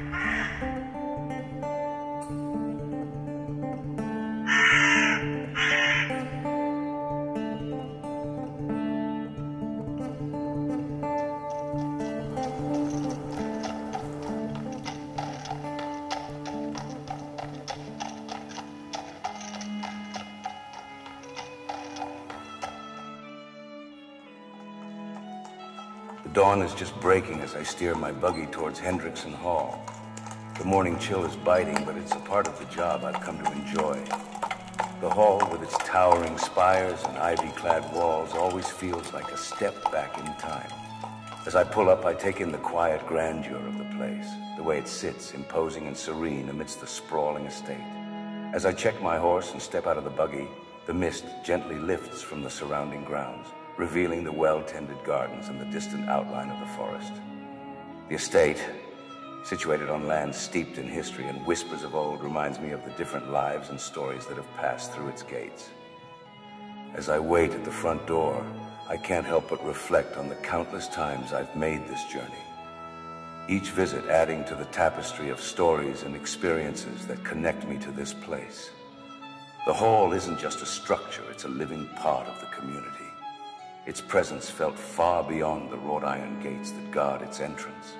ほうほう。Dawn is just breaking as I steer my buggy towards Hendrickson Hall. The morning chill is biting, but it's a part of the job I've come to enjoy. The hall, with its towering spires and ivy-clad walls, always feels like a step back in time. As I pull up, I take in the quiet grandeur of the place, the way it sits, imposing and serene amidst the sprawling estate. As I check my horse and step out of the buggy, the mist gently lifts from the surrounding grounds revealing the well-tended gardens and the distant outline of the forest. The estate, situated on land steeped in history and whispers of old, reminds me of the different lives and stories that have passed through its gates. As I wait at the front door, I can't help but reflect on the countless times I've made this journey. Each visit adding to the tapestry of stories and experiences that connect me to this place. The hall isn't just a structure, it's a living part of the community its presence felt far beyond the wrought iron gates that guard its entrance.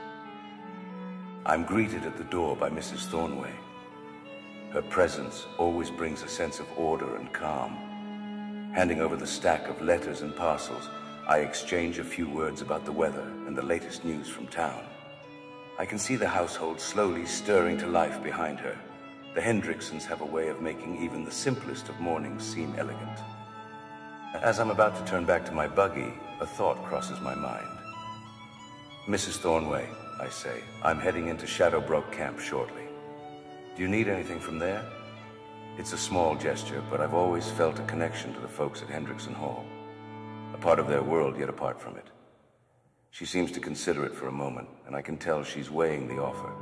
I'm greeted at the door by Mrs. Thornway. Her presence always brings a sense of order and calm. Handing over the stack of letters and parcels, I exchange a few words about the weather and the latest news from town. I can see the household slowly stirring to life behind her. The Hendricksons have a way of making even the simplest of mornings seem elegant. As I'm about to turn back to my buggy, a thought crosses my mind. Mrs. Thornway, I say, I'm heading into Shadowbrook Camp shortly. Do you need anything from there? It's a small gesture, but I've always felt a connection to the folks at Hendrickson Hall. A part of their world, yet apart from it. She seems to consider it for a moment, and I can tell she's weighing the offer.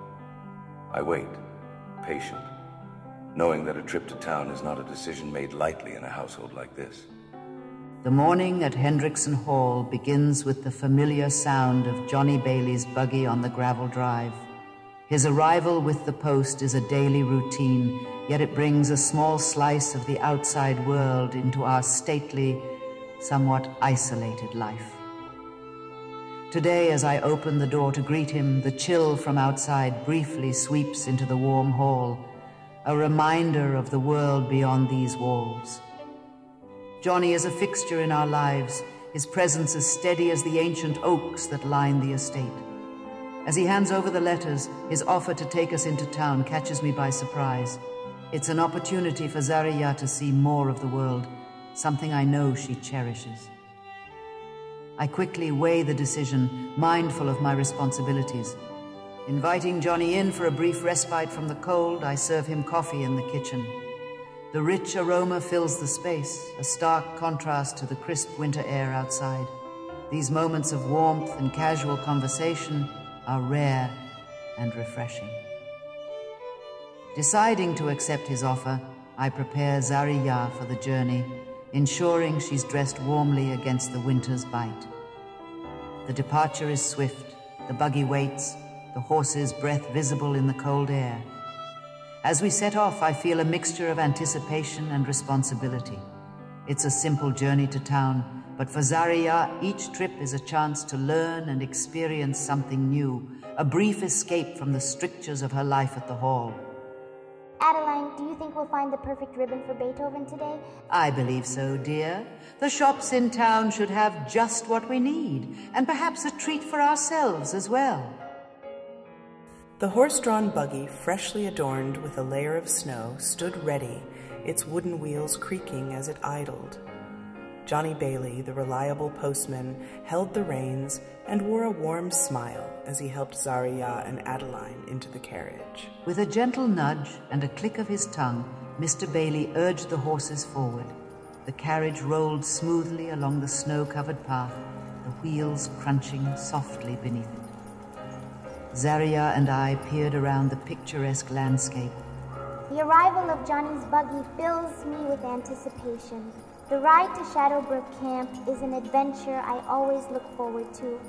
I wait, patient, knowing that a trip to town is not a decision made lightly in a household like this. The morning at Hendrickson Hall begins with the familiar sound of Johnny Bailey's buggy on the gravel drive. His arrival with the post is a daily routine, yet it brings a small slice of the outside world into our stately, somewhat isolated life. Today, as I open the door to greet him, the chill from outside briefly sweeps into the warm hall, a reminder of the world beyond these walls. Johnny is a fixture in our lives, his presence as steady as the ancient oaks that line the estate. As he hands over the letters, his offer to take us into town catches me by surprise. It's an opportunity for Zariya to see more of the world, something I know she cherishes. I quickly weigh the decision, mindful of my responsibilities. Inviting Johnny in for a brief respite from the cold, I serve him coffee in the kitchen. The rich aroma fills the space, a stark contrast to the crisp winter air outside. These moments of warmth and casual conversation are rare and refreshing. Deciding to accept his offer, I prepare Zariya for the journey, ensuring she's dressed warmly against the winter's bite. The departure is swift, the buggy waits, the horse's breath visible in the cold air. As we set off, I feel a mixture of anticipation and responsibility. It's a simple journey to town, but for Zariya, each trip is a chance to learn and experience something new, a brief escape from the strictures of her life at the hall. Adeline, do you think we'll find the perfect ribbon for Beethoven today? I believe so, dear. The shops in town should have just what we need, and perhaps a treat for ourselves as well. The horse drawn buggy, freshly adorned with a layer of snow, stood ready, its wooden wheels creaking as it idled. Johnny Bailey, the reliable postman, held the reins and wore a warm smile as he helped Zariya and Adeline into the carriage. With a gentle nudge and a click of his tongue, Mr. Bailey urged the horses forward. The carriage rolled smoothly along the snow covered path, the wheels crunching softly beneath it. Zariya and I peered around the picturesque landscape. The arrival of Johnny's buggy fills me with anticipation. The ride to Shadowbrook Camp is an adventure I always look forward to.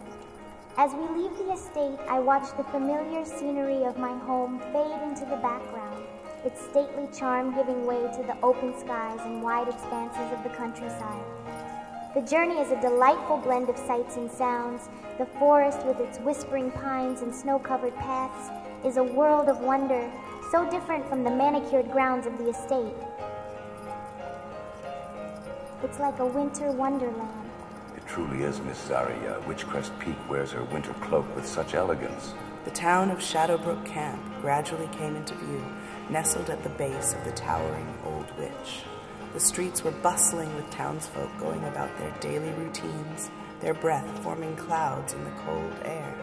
As we leave the estate, I watch the familiar scenery of my home fade into the background, its stately charm giving way to the open skies and wide expanses of the countryside. The journey is a delightful blend of sights and sounds. The forest, with its whispering pines and snow covered paths, is a world of wonder, so different from the manicured grounds of the estate. It's like a winter wonderland. It truly is, Miss Zariya. Witchcrest Peak wears her winter cloak with such elegance. The town of Shadowbrook Camp gradually came into view, nestled at the base of the towering Old Witch. The streets were bustling with townsfolk going about their daily routines, their breath forming clouds in the cold air.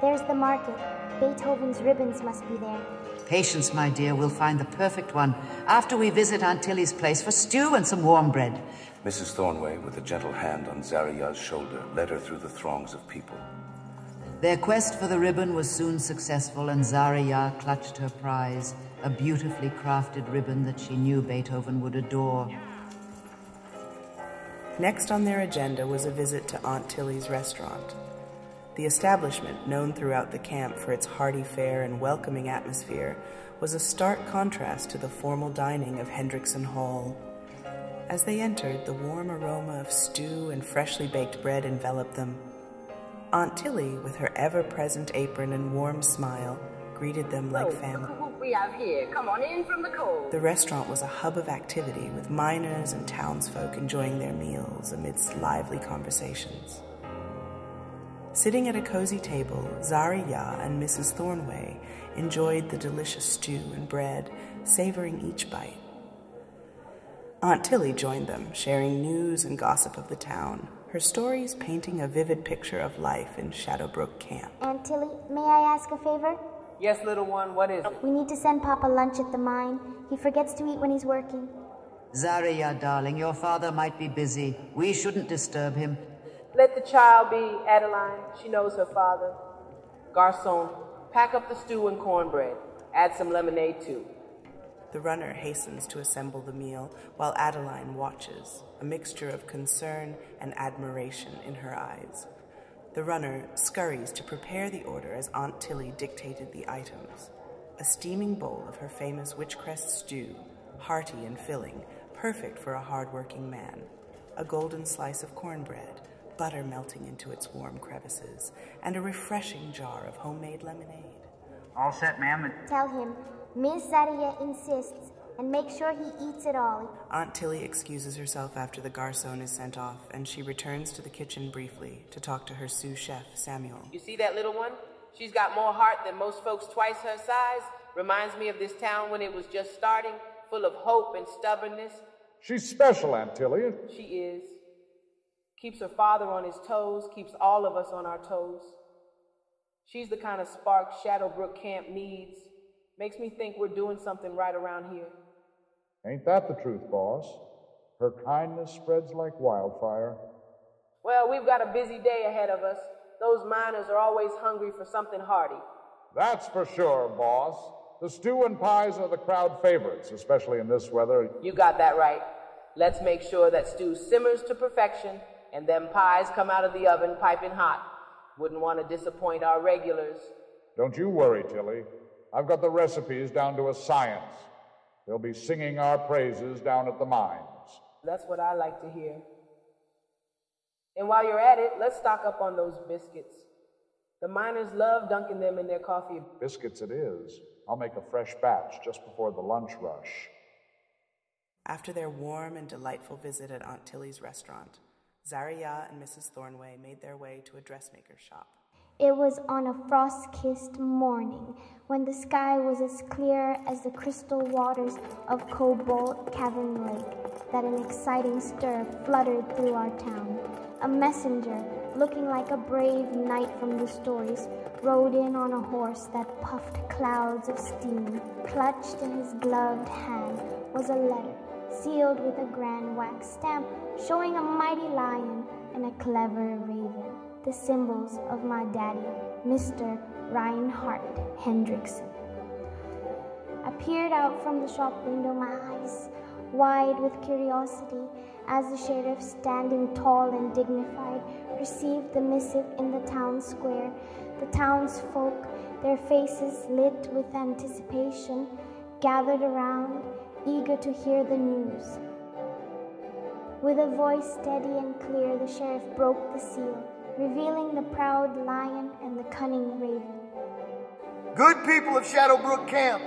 There's the market. Beethoven's ribbons must be there. Patience, my dear, we'll find the perfect one after we visit Aunt Tilly's place for stew and some warm bread. Mrs. Thornway, with a gentle hand on Zariya's shoulder, led her through the throngs of people. Their quest for the ribbon was soon successful, and Zariya clutched her prize, a beautifully crafted ribbon that she knew Beethoven would adore. Next on their agenda was a visit to Aunt Tilly's restaurant. The establishment, known throughout the camp for its hearty fare and welcoming atmosphere, was a stark contrast to the formal dining of Hendrickson Hall. As they entered, the warm aroma of stew and freshly baked bread enveloped them. Aunt Tilly, with her ever present apron and warm smile, greeted them like oh, family. We have here. Come on in from the cold. The restaurant was a hub of activity, with miners and townsfolk enjoying their meals amidst lively conversations. Sitting at a cozy table, Zariya and Mrs. Thornway enjoyed the delicious stew and bread, savoring each bite. Aunt Tilly joined them, sharing news and gossip of the town, her stories painting a vivid picture of life in Shadowbrook Camp. Aunt Tilly, may I ask a favor? Yes, little one, what is it? We need to send Papa lunch at the mine. He forgets to eat when he's working. Zariya, darling, your father might be busy. We shouldn't disturb him. Let the child be, Adeline. She knows her father. Garçon, pack up the stew and cornbread. Add some lemonade, too. The runner hastens to assemble the meal while Adeline watches, a mixture of concern and admiration in her eyes. The runner scurries to prepare the order as Aunt Tilly dictated the items. A steaming bowl of her famous witchcrest stew, hearty and filling, perfect for a hard-working man. A golden slice of cornbread, butter melting into its warm crevices, and a refreshing jar of homemade lemonade. All set, ma'am. Tell him Miss Zariya insists, and make sure he eats it all. Aunt Tilly excuses herself after the garçon is sent off, and she returns to the kitchen briefly to talk to her sous chef, Samuel. You see that little one? She's got more heart than most folks twice her size. Reminds me of this town when it was just starting, full of hope and stubbornness. She's special, Aunt Tilly. She is. Keeps her father on his toes, keeps all of us on our toes. She's the kind of spark Shadowbrook Camp needs. Makes me think we're doing something right around here. Ain't that the truth, boss? Her kindness spreads like wildfire. Well, we've got a busy day ahead of us. Those miners are always hungry for something hearty. That's for sure, boss. The stew and pies are the crowd favorites, especially in this weather. You got that right. Let's make sure that stew simmers to perfection and them pies come out of the oven piping hot. Wouldn't want to disappoint our regulars. Don't you worry, Tilly. I've got the recipes down to a science. They'll be singing our praises down at the mines. That's what I like to hear. And while you're at it, let's stock up on those biscuits. The miners love dunking them in their coffee. Biscuits it is. I'll make a fresh batch just before the lunch rush. After their warm and delightful visit at Aunt Tilly's restaurant, Zariya and Mrs. Thornway made their way to a dressmaker's shop. It was on a frost kissed morning when the sky was as clear as the crystal waters of Cobalt Cavern Lake that an exciting stir fluttered through our town. A messenger, looking like a brave knight from the stories, rode in on a horse that puffed clouds of steam. Clutched in his gloved hand was a letter, sealed with a grand wax stamp showing a mighty lion and a clever raven the symbols of my daddy, Mr. Reinhardt Hendrickson. I peered out from the shop window, my eyes wide with curiosity, as the sheriff, standing tall and dignified, received the missive in the town square. The townsfolk, their faces lit with anticipation, gathered around, eager to hear the news. With a voice steady and clear, the sheriff broke the seal, revealing the proud lion and the cunning raven. Good people of Shadowbrook Camp,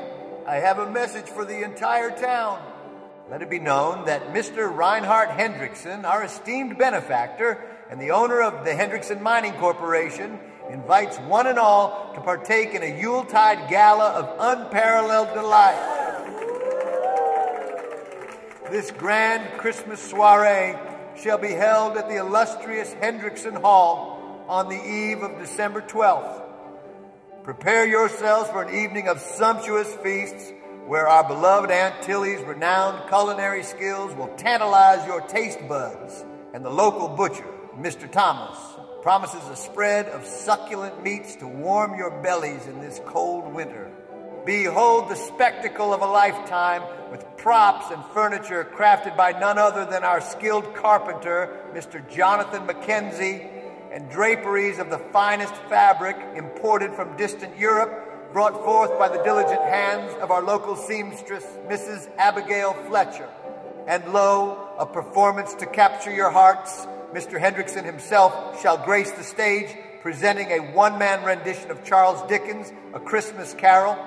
I have a message for the entire town. Let it be known that Mr. Reinhardt Hendrickson, our esteemed benefactor and the owner of the Hendrickson Mining Corporation, invites one and all to partake in a Yuletide gala of unparalleled delight. This grand Christmas soiree shall be held at the illustrious Hendrickson Hall on the eve of December 12th. Prepare yourselves for an evening of sumptuous feasts where our beloved Aunt Tilly's renowned culinary skills will tantalize your taste buds, and the local butcher, Mr. Thomas, promises a spread of succulent meats to warm your bellies in this cold winter. Behold the spectacle of a lifetime with props and furniture crafted by none other than our skilled carpenter, Mr. Jonathan Mackenzie, and draperies of the finest fabric imported from distant Europe brought forth by the diligent hands of our local seamstress, Mrs. Abigail Fletcher. And lo, a performance to capture your hearts. Mr. Hendrickson himself shall grace the stage, presenting a one man rendition of Charles Dickens' A Christmas Carol.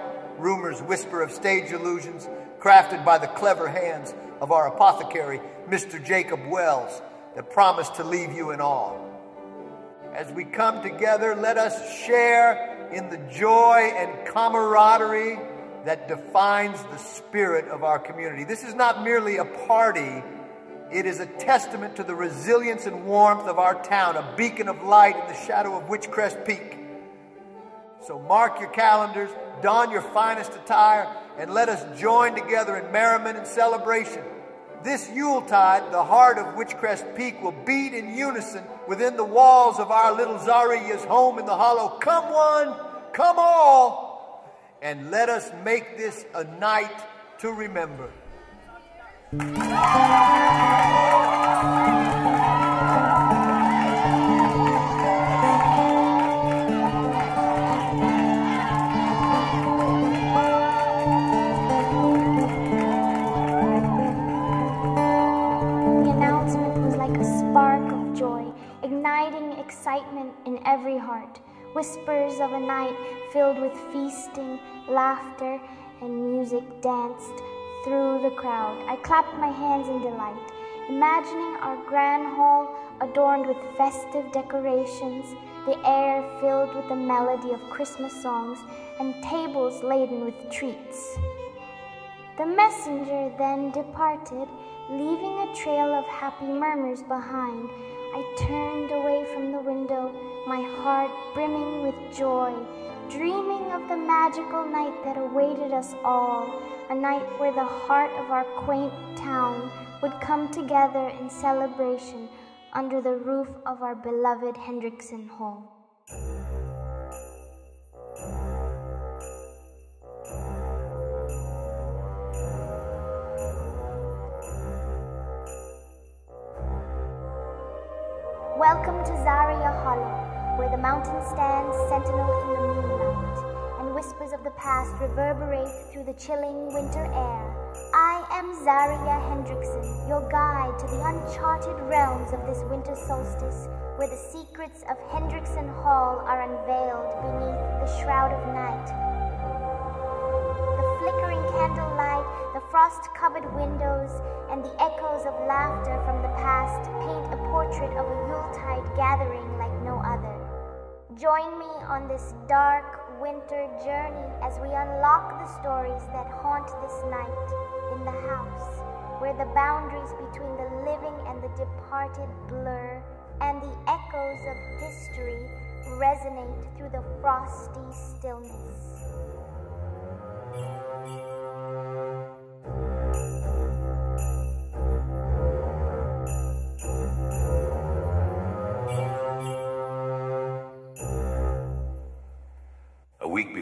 Rumors whisper of stage illusions crafted by the clever hands of our apothecary, Mr. Jacob Wells, that promise to leave you in awe. As we come together, let us share in the joy and camaraderie that defines the spirit of our community. This is not merely a party, it is a testament to the resilience and warmth of our town, a beacon of light in the shadow of Witchcrest Peak. So mark your calendars, don your finest attire, and let us join together in merriment and celebration. This Yuletide, the heart of Witchcrest Peak will beat in unison within the walls of our little Zariya's home in the hollow. Come one, come all, and let us make this a night to remember. Excitement in every heart, whispers of a night filled with feasting, laughter, and music danced through the crowd. I clapped my hands in delight, imagining our grand hall adorned with festive decorations, the air filled with the melody of Christmas songs, and tables laden with treats. The messenger then departed, leaving a trail of happy murmurs behind I turned away from the window, my heart brimming with joy, dreaming of the magical night that awaited us all, a night where the heart of our quaint town would come together in celebration under the roof of our beloved Hendrickson Hall. Welcome to Zariya Hollow, where the mountain stands sentinel in the moonlight, and whispers of the past reverberate through the chilling winter air. I am Zariya Hendrickson, your guide to the uncharted realms of this winter solstice, where the secrets of Hendrickson Hall are unveiled beneath the shroud of night. The flickering the frost covered windows, and the echoes of laughter from the past paint a portrait of a Yuletide gathering like no other. Join me on this dark winter journey as we unlock the stories that haunt this night in the house, where the boundaries between the living and the departed blur, and the echoes of history resonate through the frosty stillness.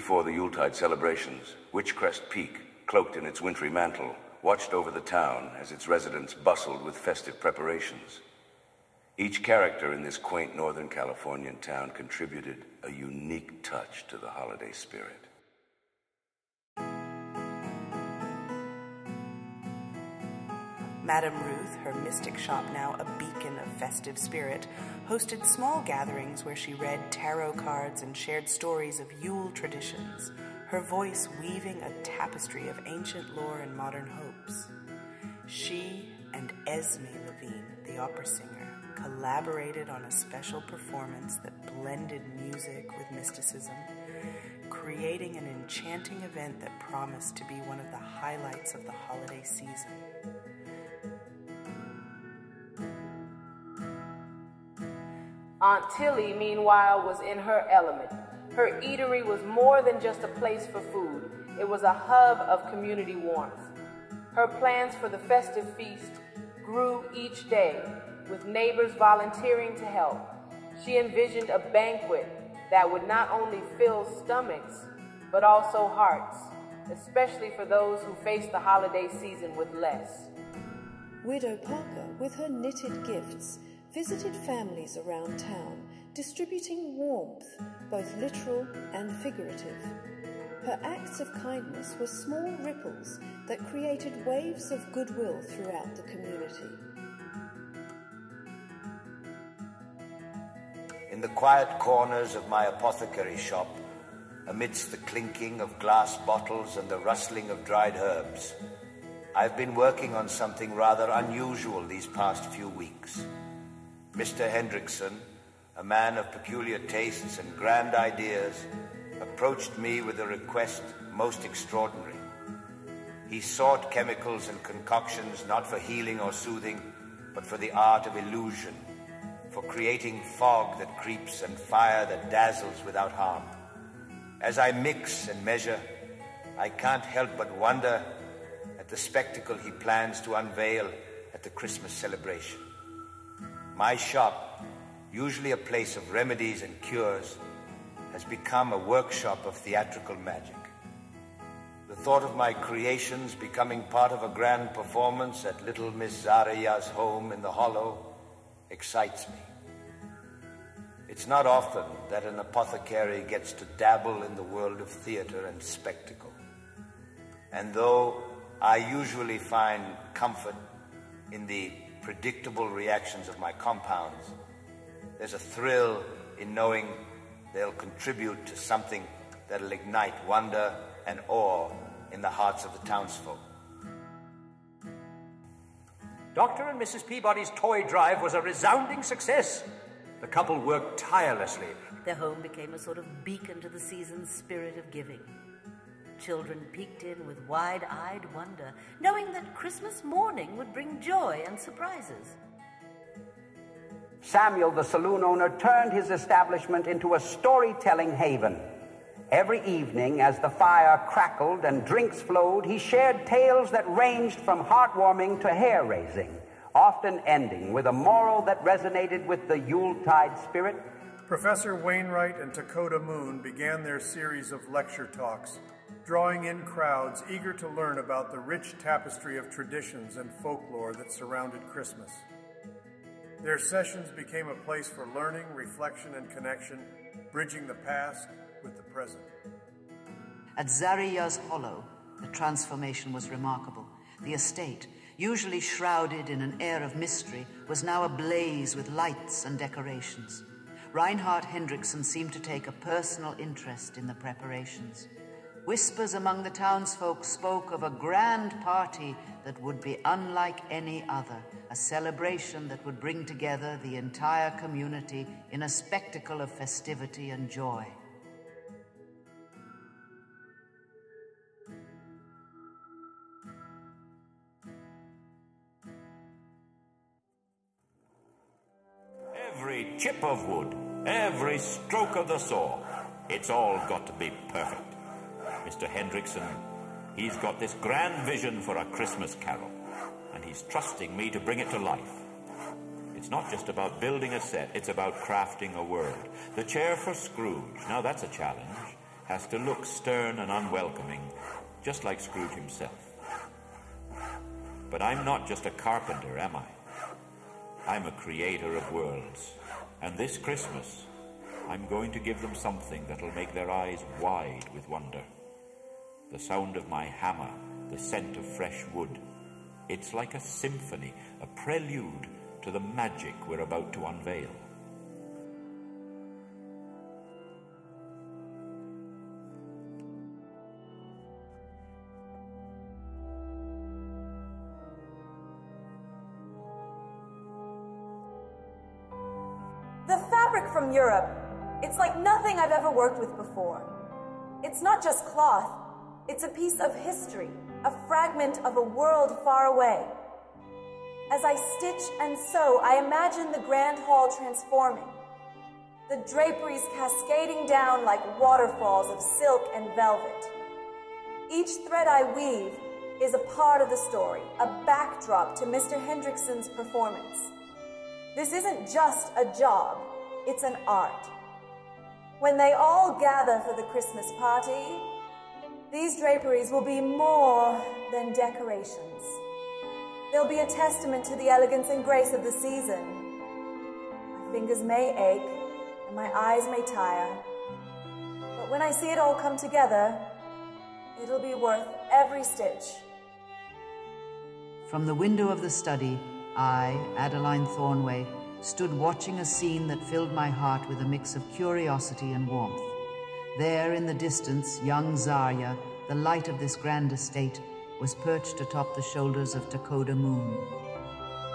Before the Yuletide celebrations, Witchcrest Peak, cloaked in its wintry mantle, watched over the town as its residents bustled with festive preparations. Each character in this quaint Northern Californian town contributed a unique touch to the holiday spirit. Madame Ruth, her mystic shop now a beacon of festive spirit, hosted small gatherings where she read tarot cards and shared stories of Yule traditions, her voice weaving a tapestry of ancient lore and modern hopes. She and Esme Levine, the opera singer, collaborated on a special performance that blended music with mysticism, creating an enchanting event that promised to be one of the highlights of the holiday season. Aunt Tilly, meanwhile, was in her element. Her eatery was more than just a place for food, it was a hub of community warmth. Her plans for the festive feast grew each day, with neighbors volunteering to help. She envisioned a banquet that would not only fill stomachs, but also hearts, especially for those who face the holiday season with less. Widow Parker, with her knitted gifts, visited families around town, distributing warmth, both literal and figurative. Her acts of kindness were small ripples that created waves of goodwill throughout the community. In the quiet corners of my apothecary shop, amidst the clinking of glass bottles and the rustling of dried herbs, I've been working on something rather unusual these past few weeks. Mr. Hendrickson, a man of peculiar tastes and grand ideas, approached me with a request most extraordinary. He sought chemicals and concoctions not for healing or soothing, but for the art of illusion, for creating fog that creeps and fire that dazzles without harm. As I mix and measure, I can't help but wonder at the spectacle he plans to unveil at the Christmas celebration. My shop, usually a place of remedies and cures, has become a workshop of theatrical magic. The thought of my creations becoming part of a grand performance at little Miss Zariya's home in the hollow excites me. It's not often that an apothecary gets to dabble in the world of theater and spectacle. And though I usually find comfort in the predictable reactions of my compounds. There's a thrill in knowing they'll contribute to something that'll ignite wonder and awe in the hearts of the townsfolk. Dr. and Mrs. Peabody's toy drive was a resounding success. The couple worked tirelessly. Their home became a sort of beacon to the season's spirit of giving. Children peeked in with wide eyed wonder, knowing that Christmas morning would bring joy and surprises. Samuel, the saloon owner, turned his establishment into a storytelling haven. Every evening, as the fire crackled and drinks flowed, he shared tales that ranged from heartwarming to hair raising, often ending with a moral that resonated with the Yuletide spirit. Professor Wainwright and Takoda Moon began their series of lecture talks drawing in crowds eager to learn about the rich tapestry of traditions and folklore that surrounded Christmas. Their sessions became a place for learning, reflection, and connection, bridging the past with the present. At Zariya's Hollow, the transformation was remarkable. The estate, usually shrouded in an air of mystery, was now ablaze with lights and decorations. Reinhardt Hendrickson seemed to take a personal interest in the preparations. Whispers among the townsfolk spoke of a grand party that would be unlike any other, a celebration that would bring together the entire community in a spectacle of festivity and joy. Every chip of wood, every stroke of the saw, it's all got to be perfect. Mr. Hendrickson. He's got this grand vision for a Christmas carol, and he's trusting me to bring it to life. It's not just about building a set, it's about crafting a world. The chair for Scrooge, now that's a challenge, has to look stern and unwelcoming, just like Scrooge himself. But I'm not just a carpenter, am I? I'm a creator of worlds. And this Christmas, I'm going to give them something that'll make their eyes wide with wonder. The sound of my hammer, the scent of fresh wood. It's like a symphony, a prelude to the magic we're about to unveil. The fabric from Europe, it's like nothing I've ever worked with before. It's not just cloth, it's a piece of history, a fragment of a world far away. As I stitch and sew, I imagine the grand hall transforming, the draperies cascading down like waterfalls of silk and velvet. Each thread I weave is a part of the story, a backdrop to Mr. Hendrickson's performance. This isn't just a job, it's an art. When they all gather for the Christmas party, these draperies will be more than decorations. They'll be a testament to the elegance and grace of the season. My fingers may ache and my eyes may tire, but when I see it all come together, it'll be worth every stitch. From the window of the study, I, Adeline Thornway, stood watching a scene that filled my heart with a mix of curiosity and warmth. There in the distance, young Zariya, the light of this grand estate, was perched atop the shoulders of Takoda Moon,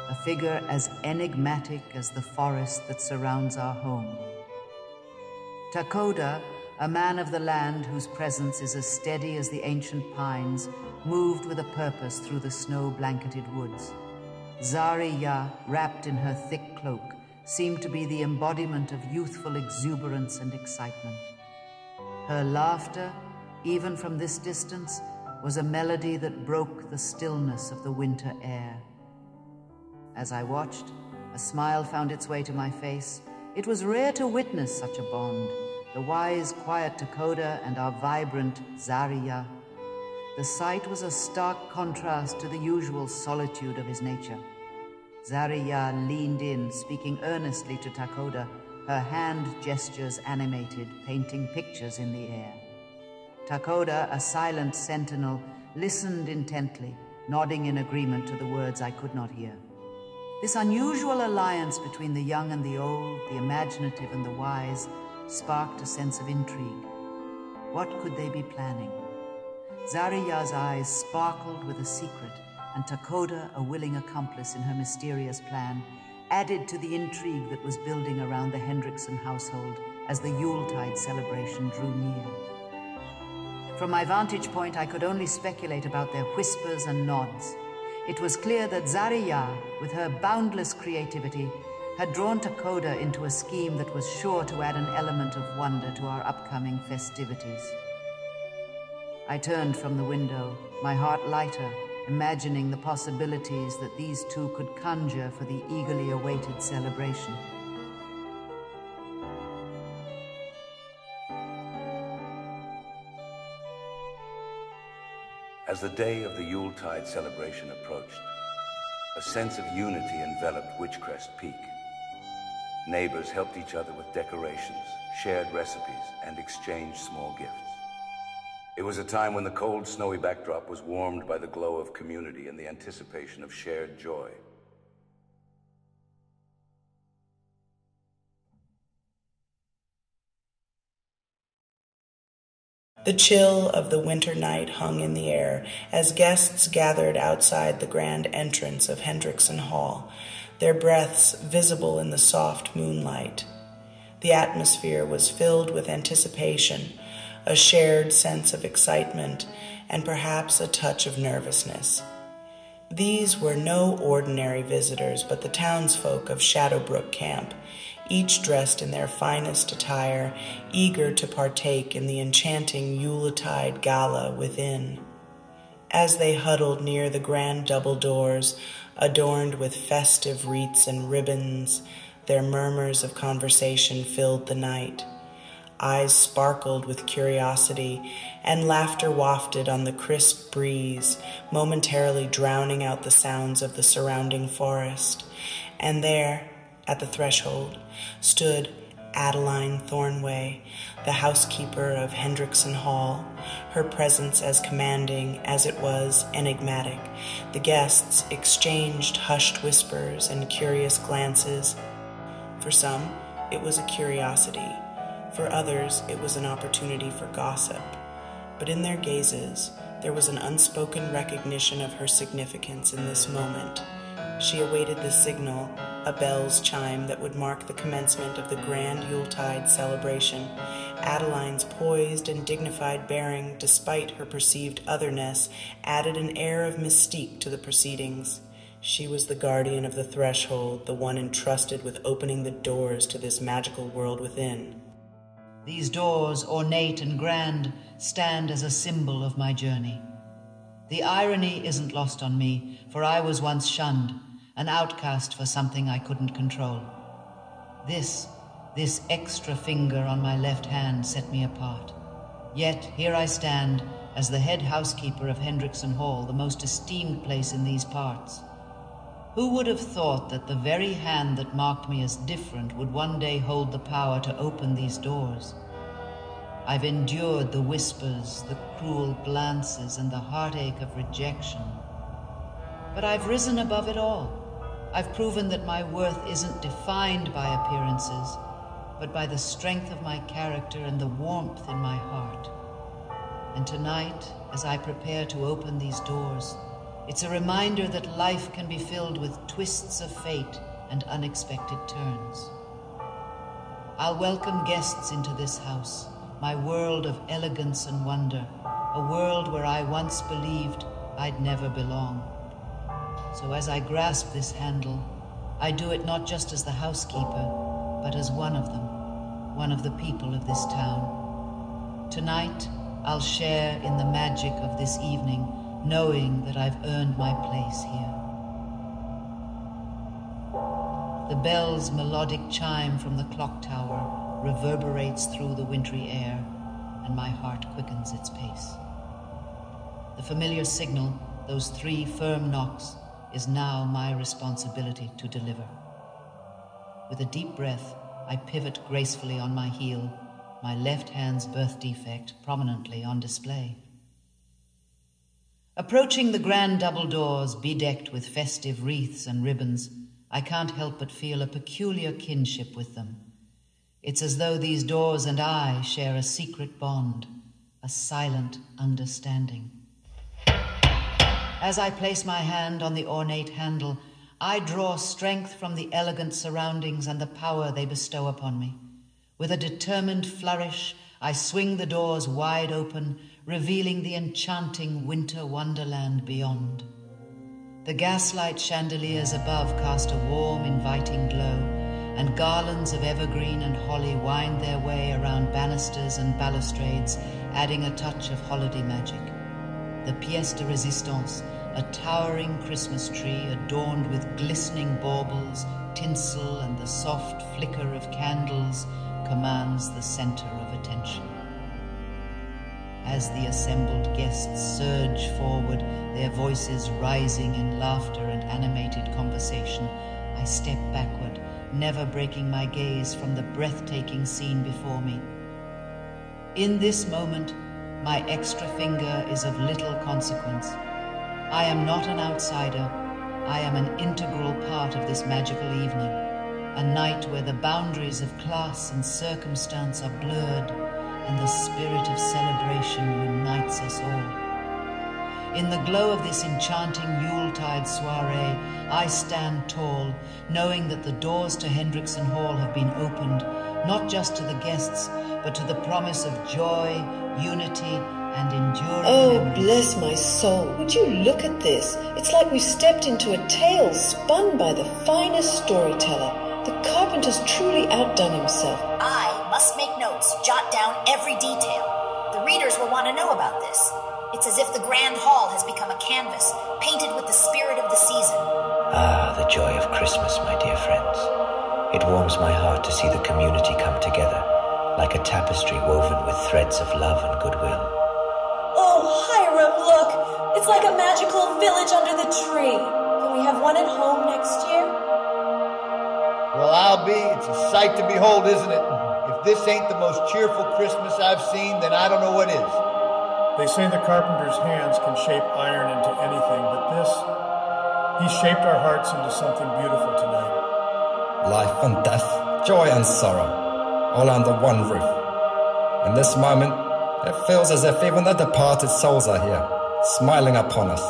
a figure as enigmatic as the forest that surrounds our home. Takoda, a man of the land whose presence is as steady as the ancient pines, moved with a purpose through the snow blanketed woods. Zariya, wrapped in her thick cloak, seemed to be the embodiment of youthful exuberance and excitement. Her laughter, even from this distance, was a melody that broke the stillness of the winter air. As I watched, a smile found its way to my face. It was rare to witness such a bond the wise, quiet Takoda and our vibrant Zariya. The sight was a stark contrast to the usual solitude of his nature. Zariya leaned in, speaking earnestly to Takoda, her hand gestures animated, painting pictures in the air. Takoda, a silent sentinel, listened intently, nodding in agreement to the words I could not hear. This unusual alliance between the young and the old, the imaginative and the wise, sparked a sense of intrigue. What could they be planning? Zariya's eyes sparkled with a secret, and Takoda, a willing accomplice in her mysterious plan, added to the intrigue that was building around the Hendrickson household as the Yuletide celebration drew near. From my vantage point, I could only speculate about their whispers and nods. It was clear that Zariya, with her boundless creativity, had drawn Takoda into a scheme that was sure to add an element of wonder to our upcoming festivities. I turned from the window, my heart lighter, imagining the possibilities that these two could conjure for the eagerly awaited celebration. As the day of the Yuletide celebration approached, a sense of unity enveloped Witchcrest Peak. Neighbors helped each other with decorations, shared recipes, and exchanged small gifts. It was a time when the cold, snowy backdrop was warmed by the glow of community and the anticipation of shared joy. The chill of the winter night hung in the air as guests gathered outside the grand entrance of Hendrickson Hall, their breaths visible in the soft moonlight. The atmosphere was filled with anticipation, a shared sense of excitement, and perhaps a touch of nervousness. These were no ordinary visitors, but the townsfolk of Shadowbrook Camp, each dressed in their finest attire, eager to partake in the enchanting Yuletide gala within. As they huddled near the grand double doors, adorned with festive wreaths and ribbons, their murmurs of conversation filled the night. Eyes sparkled with curiosity, and laughter wafted on the crisp breeze, momentarily drowning out the sounds of the surrounding forest. And there, at the threshold, stood Adeline Thornway, the housekeeper of Hendrickson Hall, her presence as commanding as it was enigmatic. The guests exchanged hushed whispers and curious glances. For some, it was a curiosity. For others, it was an opportunity for gossip. But in their gazes, there was an unspoken recognition of her significance in this moment. She awaited the signal, a bell's chime that would mark the commencement of the grand Yuletide celebration. Adeline's poised and dignified bearing, despite her perceived otherness, added an air of mystique to the proceedings. She was the guardian of the threshold, the one entrusted with opening the doors to this magical world within. These doors, ornate and grand, stand as a symbol of my journey. The irony isn't lost on me, for I was once shunned, an outcast for something I couldn't control. This, this extra finger on my left hand set me apart. Yet here I stand as the head housekeeper of Hendrickson Hall, the most esteemed place in these parts. Who would have thought that the very hand that marked me as different would one day hold the power to open these doors? I've endured the whispers, the cruel glances, and the heartache of rejection. But I've risen above it all. I've proven that my worth isn't defined by appearances, but by the strength of my character and the warmth in my heart. And tonight, as I prepare to open these doors, it's a reminder that life can be filled with twists of fate and unexpected turns. I'll welcome guests into this house, my world of elegance and wonder, a world where I once believed I'd never belong. So as I grasp this handle, I do it not just as the housekeeper, but as one of them, one of the people of this town. Tonight, I'll share in the magic of this evening knowing that I've earned my place here. The bell's melodic chime from the clock tower reverberates through the wintry air, and my heart quickens its pace. The familiar signal, those three firm knocks, is now my responsibility to deliver. With a deep breath, I pivot gracefully on my heel, my left hand's birth defect prominently on display. Approaching the grand double doors, bedecked with festive wreaths and ribbons, I can't help but feel a peculiar kinship with them. It's as though these doors and I share a secret bond, a silent understanding. As I place my hand on the ornate handle, I draw strength from the elegant surroundings and the power they bestow upon me. With a determined flourish, I swing the doors wide open revealing the enchanting winter wonderland beyond. The gaslight chandeliers above cast a warm, inviting glow, and garlands of evergreen and holly wind their way around banisters and balustrades, adding a touch of holiday magic. The pièce de résistance, a towering Christmas tree adorned with glistening baubles, tinsel, and the soft flicker of candles, commands the center of attention. As the assembled guests surge forward, their voices rising in laughter and animated conversation, I step backward, never breaking my gaze from the breathtaking scene before me. In this moment, my extra finger is of little consequence. I am not an outsider. I am an integral part of this magical evening, a night where the boundaries of class and circumstance are blurred and the spirit of celebration unites us all. In the glow of this enchanting Yuletide soiree, I stand tall, knowing that the doors to Hendrickson Hall have been opened, not just to the guests, but to the promise of joy, unity, and enduring. Oh, memories. bless my soul. Would you look at this? It's like we've stepped into a tale spun by the finest storyteller. The carpenter's truly outdone himself. I must make notes, jot down every detail. The readers will want to know about this. It's as if the Grand Hall has become a canvas, painted with the spirit of the season. Ah, the joy of Christmas, my dear friends. It warms my heart to see the community come together, like a tapestry woven with threads of love and goodwill. Oh, Hiram, look! It's like a magical village under the tree. Can we have one at home next year? Well, I'll be. It's a sight to behold, isn't it? If this ain't the most cheerful Christmas I've seen, then I don't know what is. They say the carpenter's hands can shape iron into anything, but this, he shaped our hearts into something beautiful tonight. Life and death, joy and sorrow, all under one roof. In this moment, it feels as if even the departed souls are here, smiling upon us.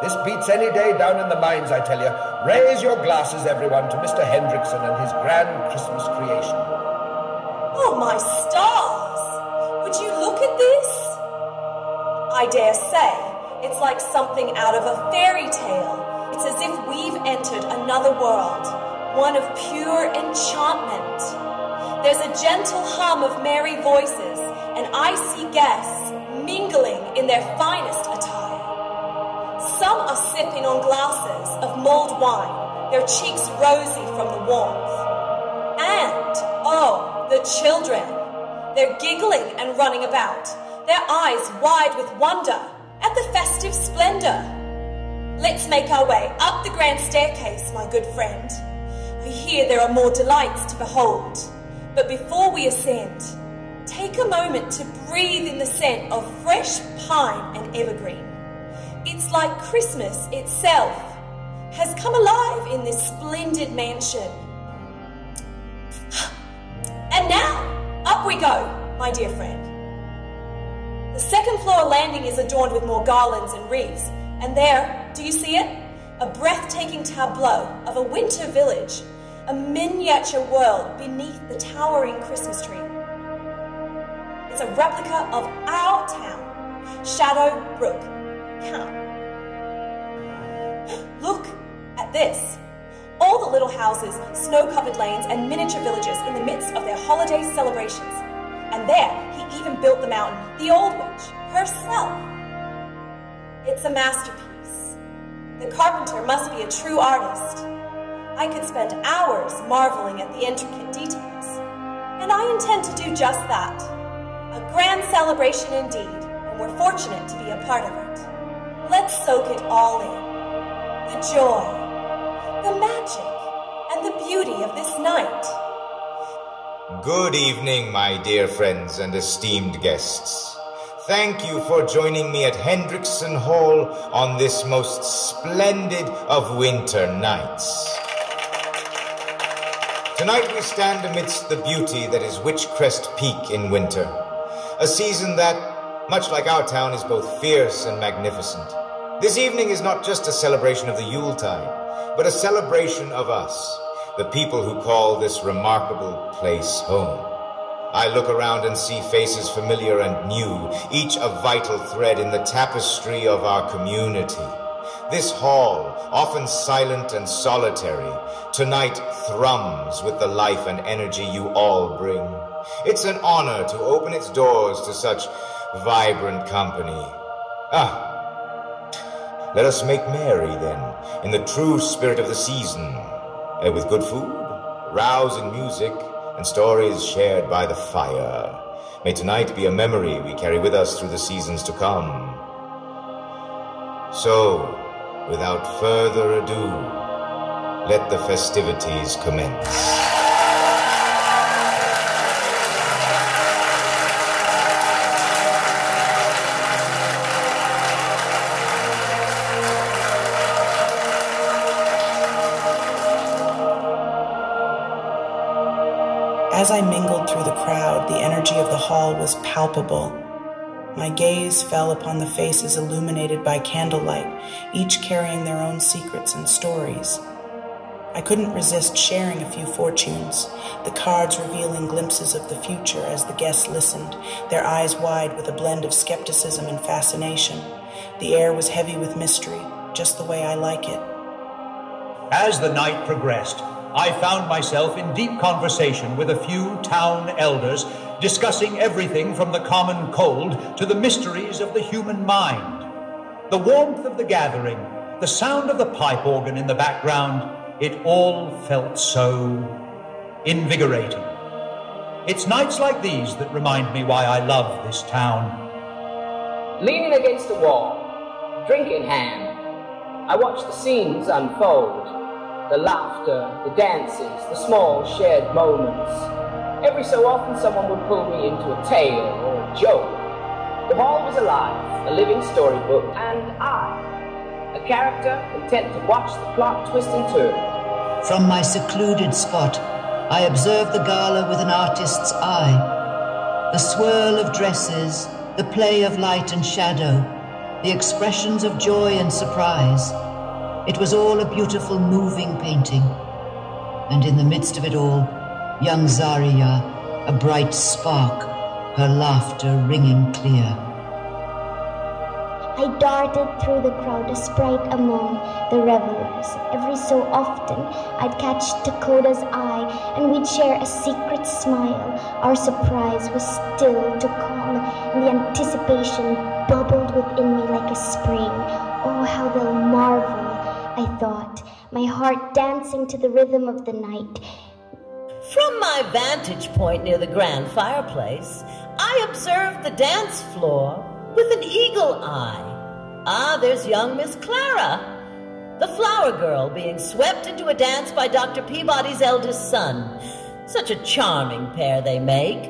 This beats any day down in the mines, I tell you. Raise your glasses, everyone, to Mr. Hendrickson and his grand Christmas creation. Oh, my stars! Would you look at this? I dare say it's like something out of a fairy tale. It's as if we've entered another world, one of pure enchantment. There's a gentle hum of merry voices, and I see guests mingling in their finest attire. Some are sipping on glasses of mulled wine, their cheeks rosy from the warmth. And, oh, the children. They're giggling and running about, their eyes wide with wonder at the festive splendor. Let's make our way up the grand staircase, my good friend. I hear there are more delights to behold. But before we ascend, take a moment to breathe in the scent of fresh pine and evergreen. It's like Christmas itself has come alive in this splendid mansion. We go, my dear friend. The second floor landing is adorned with more garlands and wreaths, and there, do you see it? A breathtaking tableau of a winter village, a miniature world beneath the towering Christmas tree. It's a replica of our town, Shadow Brook, Camp. Look at this. All the little houses, snow covered lanes, and miniature villages in the midst of their holiday celebrations. And there, he even built the mountain, the old witch, herself. It's a masterpiece. The carpenter must be a true artist. I could spend hours marveling at the intricate details. And I intend to do just that. A grand celebration indeed, and we're fortunate to be a part of it. Let's soak it all in. The joy, the magic, and the beauty of this night. Good evening, my dear friends and esteemed guests. Thank you for joining me at Hendrickson Hall on this most splendid of winter nights. Tonight we stand amidst the beauty that is Witchcrest Peak in winter, a season that, much like our town, is both fierce and magnificent. This evening is not just a celebration of the Yuletide, but a celebration of us, the people who call this remarkable place home. I look around and see faces familiar and new, each a vital thread in the tapestry of our community. This hall, often silent and solitary, tonight thrums with the life and energy you all bring. It's an honor to open its doors to such vibrant company. Ah, let us make merry then, in the true spirit of the season, uh, with good food, rousing music, and stories shared by the fire. May tonight be a memory we carry with us through the seasons to come. So, without further ado, let the festivities commence. As I mingled through the crowd, the energy of the hall was palpable. My gaze fell upon the faces illuminated by candlelight, each carrying their own secrets and stories. I couldn't resist sharing a few fortunes, the cards revealing glimpses of the future as the guests listened, their eyes wide with a blend of skepticism and fascination. The air was heavy with mystery, just the way I like it. As the night progressed, I found myself in deep conversation with a few town elders discussing everything from the common cold to the mysteries of the human mind. The warmth of the gathering, the sound of the pipe organ in the background, it all felt so invigorating. It's nights like these that remind me why I love this town. Leaning against the wall, drink in hand, I watch the scenes unfold. The laughter, the dances, the small shared moments. Every so often someone would pull me into a tale or a joke. The hall was alive, a living storybook, and I, a character content to watch the plot twist and turn. From my secluded spot, I observe the gala with an artist's eye. The swirl of dresses, the play of light and shadow, the expressions of joy and surprise. It was all a beautiful, moving painting. And in the midst of it all, young Zariya, a bright spark, her laughter ringing clear. I darted through the crowd, a sprite among the revelers. Every so often, I'd catch Takoda's eye, and we'd share a secret smile. Our surprise was still to come, and the anticipation bubbled within me like a spring. Oh, how they'll marvel, I thought, my heart dancing to the rhythm of the night. From my vantage point near the grand fireplace, I observed the dance floor with an eagle eye. Ah, there's young Miss Clara, the flower girl being swept into a dance by Dr. Peabody's eldest son. Such a charming pair they make.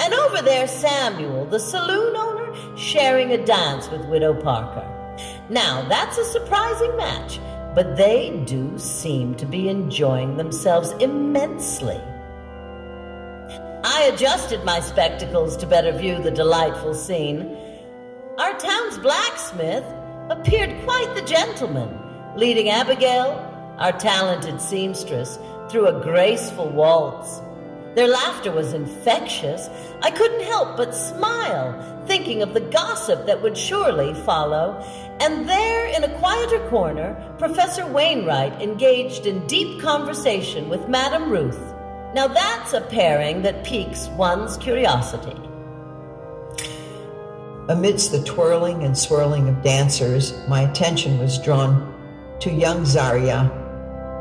And over there, Samuel, the saloon owner, sharing a dance with Widow Parker. Now, that's a surprising match, but they do seem to be enjoying themselves immensely. I adjusted my spectacles to better view the delightful scene. Our town's blacksmith appeared quite the gentleman, leading Abigail, our talented seamstress, through a graceful waltz. Their laughter was infectious. I couldn't help but smile, thinking of the gossip that would surely follow. And there, in a quieter corner, Professor Wainwright engaged in deep conversation with Madame Ruth. Now that's a pairing that piques one's curiosity. Amidst the twirling and swirling of dancers, my attention was drawn to young Zariya,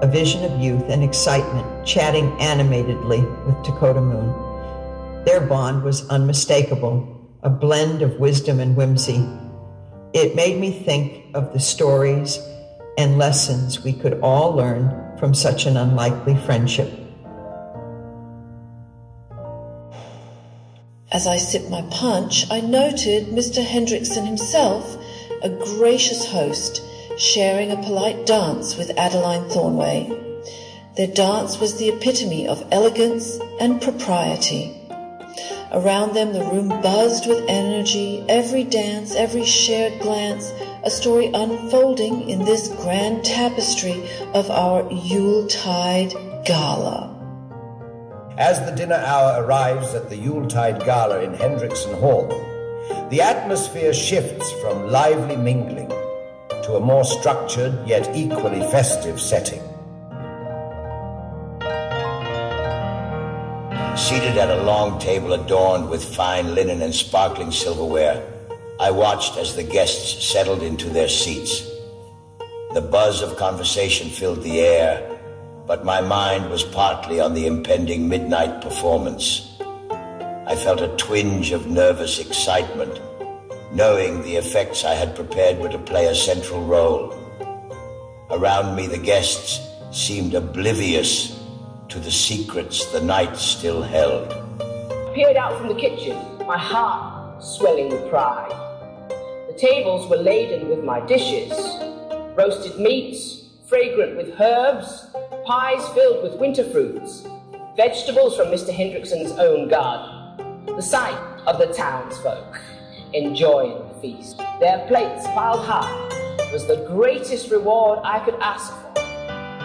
a vision of youth and excitement, chatting animatedly with Takoda Moon. Their bond was unmistakable, a blend of wisdom and whimsy. It made me think of the stories and lessons we could all learn from such an unlikely friendship. As I sipped my punch, I noted Mr. Hendrickson himself, a gracious host, sharing a polite dance with Adeline Thornway. Their dance was the epitome of elegance and propriety. Around them, the room buzzed with energy, every dance, every shared glance, a story unfolding in this grand tapestry of our Yuletide Gala. As the dinner hour arrives at the Yuletide Gala in Hendrickson Hall, the atmosphere shifts from lively mingling to a more structured yet equally festive setting. Seated at a long table adorned with fine linen and sparkling silverware, I watched as the guests settled into their seats. The buzz of conversation filled the air, but my mind was partly on the impending midnight performance. I felt a twinge of nervous excitement, knowing the effects I had prepared were to play a central role. Around me, the guests seemed oblivious to the secrets the night still held. I Peered out from the kitchen, my heart swelling with pride. The tables were laden with my dishes roasted meats, fragrant with herbs, pies filled with winter fruits, vegetables from Mr. Hendrickson's own garden. The sight of the townsfolk enjoying the feast, their plates piled high, was the greatest reward I could ask for.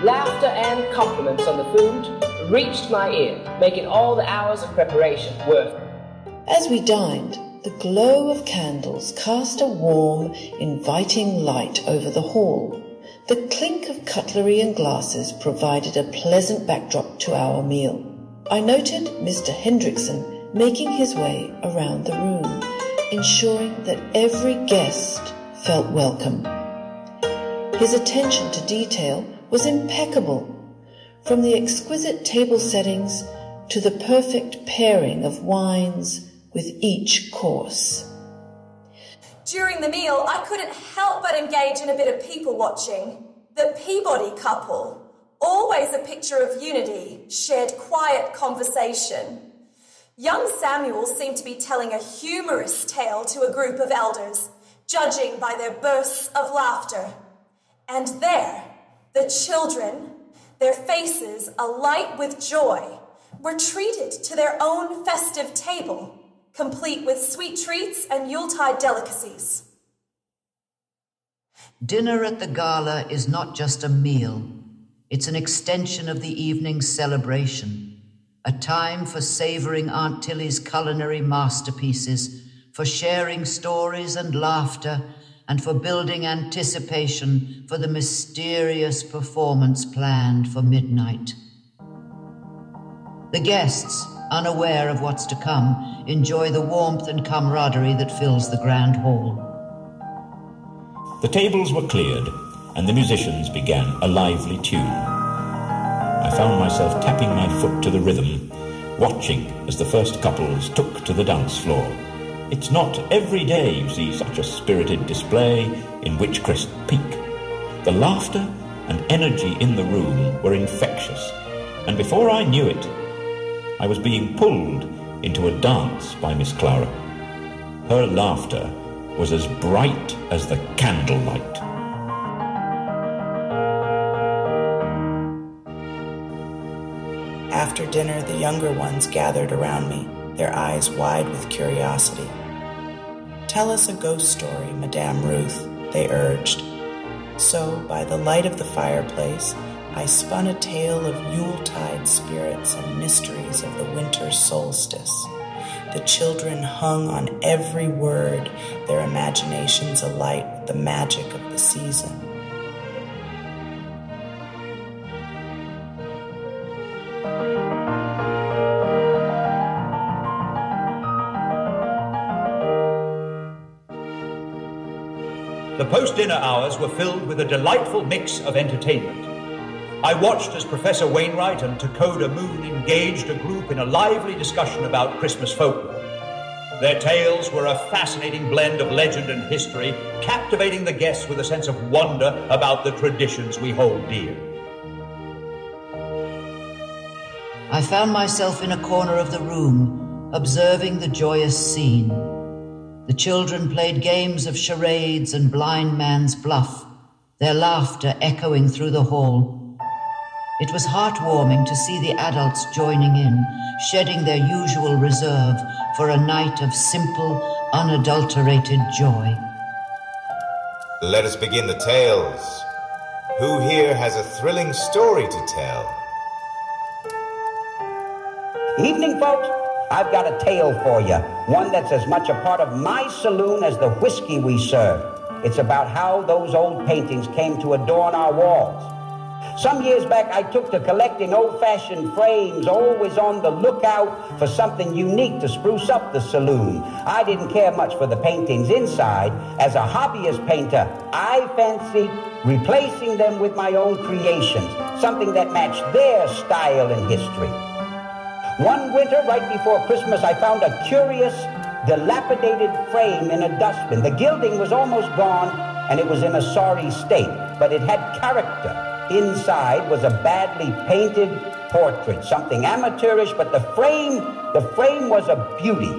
Laughter and compliments on the food reached my ear, making all the hours of preparation worth it. As we dined, the glow of candles cast a warm, inviting light over the hall. The clink of cutlery and glasses provided a pleasant backdrop to our meal. I noted Mr. Hendrickson making his way around the room, ensuring that every guest felt welcome. His attention to detail was impeccable, from the exquisite table settings to the perfect pairing of wines with each course. During the meal, I couldn't help but engage in a bit of people watching. The Peabody couple, always a picture of unity, shared quiet conversation. Young Samuel seemed to be telling a humorous tale to a group of elders, judging by their bursts of laughter. And there, the children, their faces alight with joy, were treated to their own festive table complete with sweet treats and Yuletide delicacies. Dinner at the gala is not just a meal, it's an extension of the evening's celebration, a time for savoring Aunt Tilly's culinary masterpieces, for sharing stories and laughter, and for building anticipation for the mysterious performance planned for midnight. The guests, unaware of what's to come, enjoy the warmth and camaraderie that fills the grand hall. The tables were cleared, and the musicians began a lively tune. I found myself tapping my foot to the rhythm, watching as the first couples took to the dance floor. It's not every day you see such a spirited display in Witchcrest Peak. The laughter and energy in the room were infectious, and before I knew it, I was being pulled into a dance by Miss Clara. Her laughter was as bright as the candlelight. After dinner, the younger ones gathered around me, their eyes wide with curiosity. Tell us a ghost story, Madame Ruth, they urged. So, by the light of the fireplace, I spun a tale of Yuletide spirits and mysteries of the winter solstice. The children hung on every word, their imaginations alight with the magic of the season. The post dinner hours were filled with a delightful mix of entertainment. I watched as Professor Wainwright and Takoda Moon engaged a group in a lively discussion about Christmas folklore. Their tales were a fascinating blend of legend and history, captivating the guests with a sense of wonder about the traditions we hold dear. I found myself in a corner of the room, observing the joyous scene. The children played games of charades and blind man's bluff, their laughter echoing through the hall. It was heartwarming to see the adults joining in, shedding their usual reserve for a night of simple, unadulterated joy. Let us begin the tales. Who here has a thrilling story to tell? Evening, folks. I've got a tale for you. One that's as much a part of my saloon as the whiskey we serve. It's about how those old paintings came to adorn our walls. Some years back, I took to collecting old fashioned frames, always on the lookout for something unique to spruce up the saloon. I didn't care much for the paintings inside. As a hobbyist painter, I fancied replacing them with my own creations, something that matched their style and history. One winter, right before Christmas, I found a curious, dilapidated frame in a dustbin. The gilding was almost gone, and it was in a sorry state, but it had character. Inside was a badly painted portrait, something amateurish, but the frame, the frame was a beauty.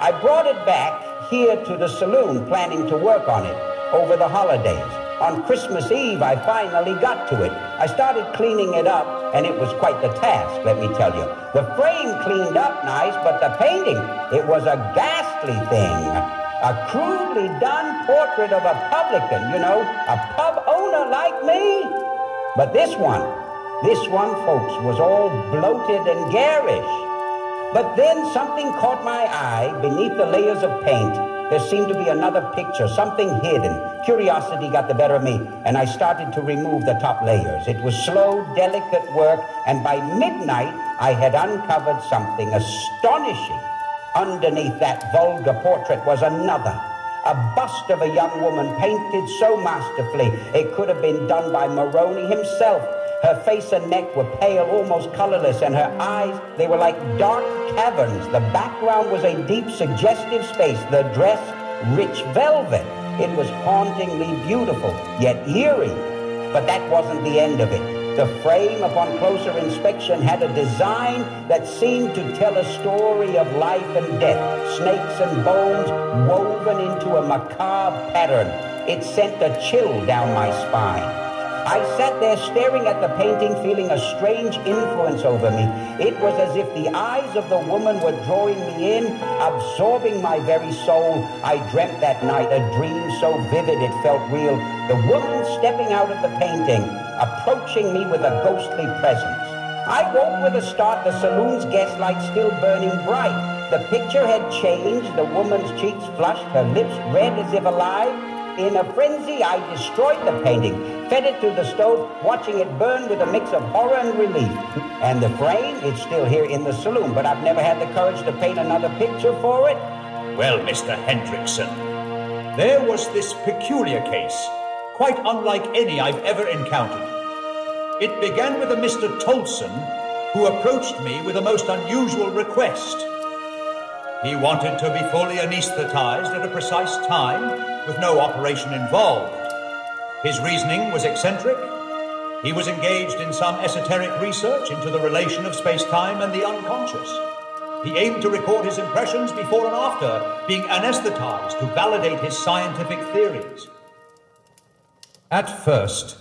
I brought it back here to the saloon, planning to work on it over the holidays. On Christmas Eve, I finally got to it. I started cleaning it up, and it was quite the task, let me tell you. The frame cleaned up nice, but the painting, it was a ghastly thing. A crudely done portrait of a publican, you know, a pub owner like me. But this one, this one, folks, was all bloated and garish. But then something caught my eye beneath the layers of paint. There seemed to be another picture, something hidden. Curiosity got the better of me, and I started to remove the top layers. It was slow, delicate work, and by midnight, I had uncovered something astonishing. Underneath that vulgar portrait was another a bust of a young woman painted so masterfully it could have been done by Moroni himself. Her face and neck were pale, almost colorless, and her eyes, they were like dark caverns. The background was a deep, suggestive space. The dress, rich velvet. It was hauntingly beautiful, yet eerie. But that wasn't the end of it. The frame, upon closer inspection, had a design that seemed to tell a story of life and death, snakes and bones woven into a macabre pattern. It sent a chill down my spine. I sat there staring at the painting, feeling a strange influence over me. It was as if the eyes of the woman were drawing me in, absorbing my very soul. I dreamt that night a dream so vivid it felt real. The woman stepping out of the painting, approaching me with a ghostly presence. I woke with a start, the saloon's gaslight still burning bright. The picture had changed, the woman's cheeks flushed, her lips red as if alive. In a frenzy, I destroyed the painting, fed it to the stove, watching it burn with a mix of horror and relief. And the frame, it's still here in the saloon, but I've never had the courage to paint another picture for it. Well, Mr. Hendrickson, there was this peculiar case, quite unlike any I've ever encountered. It began with a Mr. Tolson who approached me with a most unusual request. He wanted to be fully anesthetized at a precise time with no operation involved. His reasoning was eccentric. He was engaged in some esoteric research into the relation of space-time and the unconscious. He aimed to record his impressions before and after being anesthetized to validate his scientific theories. At first,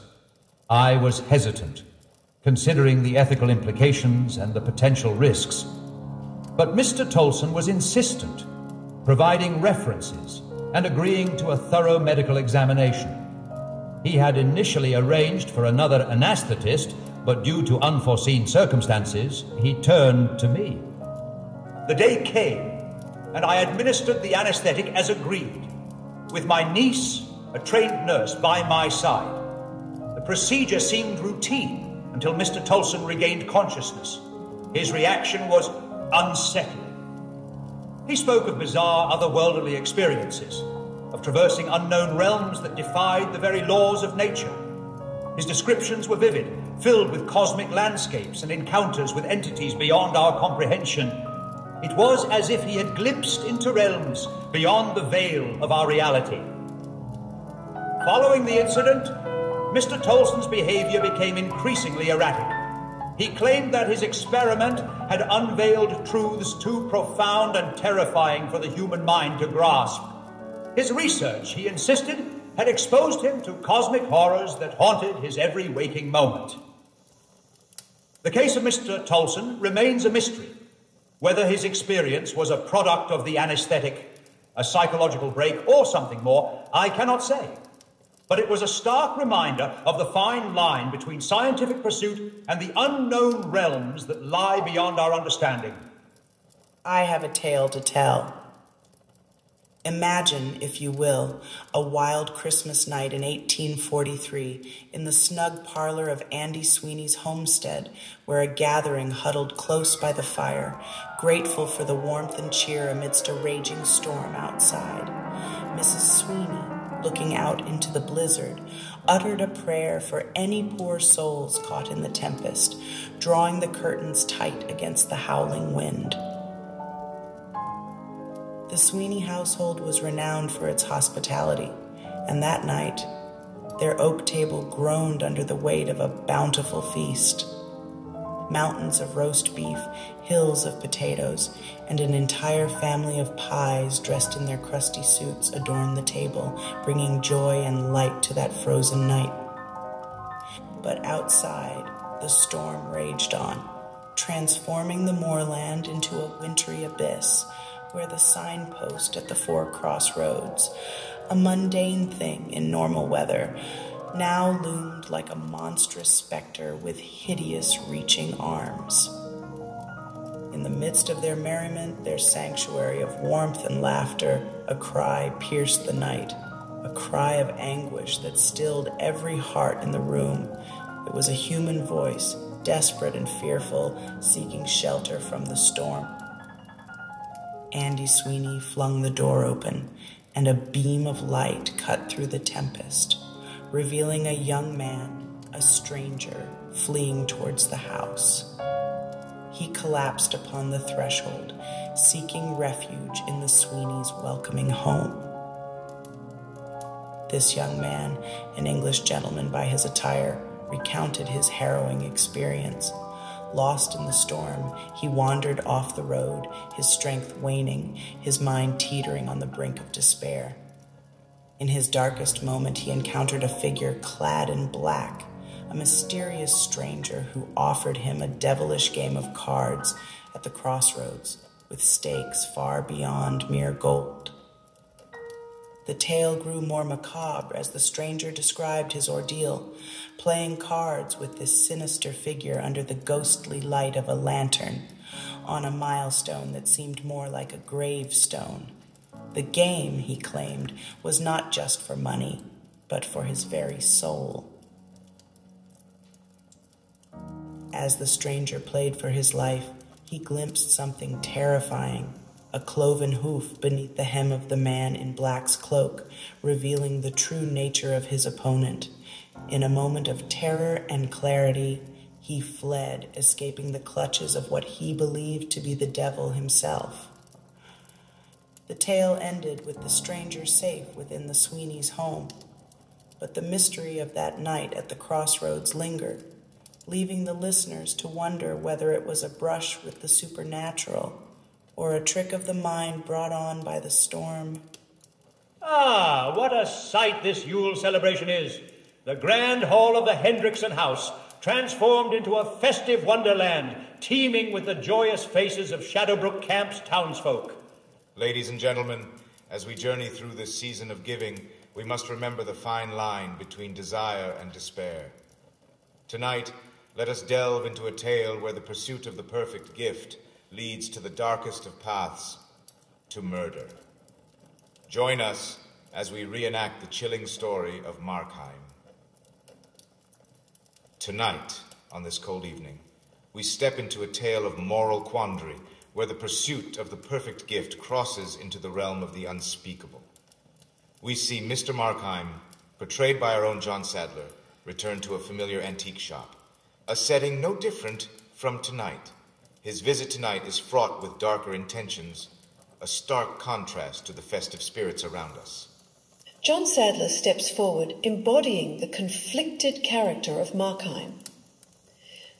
I was hesitant, considering the ethical implications and the potential risks. But Mr. Tolson was insistent, providing references and agreeing to a thorough medical examination. He had initially arranged for another anesthetist, but due to unforeseen circumstances, he turned to me. The day came, and I administered the anesthetic as agreed, with my niece, a trained nurse, by my side. The procedure seemed routine until Mr. Tolson regained consciousness. His reaction was unsettling. He spoke of bizarre, otherworldly experiences, of traversing unknown realms that defied the very laws of nature. His descriptions were vivid, filled with cosmic landscapes and encounters with entities beyond our comprehension. It was as if he had glimpsed into realms beyond the veil of our reality. Following the incident, Mr. Tolson's behavior became increasingly erratic. He claimed that his experiment had unveiled truths too profound and terrifying for the human mind to grasp. His research, he insisted, had exposed him to cosmic horrors that haunted his every waking moment. The case of Mr. Tolson remains a mystery. Whether his experience was a product of the anesthetic, a psychological break, or something more, I cannot say. But it was a stark reminder of the fine line between scientific pursuit and the unknown realms that lie beyond our understanding. I have a tale to tell. Imagine, if you will, a wild Christmas night in 1843 in the snug parlor of Andy Sweeney's homestead, where a gathering huddled close by the fire, grateful for the warmth and cheer amidst a raging storm outside. Mrs. Sweeney, looking out into the blizzard, uttered a prayer for any poor souls caught in the tempest, drawing the curtains tight against the howling wind. The Sweeney household was renowned for its hospitality, and that night, their oak table groaned under the weight of a bountiful feast. Mountains of roast beef, hills of potatoes, and an entire family of pies dressed in their crusty suits adorned the table, bringing joy and light to that frozen night. But outside, the storm raged on, transforming the moorland into a wintry abyss where the signpost at the four crossroads, a mundane thing in normal weather, now loomed like a monstrous specter with hideous reaching arms. In the midst of their merriment, their sanctuary of warmth and laughter, a cry pierced the night, a cry of anguish that stilled every heart in the room. It was a human voice, desperate and fearful, seeking shelter from the storm. Andy Sweeney flung the door open, and a beam of light cut through the tempest, revealing a young man, a stranger, fleeing towards the house. He collapsed upon the threshold, seeking refuge in the Sweeney's welcoming home. This young man, an English gentleman by his attire, recounted his harrowing experience. Lost in the storm, he wandered off the road, his strength waning, his mind teetering on the brink of despair. In his darkest moment, he encountered a figure clad in black, a mysterious stranger who offered him a devilish game of cards at the crossroads with stakes far beyond mere gold. The tale grew more macabre as the stranger described his ordeal, playing cards with this sinister figure under the ghostly light of a lantern on a milestone that seemed more like a gravestone. The game, he claimed, was not just for money, but for his very soul. As the stranger played for his life, he glimpsed something terrifying a cloven hoof beneath the hem of the man in black's cloak, revealing the true nature of his opponent. In a moment of terror and clarity, he fled, escaping the clutches of what he believed to be the devil himself. The tale ended with the stranger safe within the Sweeney's home, but the mystery of that night at the crossroads lingered, leaving the listeners to wonder whether it was a brush with the supernatural or a trick of the mind brought on by the storm. Ah, what a sight this Yule celebration is! The grand hall of the Hendrickson house, transformed into a festive wonderland, teeming with the joyous faces of Shadowbrook Camp's townsfolk. Ladies and gentlemen, as we journey through this season of giving, we must remember the fine line between desire and despair. Tonight, let us delve into a tale where the pursuit of the perfect gift leads to the darkest of paths, to murder. Join us as we reenact the chilling story of Markheim. Tonight, on this cold evening, we step into a tale of moral quandary where the pursuit of the perfect gift crosses into the realm of the unspeakable. We see Mr. Markheim, portrayed by our own John Sadler, return to a familiar antique shop, a setting no different from tonight. His visit tonight is fraught with darker intentions, a stark contrast to the festive spirits around us. John Sadler steps forward, embodying the conflicted character of Markheim.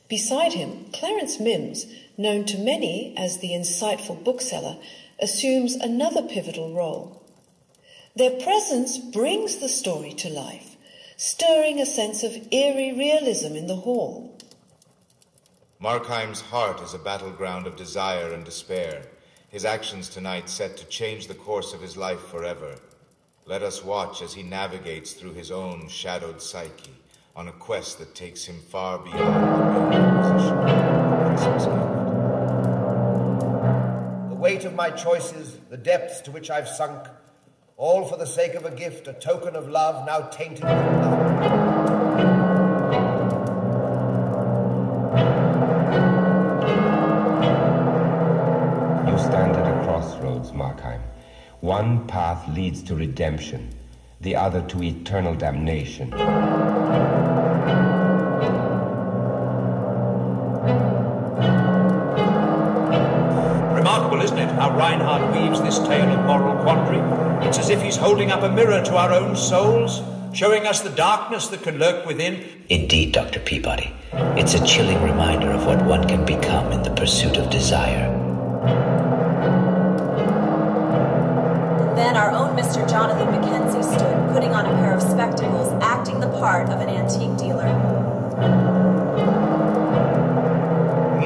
Beside him, Clarence Mims, known to many as the insightful bookseller, assumes another pivotal role. Their presence brings the story to life, stirring a sense of eerie realism in the hall. Markheim's heart is a battleground of desire and despair, his actions tonight set to change the course of his life forever. Let us watch as he navigates through his own shadowed psyche on a quest that takes him far beyond the mere position of my choices, the depths to which I've sunk, all for the sake of a gift, a token of love now tainted with blood. You stand at a crossroads, Markheim. One path leads to redemption, the other to eternal damnation. Reinhardt weaves this tale of moral quandary? It's as if he's holding up a mirror to our own souls, showing us the darkness that can lurk within. Indeed, Dr. Peabody. It's a chilling reminder of what one can become in the pursuit of desire. Then our own Mr. Jonathan Mackenzie stood, putting on a pair of spectacles, acting the part of an antique dealer.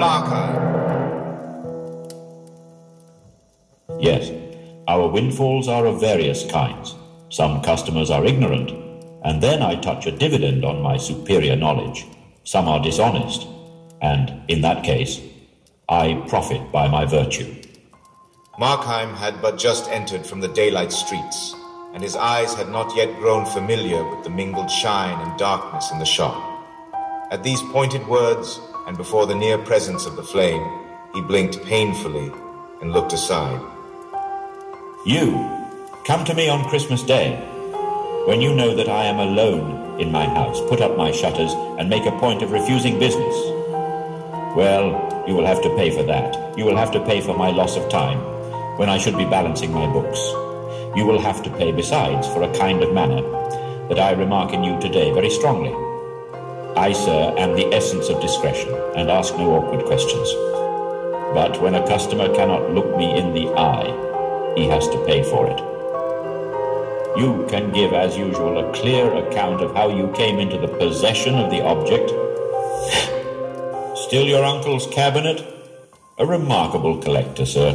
Markheim. Our windfalls are of various kinds. Some customers are ignorant, and then I touch a dividend on my superior knowledge. Some are dishonest, and in that case, I profit by my virtue. Markheim had but just entered from the daylight streets, and his eyes had not yet grown familiar with the mingled shine and darkness in the shop. At these pointed words, and before the near presence of the flame, he blinked painfully and looked aside. You, come to me on Christmas Day, when you know that I am alone in my house, put up my shutters, and make a point of refusing business. Well, you will have to pay for that. You will have to pay for my loss of time when I should be balancing my books. You will have to pay besides for a kind of manner that I remark in you today very strongly. I, sir, am the essence of discretion and ask no awkward questions. But when a customer cannot look me in the eye, he has to pay for it. You can give, as usual, a clear account of how you came into the possession of the object. Still your uncle's cabinet? A remarkable collector, sir.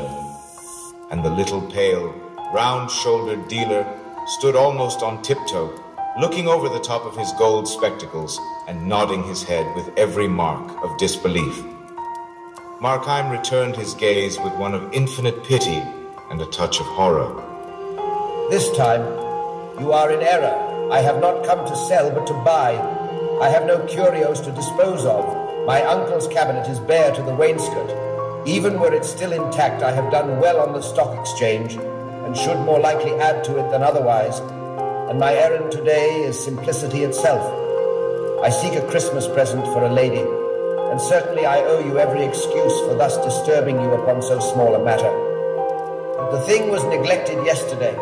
And the little pale, round shouldered dealer stood almost on tiptoe, looking over the top of his gold spectacles and nodding his head with every mark of disbelief. Markheim returned his gaze with one of infinite pity and a touch of horror. This time, you are in error. I have not come to sell, but to buy. I have no curios to dispose of. My uncle's cabinet is bare to the wainscot. Even were it still intact, I have done well on the stock exchange, and should more likely add to it than otherwise. And my errand today is simplicity itself. I seek a Christmas present for a lady, and certainly I owe you every excuse for thus disturbing you upon so small a matter. But the thing was neglected yesterday.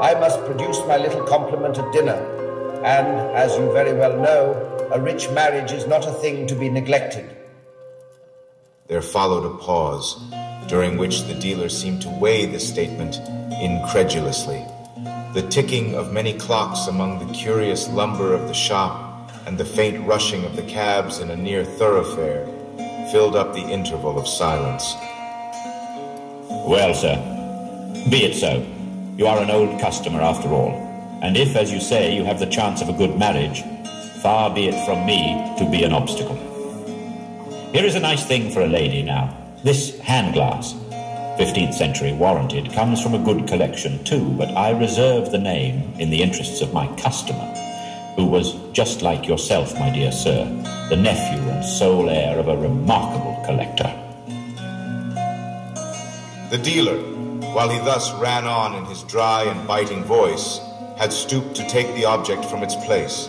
I must produce my little compliment at dinner. And, as you very well know, a rich marriage is not a thing to be neglected. There followed a pause, during which the dealer seemed to weigh the statement incredulously. The ticking of many clocks among the curious lumber of the shop and the faint rushing of the cabs in a near thoroughfare filled up the interval of silence. Well, sir, be it so. You are an old customer after all. And if, as you say, you have the chance of a good marriage, far be it from me to be an obstacle. Here is a nice thing for a lady now. This hand glass, 15th century warranted, comes from a good collection too, but I reserve the name in the interests of my customer, who was just like yourself, my dear sir, the nephew and sole heir of a remarkable collector. The dealer, while he thus ran on in his dry and biting voice, had stooped to take the object from its place.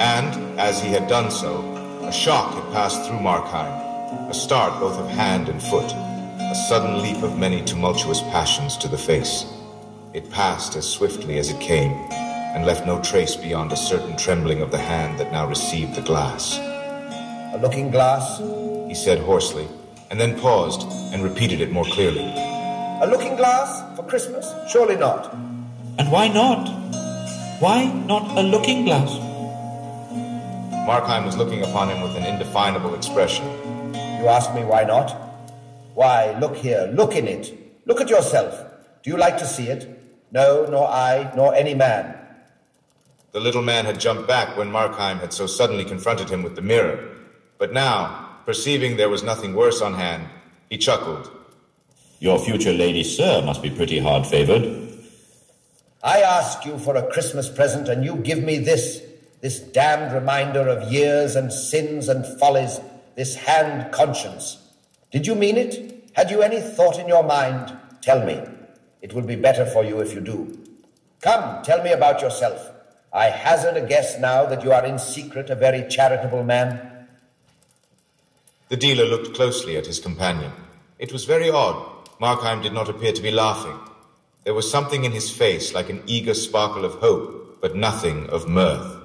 And, as he had done so, a shock had passed through Markheim, a start both of hand and foot, a sudden leap of many tumultuous passions to the face. It passed as swiftly as it came, and left no trace beyond a certain trembling of the hand that now received the glass. A looking glass? He said hoarsely, and then paused and repeated it more clearly. A looking glass for Christmas? Surely not. And why not? Why not a looking glass? Markheim was looking upon him with an indefinable expression. You ask me why not? Why, look here, look in it. Look at yourself. Do you like to see it? No, nor I, nor any man. The little man had jumped back when Markheim had so suddenly confronted him with the mirror. But now, perceiving there was nothing worse on hand, he chuckled. Your future lady, sir, must be pretty hard favored. I ask you for a Christmas present, and you give me this, this damned reminder of years and sins and follies, this hand conscience. Did you mean it? Had you any thought in your mind? Tell me. It will be better for you if you do. Come, tell me about yourself. I hazard a guess now that you are in secret a very charitable man. The dealer looked closely at his companion. It was very odd. Markheim did not appear to be laughing. There was something in his face like an eager sparkle of hope, but nothing of mirth.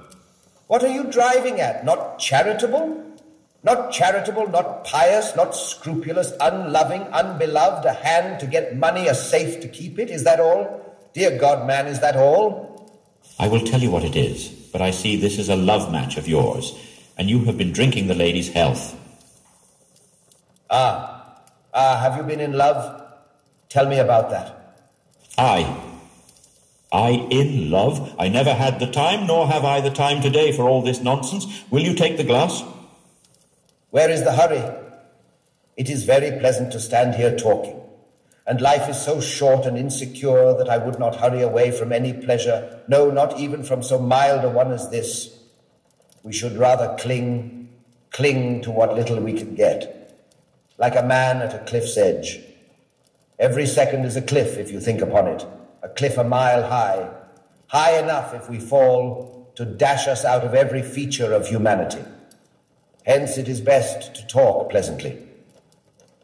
What are you driving at? Not charitable? Not charitable, not pious, not scrupulous, unloving, unbeloved, a hand to get money, a safe to keep it? Is that all? Dear God, man, is that all? I will tell you what it is, but I see this is a love match of yours, and you have been drinking the lady's health. Ah, ah, have you been in love? Tell me about that. I. I in love? I never had the time, nor have I the time today for all this nonsense. Will you take the glass? Where is the hurry? It is very pleasant to stand here talking, and life is so short and insecure that I would not hurry away from any pleasure, no, not even from so mild a one as this. We should rather cling, cling to what little we can get, like a man at a cliff's edge. Every second is a cliff if you think upon it, a cliff a mile high, high enough if we fall, to dash us out of every feature of humanity. Hence, it is best to talk pleasantly.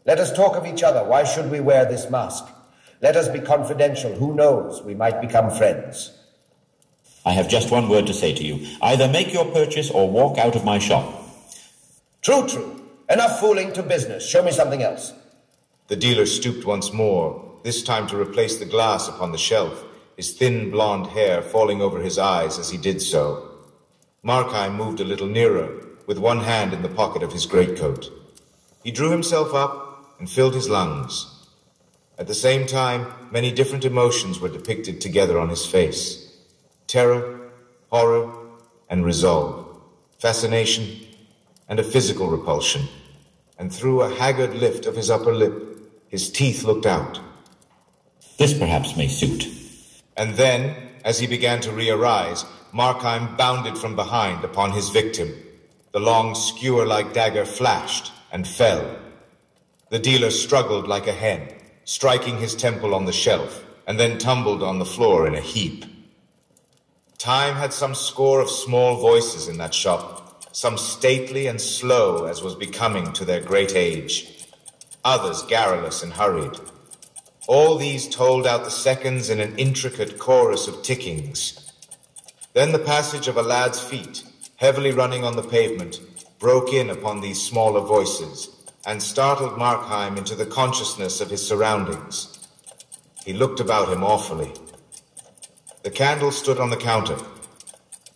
Let us talk of each other. Why should we wear this mask? Let us be confidential. Who knows? We might become friends. I have just one word to say to you. Either make your purchase or walk out of my shop. True, true. Enough fooling to business. Show me something else. The dealer stooped once more, this time to replace the glass upon the shelf, his thin blond hair falling over his eyes as he did so. Markheim moved a little nearer, with one hand in the pocket of his greatcoat. He drew himself up and filled his lungs. At the same time, many different emotions were depicted together on his face terror, horror, and resolve, fascination, and a physical repulsion. And through a haggard lift of his upper lip, his teeth looked out. This perhaps may suit. And then, as he began to re-arise, Markheim bounded from behind upon his victim. The long skewer-like dagger flashed and fell. The dealer struggled like a hen, striking his temple on the shelf, and then tumbled on the floor in a heap. Time had some score of small voices in that shop, some stately and slow as was becoming to their great age, others garrulous and hurried. All these told out the seconds in an intricate chorus of tickings. Then the passage of a lad's feet, heavily running on the pavement, broke in upon these smaller voices and startled Markheim into the consciousness of his surroundings. He looked about him awfully. The candle stood on the counter,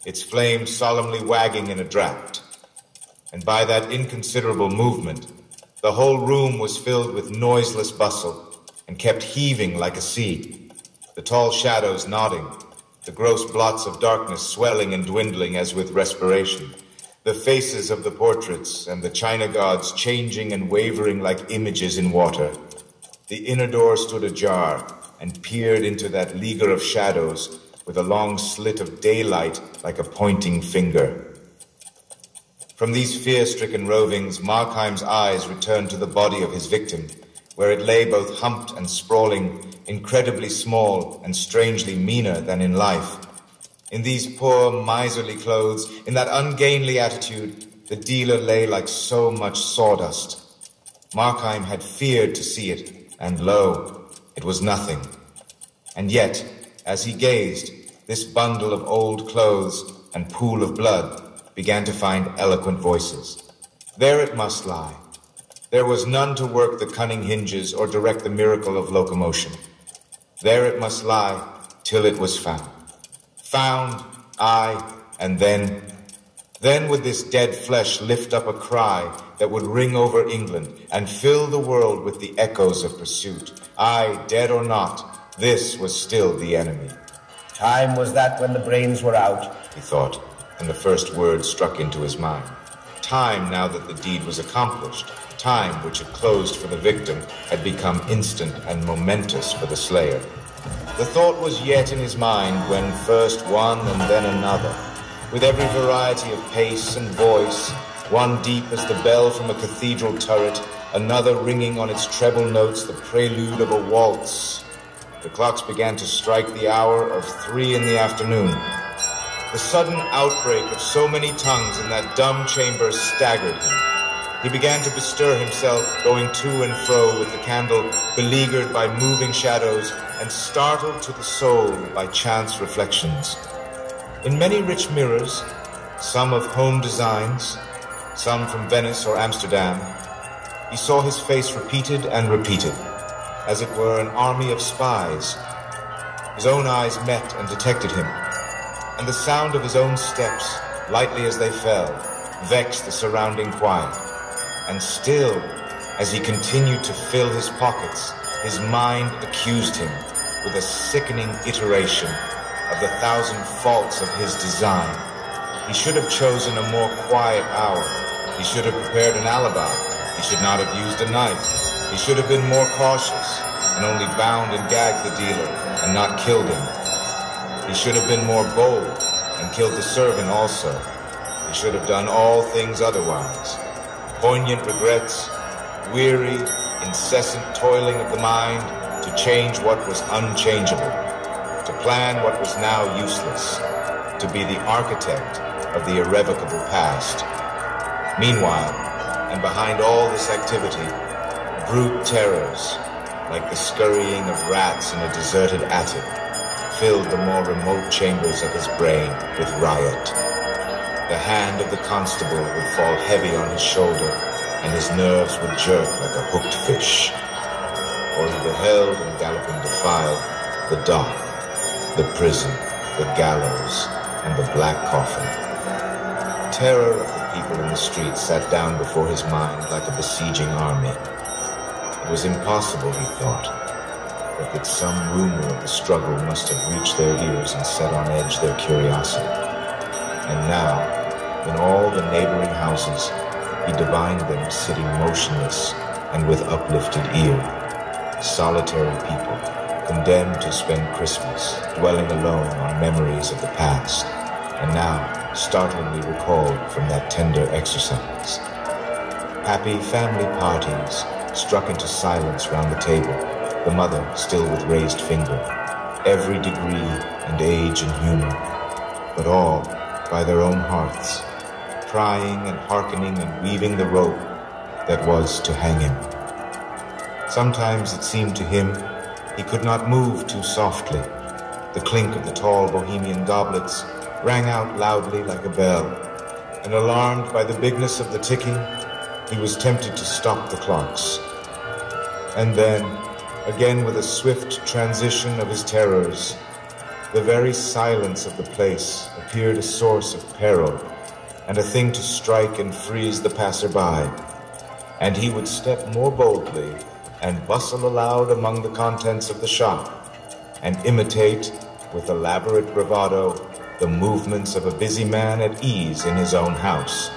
its flame solemnly wagging in a draught. And by that inconsiderable movement, the whole room was filled with noiseless bustle and kept heaving like a sea, the tall shadows nodding, the gross blots of darkness swelling and dwindling as with respiration, the faces of the portraits and the china gods changing and wavering like images in water. The inner door stood ajar, and peered into that leaguer of shadows with a long slit of daylight like a pointing finger. From these fear-stricken rovings, Markheim's eyes returned to the body of his victim, where it lay both humped and sprawling, incredibly small and strangely meaner than in life. In these poor, miserly clothes, in that ungainly attitude, the dealer lay like so much sawdust. Markheim had feared to see it, and lo, it was nothing. And yet, as he gazed, this bundle of old clothes and pool of blood began to find eloquent voices. There it must lie. There was none to work the cunning hinges or direct the miracle of locomotion. There it must lie till it was found. Found, I, and then, then would this dead flesh lift up a cry that would ring over England and fill the world with the echoes of pursuit. I, dead or not, this was still the enemy. Time was that when the brains were out, he thought, and the first word struck into his mind. Time now that the deed was accomplished. Time which had closed for the victim had become instant and momentous for the slayer. The thought was yet in his mind when first one and then another, with every variety of pace and voice, one deep as the bell from a cathedral turret, another ringing on its treble notes the prelude of a waltz. The clocks began to strike the hour of three in the afternoon. The sudden outbreak of so many tongues in that dumb chamber staggered him. He began to bestir himself, going to and fro with the candle, beleaguered by moving shadows, and startled to the soul by chance reflections. In many rich mirrors, some of home designs, some from Venice or Amsterdam, he saw his face repeated and repeated, as it were an army of spies. His own eyes met and detected him, and the sound of his own steps, lightly as they fell, vexed the surrounding quiet. And still, as he continued to fill his pockets, his mind accused him with a sickening iteration of the thousand faults of his design. He should have chosen a more quiet hour. He should have prepared an alibi. He should not have used a knife. He should have been more cautious and only bound and gagged the dealer and not killed him. He should have been more bold and killed the servant also. He should have done all things otherwise poignant regrets, weary, incessant toiling of the mind to change what was unchangeable, to plan what was now useless. to be the architect of the irrevocable past. Meanwhile, and behind all this activity, brute terrors, like the scurrying of rats in a deserted attic, filled the more remote chambers of his brain with riot. The hand of the constable would fall heavy on his shoulder, and his nerves would jerk like a hooked fish. Or he beheld in galloping defile the dock, the prison, the gallows, and the black coffin. Terror of the people in the streets sat down before his mind like a besieging army. It was impossible, he thought, but that some rumor of the struggle must have reached their ears and set on edge their curiosity. And now, in all the neighboring houses, he divined them sitting motionless and with uplifted ear, solitary people, condemned to spend Christmas dwelling alone on memories of the past, and now startlingly recalled from that tender exercise. Happy family parties struck into silence round the table, the mother still with raised finger, every degree and age and humor, but all by their own hearths, prying and hearkening and weaving the rope that was to hang him. Sometimes it seemed to him he could not move too softly. The clink of the tall bohemian goblets rang out loudly like a bell, and alarmed by the bigness of the ticking, he was tempted to stop the clocks. And then, again with a swift transition of his terrors, the very silence of the place appeared a source of peril and a thing to strike and freeze the passer-by, and he would step more boldly and bustle aloud among the contents of the shop and imitate with elaborate bravado the movements of a busy man at ease in his own house.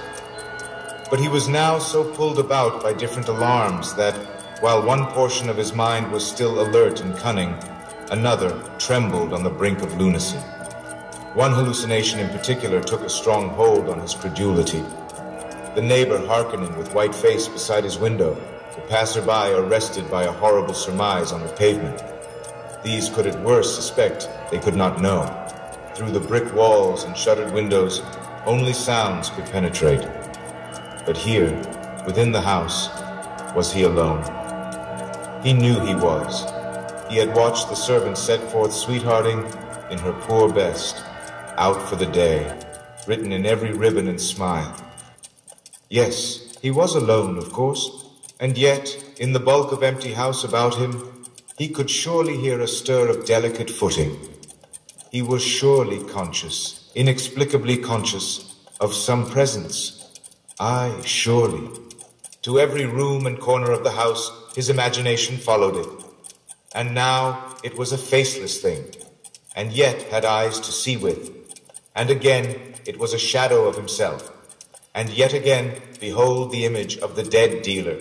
But he was now so pulled about by different alarms that, while one portion of his mind was still alert and cunning, another trembled on the brink of lunacy. One hallucination in particular took a strong hold on his credulity. The neighbor hearkening with white face beside his window, the passerby arrested by a horrible surmise on the pavement. These could at worst suspect, they could not know. Through the brick walls and shuttered windows, only sounds could penetrate. But here, within the house, was he alone? He knew he was. He had watched the servant set forth sweethearting in her poor best, out for the day, written in every ribbon and smile. Yes, he was alone, of course, and yet, in the bulk of empty house about him, he could surely hear a stir of delicate footing. He was surely conscious, inexplicably conscious, of some presence. Aye, surely. To every room and corner of the house, his imagination followed it. And now it was a faceless thing, and yet had eyes to see with. And again it was a shadow of himself. And yet again, behold the image of the dead dealer,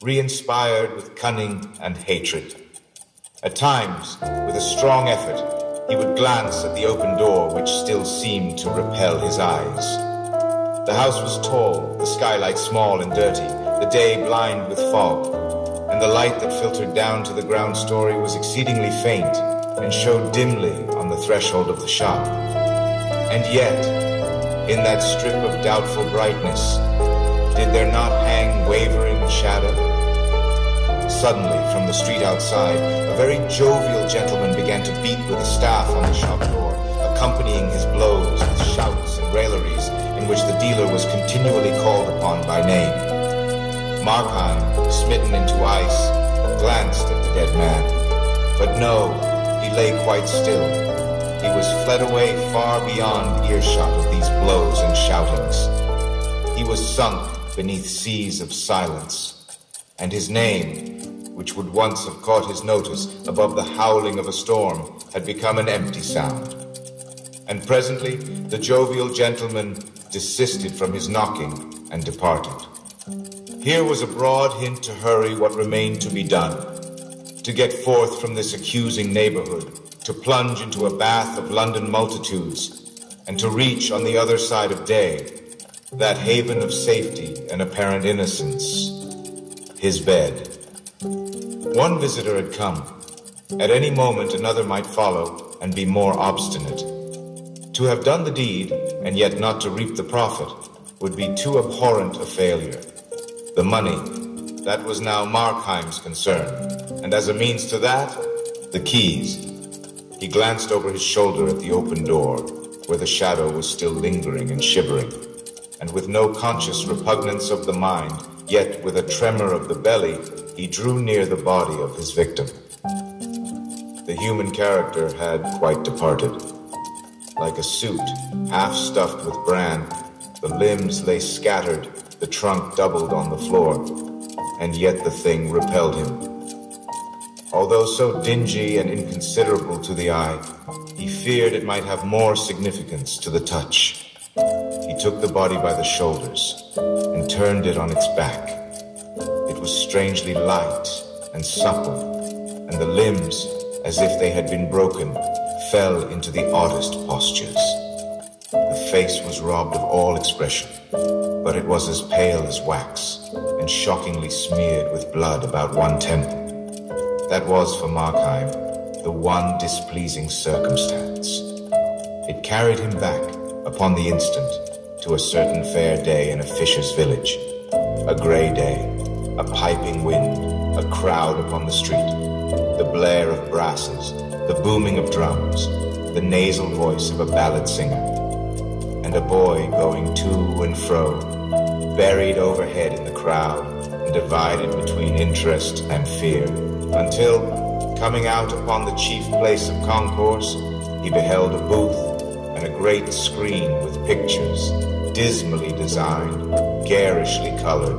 re-inspired with cunning and hatred. At times, with a strong effort, he would glance at the open door which still seemed to repel his eyes. The house was tall, the skylight small and dirty, the day blind with fog, the light that filtered down to the ground story was exceedingly faint and showed dimly on the threshold of the shop. And yet, in that strip of doubtful brightness, did there not hang wavering shadow? Suddenly, from the street outside, a very jovial gentleman began to beat with a staff on the shop door, accompanying his blows with shouts and railleries in which the dealer was continually called upon by name. Markheim, smitten into ice, glanced at the dead man. But no, he lay quite still. He was fled away far beyond earshot of these blows and shoutings. He was sunk beneath seas of silence, and his name, which would once have caught his notice above the howling of a storm, had become an empty sound. And presently the jovial gentleman desisted from his knocking and departed. Here was a broad hint to hurry what remained to be done, to get forth from this accusing neighborhood, to plunge into a bath of London multitudes, and to reach on the other side of day, that haven of safety and apparent innocence, his bed. One visitor had come. At any moment another might follow and be more obstinate. To have done the deed, and yet not to reap the profit, would be too abhorrent a failure. The money, that was now Markheim's concern, and as a means to that, the keys. He glanced over his shoulder at the open door, where the shadow was still lingering and shivering, and with no conscious repugnance of the mind, yet with a tremor of the belly, he drew near the body of his victim. The human character had quite departed. Like a suit, half stuffed with bran, the limbs lay scattered, the trunk doubled on the floor, and yet the thing repelled him. Although so dingy and inconsiderable to the eye, he feared it might have more significance to the touch. He took the body by the shoulders and turned it on its back. It was strangely light and supple, and the limbs, as if they had been broken, fell into the oddest postures. Face was robbed of all expression, but it was as pale as wax and shockingly smeared with blood about one temple. That was for Markheim the one displeasing circumstance. It carried him back, upon the instant, to a certain fair day in a fisher's village. A grey day, a piping wind, a crowd upon the street, the blare of brasses, the booming of drums, the nasal voice of a ballad singer, and a boy going to and fro, buried overhead in the crowd and divided between interest and fear, until, coming out upon the chief place of concourse, he beheld a booth and a great screen with pictures, dismally designed, garishly colored,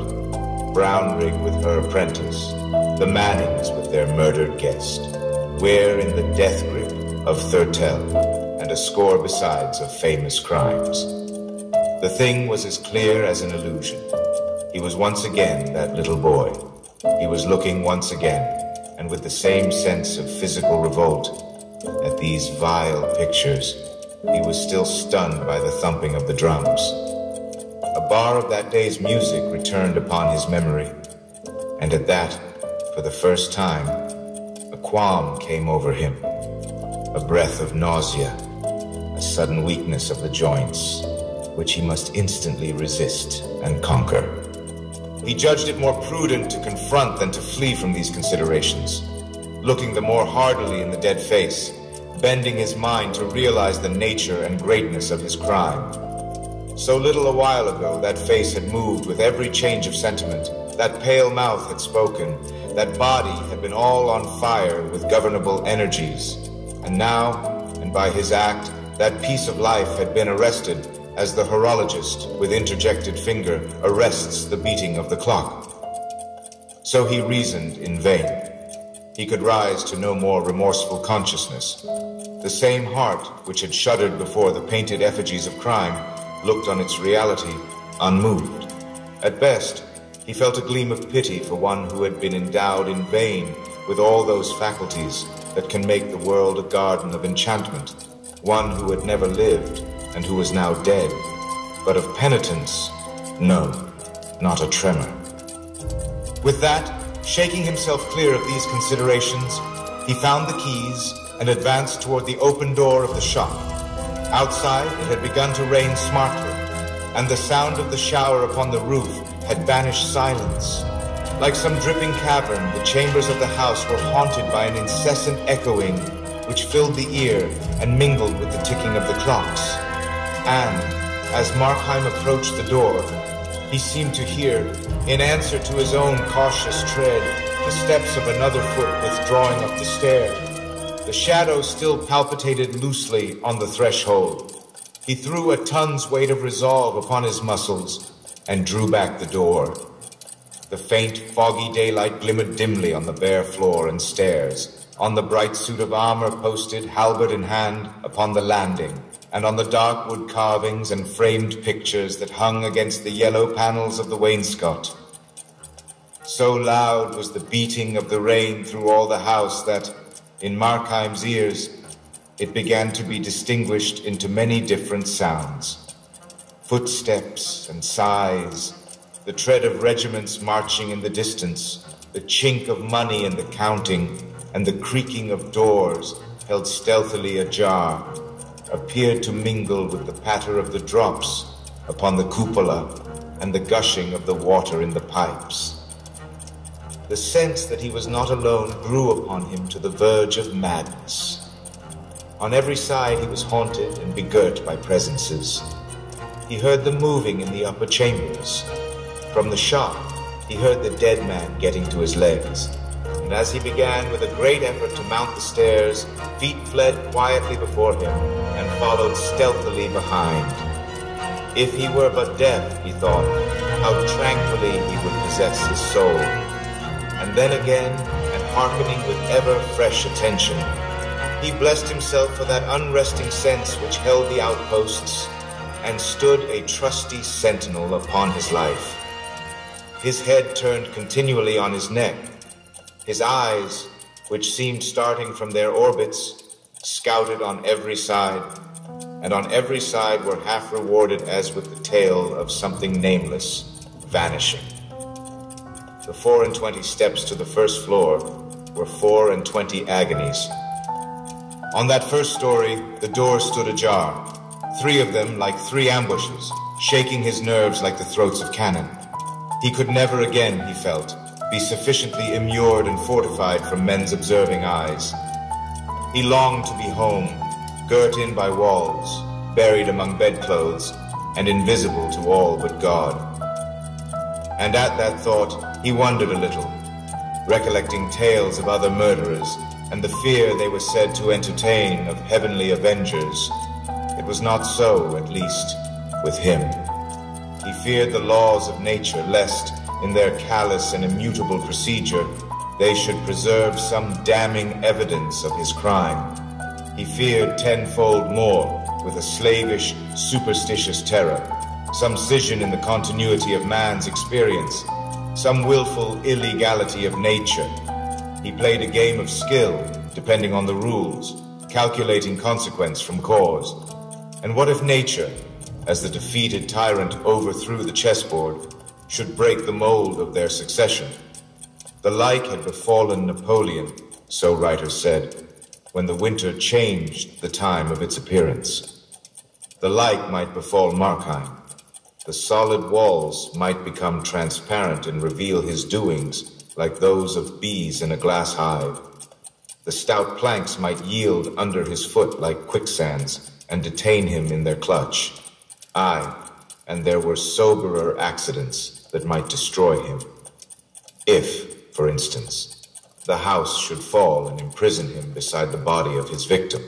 Brownrigg with her apprentice, the Mannings with their murdered guest, Weare in the death grip of Thurtell, and a score besides of famous crimes. The thing was as clear as an illusion. He was once again that little boy. He was looking once again, and with the same sense of physical revolt, at these vile pictures. He was still stunned by the thumping of the drums. A bar of that day's music returned upon his memory, and at that, for the first time, a qualm came over him a breath of nausea, sudden weakness of the joints, which he must instantly resist and conquer. He judged it more prudent to confront than to flee from these considerations, looking the more hardily in the dead face, bending his mind to realize the nature and greatness of his crime. So little a while ago, that face had moved with every change of sentiment, that pale mouth had spoken, that body had been all on fire with governable energies. And now, and by his act, that piece of life had been arrested as the horologist, with interjected finger, arrests the beating of the clock. So he reasoned in vain. He could rise to no more remorseful consciousness. The same heart which had shuddered before the painted effigies of crime looked on its reality unmoved. At best, he felt a gleam of pity for one who had been endowed in vain with all those faculties that can make the world a garden of enchantment, one who had never lived and who was now dead. But of penitence, no, not a tremor. With that, shaking himself clear of these considerations, he found the keys and advanced toward the open door of the shop. Outside, it had begun to rain smartly, and the sound of the shower upon the roof had banished silence. Like some dripping cavern, the chambers of the house were haunted by an incessant echoing which filled the ear and mingled with the ticking of the clocks. And, as Markheim approached the door, he seemed to hear, in answer to his own cautious tread, the steps of another foot withdrawing up the stair. The shadow still palpitated loosely on the threshold. He threw a ton's weight of resolve upon his muscles and drew back the door. The faint, foggy daylight glimmered dimly on the bare floor and stairs, on the bright suit of armor posted, halberd in hand, upon the landing, and on the dark wood carvings and framed pictures that hung against the yellow panels of the wainscot. So loud was the beating of the rain through all the house that, in Markheim's ears, it began to be distinguished into many different sounds footsteps and sighs, the tread of regiments marching in the distance, the chink of money in the counting, and the creaking of doors held stealthily ajar, appeared to mingle with the patter of the drops upon the cupola and the gushing of the water in the pipes. The sense that he was not alone grew upon him to the verge of madness. On every side he was haunted and begirt by presences. He heard them moving in the upper chambers. From the shop, he heard the dead man getting to his legs. And as he began with a great effort to mount the stairs, feet fled quietly before him and followed stealthily behind. If he were but deaf, he thought, how tranquilly he would possess his soul. And then again, and hearkening with ever fresh attention, he blessed himself for that unresting sense which held the outposts and stood a trusty sentinel upon his life. His head turned continually on his neck, his eyes, which seemed starting from their orbits, scouted on every side, and on every side were half rewarded as with the tale of something nameless, vanishing. The four and twenty steps to the first floor were four and twenty agonies. On that first story, the doors stood ajar, three of them like three ambushes, shaking his nerves like the throats of cannon. He could never again, he felt, be sufficiently immured and fortified from men's observing eyes. He longed to be home, girt in by walls, buried among bedclothes, and invisible to all but God. And at that thought, he wondered a little, recollecting tales of other murderers and the fear they were said to entertain of heavenly avengers. It was not so, at least, with him. He feared the laws of nature, lest, in their callous and immutable procedure, they should preserve some damning evidence of his crime. He feared tenfold more, with a slavish, superstitious terror, some scission in the continuity of man's experience, some willful illegality of nature. He played a game of skill, depending on the rules, calculating consequence from cause. And what if nature, as the defeated tyrant overthrew the chessboard, should break the mold of their succession? The like had befallen Napoleon, so writers said, when the winter changed the time of its appearance. The like might befall Markheim. The solid walls might become transparent and reveal his doings like those of bees in a glass hive. The stout planks might yield under his foot like quicksands and detain him in their clutch. Aye, and there were soberer accidents that might destroy him. If, for instance, the house should fall and imprison him beside the body of his victim,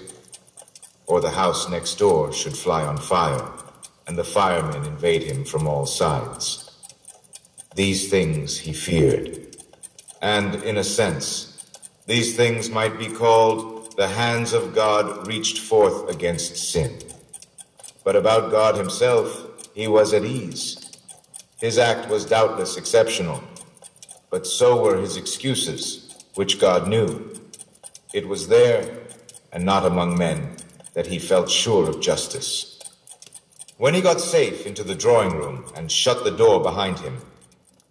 or the house next door should fly on fire and the firemen invade him from all sides. These things he feared. And in a sense, these things might be called the hands of God reached forth against sin. But about God himself, he was at ease. His act was doubtless exceptional, but so were his excuses, which God knew. It was there, and not among men, that he felt sure of justice. When he got safe into the drawing room and shut the door behind him,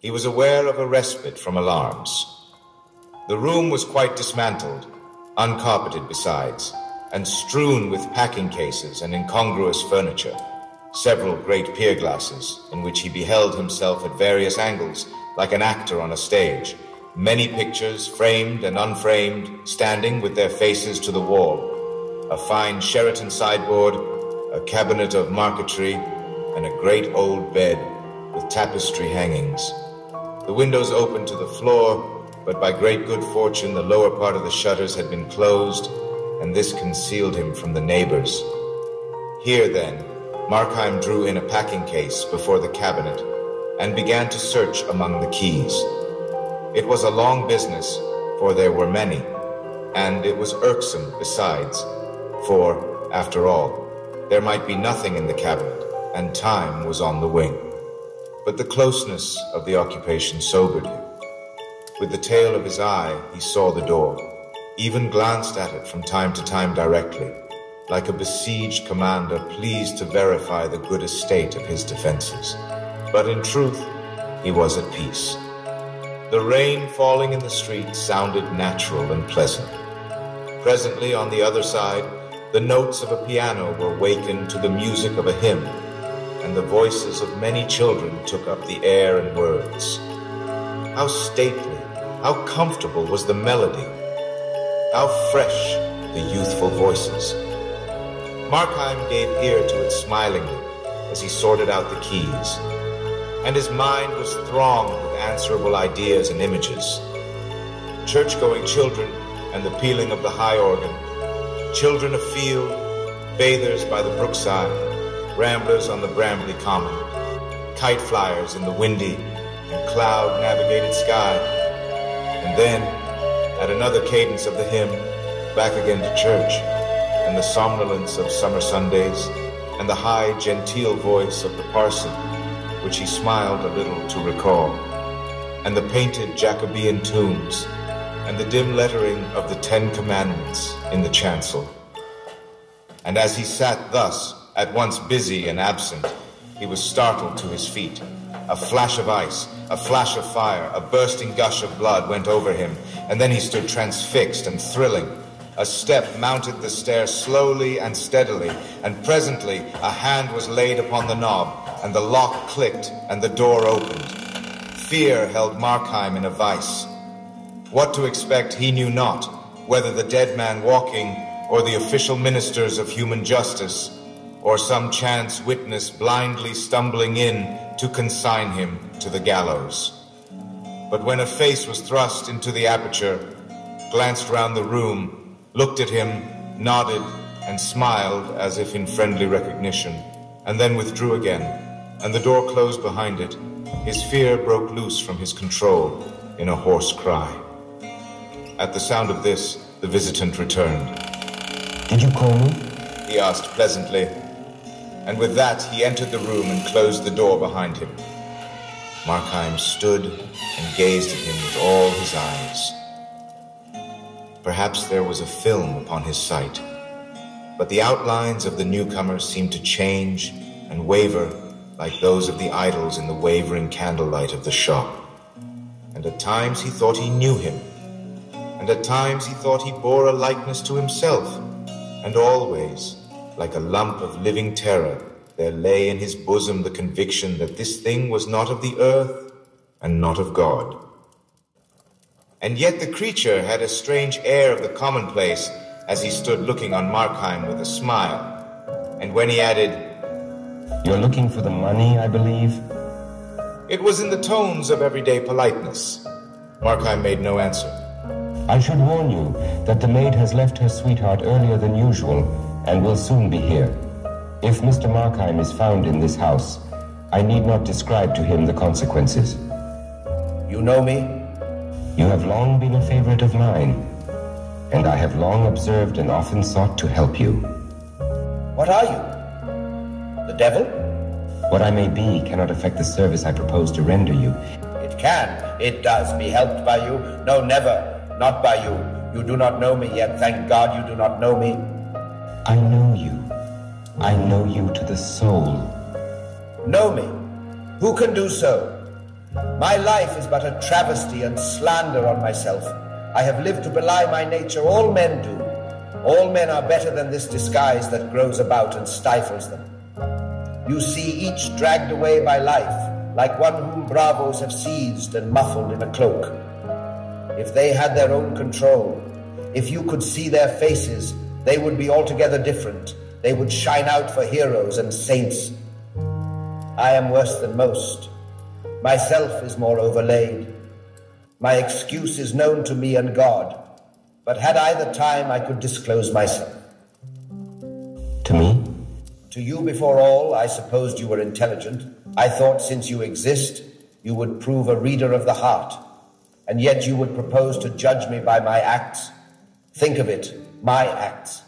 he was aware of a respite from alarms. The room was quite dismantled, uncarpeted besides, and strewn with packing cases and incongruous furniture. Several great pier glasses, in which he beheld himself at various angles, like an actor on a stage. Many pictures, framed and unframed, standing with their faces to the wall. A fine Sheraton sideboard, a cabinet of marquetry, and a great old bed with tapestry hangings. The windows opened to the floor, but by great good fortune the lower part of the shutters had been closed, and this concealed him from the neighbors. Here, then, Markheim drew in a packing case before the cabinet and began to search among the keys. It was a long business, for there were many, and it was irksome besides, for, after all, there might be nothing in the cabinet, and time was on the wing. But the closeness of the occupation sobered him. With the tail of his eye, he saw the door, even glanced at it from time to time directly, like a besieged commander pleased to verify the good estate of his defenses. But in truth, he was at peace. The rain falling in the street sounded natural and pleasant. Presently, on the other side, the notes of a piano were wakened to the music of a hymn, and the voices of many children took up the air and words. How stately, how comfortable was the melody, how fresh the youthful voices. Markheim gave ear to it smilingly as he sorted out the keys, and his mind was thronged with answerable ideas and images. Church going children and the pealing of the high organ, children afield, bathers by the brookside, ramblers on the brambly common, kite flyers in the windy and cloud navigated sky, and then, at another cadence of the hymn, back again to church, and the somnolence of summer Sundays, and the high, genteel voice of the parson, which he smiled a little to recall, and the painted Jacobean tombs, and the dim lettering of the Ten Commandments in the chancel. And as he sat thus, at once busy and absent, he was startled to his feet. A flash of ice, a flash of fire, a bursting gush of blood went over him, and then he stood transfixed and thrilling. A step mounted the stair slowly and steadily, and presently a hand was laid upon the knob, and the lock clicked, and the door opened. Fear held Markheim in a vice. What to expect he knew not, whether the dead man walking, or the official ministers of human justice, or some chance witness blindly stumbling in to consign him to the gallows. But when a face was thrust into the aperture, glanced round the room, looked at him, nodded, and smiled as if in friendly recognition, and then withdrew again, and the door closed behind it, his fear broke loose from his control in a hoarse cry. At the sound of this, the visitant returned. Did you call me? He asked pleasantly, and with that he entered the room and closed the door behind him. Markheim stood and gazed at him with all his eyes. Perhaps there was a film upon his sight, but the outlines of the newcomer seemed to change and waver like those of the idols in the wavering candlelight of the shop. And at times he thought he knew him, and at times he thought he bore a likeness to himself, and always, like a lump of living terror, there lay in his bosom the conviction that this thing was not of the earth and not of God. And yet the creature had a strange air of the commonplace as he stood looking on Markheim with a smile. And when he added, You're looking for the money, I believe? It was in the tones of everyday politeness. Markheim made no answer. I should warn you that the maid has left her sweetheart earlier than usual and will soon be here. If Mr. Markheim is found in this house, I need not describe to him the consequences. You know me? You have long been a favorite of mine, and I have long observed and often sought to help you. What are you? The devil? What I may be cannot affect the service I propose to render you. It can. It does. Be helped by you? No, never. Not by you. You do not know me yet. Thank God you do not know me. I know you. I know you to the soul. Know me? Who can do so? My life is but a travesty and slander on myself. I have lived to belie my nature. All men do. All men are better than this disguise that grows about and stifles them. You see each dragged away by life, like one whom bravos have seized and muffled in a cloak. If they had their own control, if you could see their faces, they would be altogether different. They would shine out for heroes and saints. I am worse than most. Myself is more overlaid. My excuse is known to me and God, but had I the time, I could disclose myself. To me? To you before all, I supposed you were intelligent. I thought since you exist, you would prove a reader of the heart, and yet you would propose to judge me by my acts. Think of it, my acts.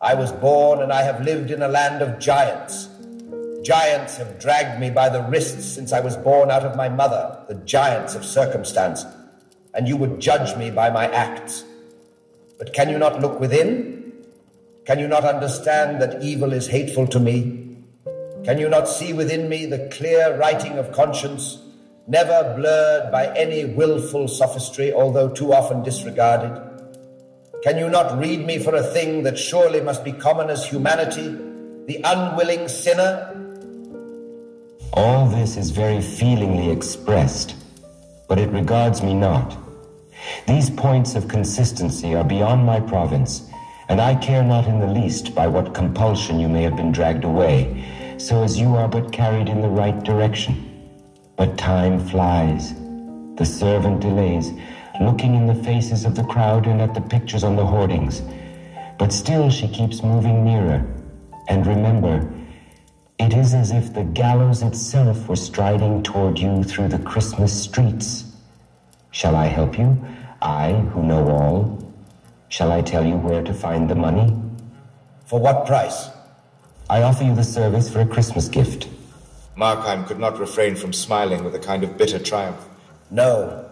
I was born and I have lived in a land of giants. Giants have dragged me by the wrists since I was born out of my mother, the giants of circumstance, and you would judge me by my acts. But can you not look within? Can you not understand that evil is hateful to me? Can you not see within me the clear writing of conscience, never blurred by any wilful sophistry, although too often disregarded? Can you not read me for a thing that surely must be common as humanity, the unwilling sinner? All this is very feelingly expressed, but it regards me not. These points of consistency are beyond my province, and I care not in the least by what compulsion you may have been dragged away, so as you are but carried in the right direction. But time flies. The servant delays, looking in the faces of the crowd and at the pictures on the hoardings. But still she keeps moving nearer. And remember, it is as if the gallows itself were striding toward you through the Christmas streets. Shall I help you? I, who know all. Shall I tell you where to find the money? For what price? I offer you the service for a Christmas gift. Markheim could not refrain from smiling with a kind of bitter triumph. No,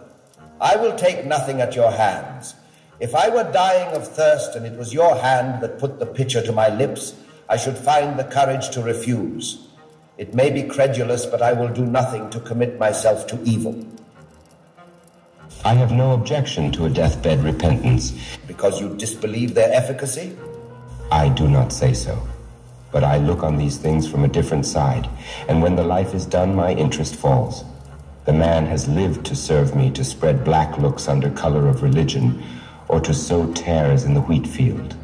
I will take nothing at your hands. If I were dying of thirst and it was your hand that put the pitcher to my lips, I should find the courage to refuse. It may be credulous, but I will do nothing to commit myself to evil. I have no objection to a deathbed repentance. Because you disbelieve their efficacy? I do not say so. But I look on these things from a different side, and when the life is done, my interest falls. The man has lived to serve me, to spread black looks under color of religion, or to sow tares in the wheat field,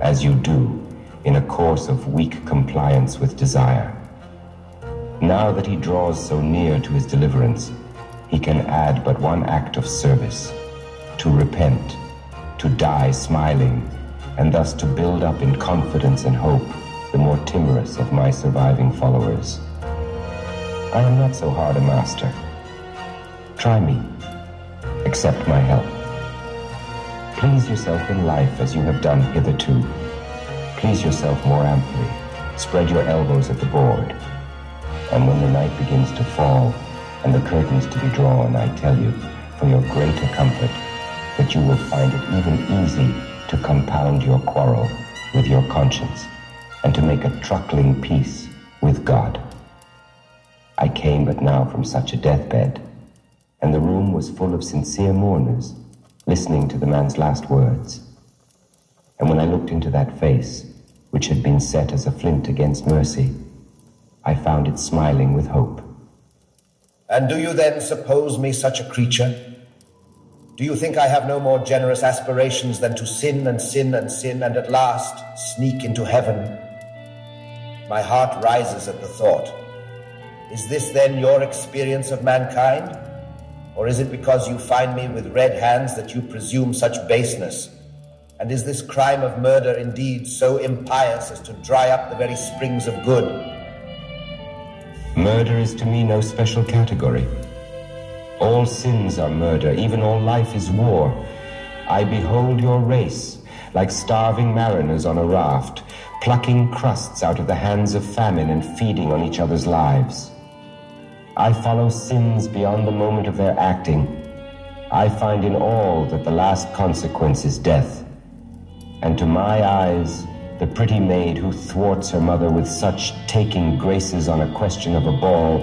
as you do in a course of weak compliance with desire. Now that he draws so near to his deliverance, he can add but one act of service to repent, to die smiling, and thus to build up in confidence and hope the more timorous of my surviving followers. I am not so hard a master. Try me. Accept my help. Please yourself in life as you have done hitherto. Please yourself more amply. Spread your elbows at the board. And when the night begins to fall and the curtains to be drawn, I tell you, for your greater comfort, that you will find it even easy to compound your quarrel with your conscience and to make a truckling peace with God. I came but now from such a deathbed, and the room was full of sincere mourners listening to the man's last words. And when I looked into that face, which had been set as a flint against mercy, I found it smiling with hope. And do you then suppose me such a creature? Do you think I have no more generous aspirations than to sin and sin and sin and at last sneak into heaven? My heart rises at the thought. Is this then your experience of mankind? Or is it because you find me with red hands that you presume such baseness? And is this crime of murder indeed so impious as to dry up the very springs of good? Murder is to me no special category. All sins are murder, even all life is war. I behold your race, like starving mariners on a raft, plucking crusts out of the hands of famine and feeding on each other's lives. I follow sins beyond the moment of their acting. I find in all that the last consequence is death. And to my eyes, the pretty maid who thwarts her mother with such taking graces on a question of a ball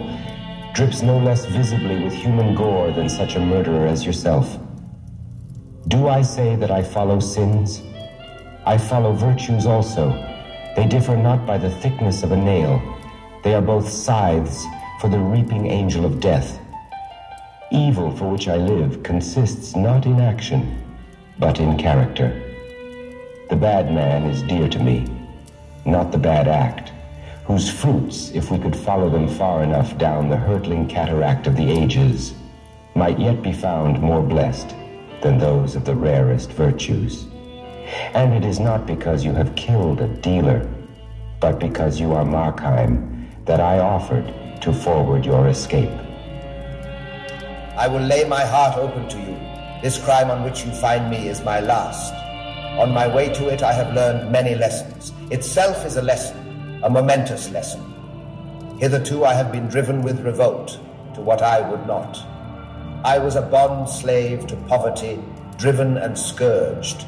drips no less visibly with human gore than such a murderer as yourself. Do I say that I follow sins? I follow virtues also they differ not by the thickness of a nail. They are both scythes for the reaping angel of death. Evil for which I live consists not in action, but in character. The bad man is dear to me, not the bad act, whose fruits, if we could follow them far enough down the hurtling cataract of the ages, might yet be found more blessed than those of the rarest virtues. And it is not because you have killed a dealer, but because you are Markheim, that I offered to forward your escape. I will lay my heart open to you. This crime on which you find me is my last. On my way to it, I have learned many lessons. Itself is a lesson, a momentous lesson. Hitherto, I have been driven with revolt to what I would not. I was a bond slave to poverty, driven and scourged.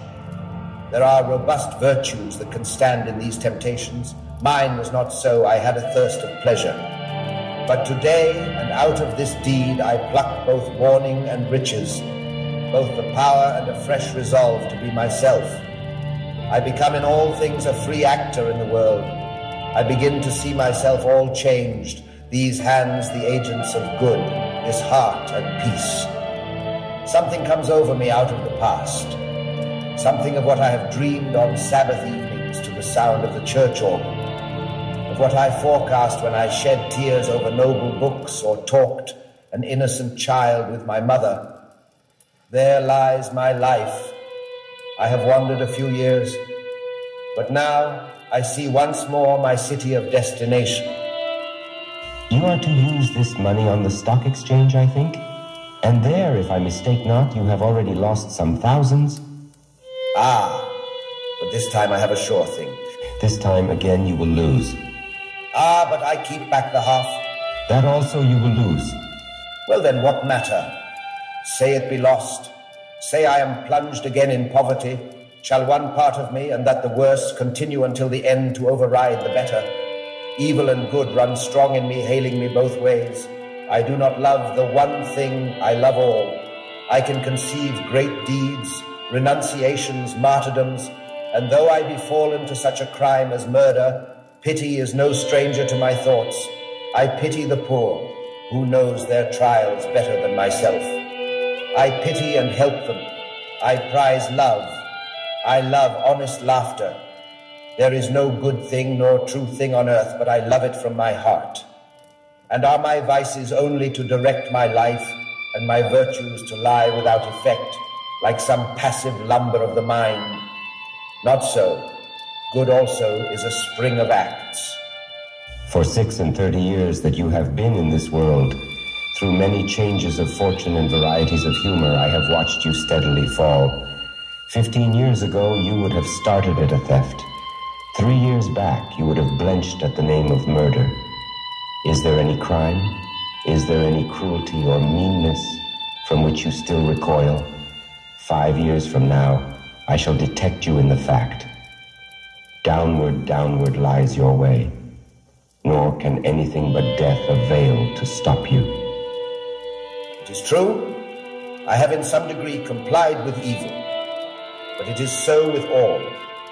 There are robust virtues that can stand in these temptations. Mine was not so. I had a thirst of pleasure. But today, and out of this deed, I pluck both warning and riches. Both the power and a fresh resolve to be myself. I become in all things a free actor in the world. I begin to see myself all changed, these hands the agents of good, this heart at peace. Something comes over me out of the past, something of what I have dreamed on Sabbath evenings to the sound of the church organ, of what I forecast when I shed tears over noble books or talked an innocent child with my mother. There lies my life. I have wandered a few years, but now I see once more my city of destination. You are to use this money on the stock exchange, I think? And there, if I mistake not, you have already lost some thousands? Ah, but this time I have a sure thing. This time again you will lose. Ah, but I keep back the half. That also you will lose. Well, then, what matter? Say it be lost. Say I am plunged again in poverty. Shall one part of me, and that the worse, continue until the end to override the better? Evil and good run strong in me, hailing me both ways. I do not love the one thing, I love all. I can conceive great deeds, renunciations, martyrdoms, and though I be fallen to such a crime as murder, pity is no stranger to my thoughts. I pity the poor, who knows their trials better than myself. I pity and help them. I prize love. I love honest laughter. There is no good thing nor true thing on earth, but I love it from my heart. And are my vices only to direct my life, and my virtues to lie without effect, like some passive lumber of the mind? Not so. Good also is a spring of acts. For six and thirty years that you have been in this world, through many changes of fortune and varieties of humor, I have watched you steadily fall. Fifteen years ago, you would have started at a theft. Three years back, you would have blenched at the name of murder. Is there any crime? Is there any cruelty or meanness from which you still recoil? Five years from now, I shall detect you in the fact. Downward, downward lies your way nor can anything but death avail to stop you. It is true, I have in some degree complied with evil, but it is so with all.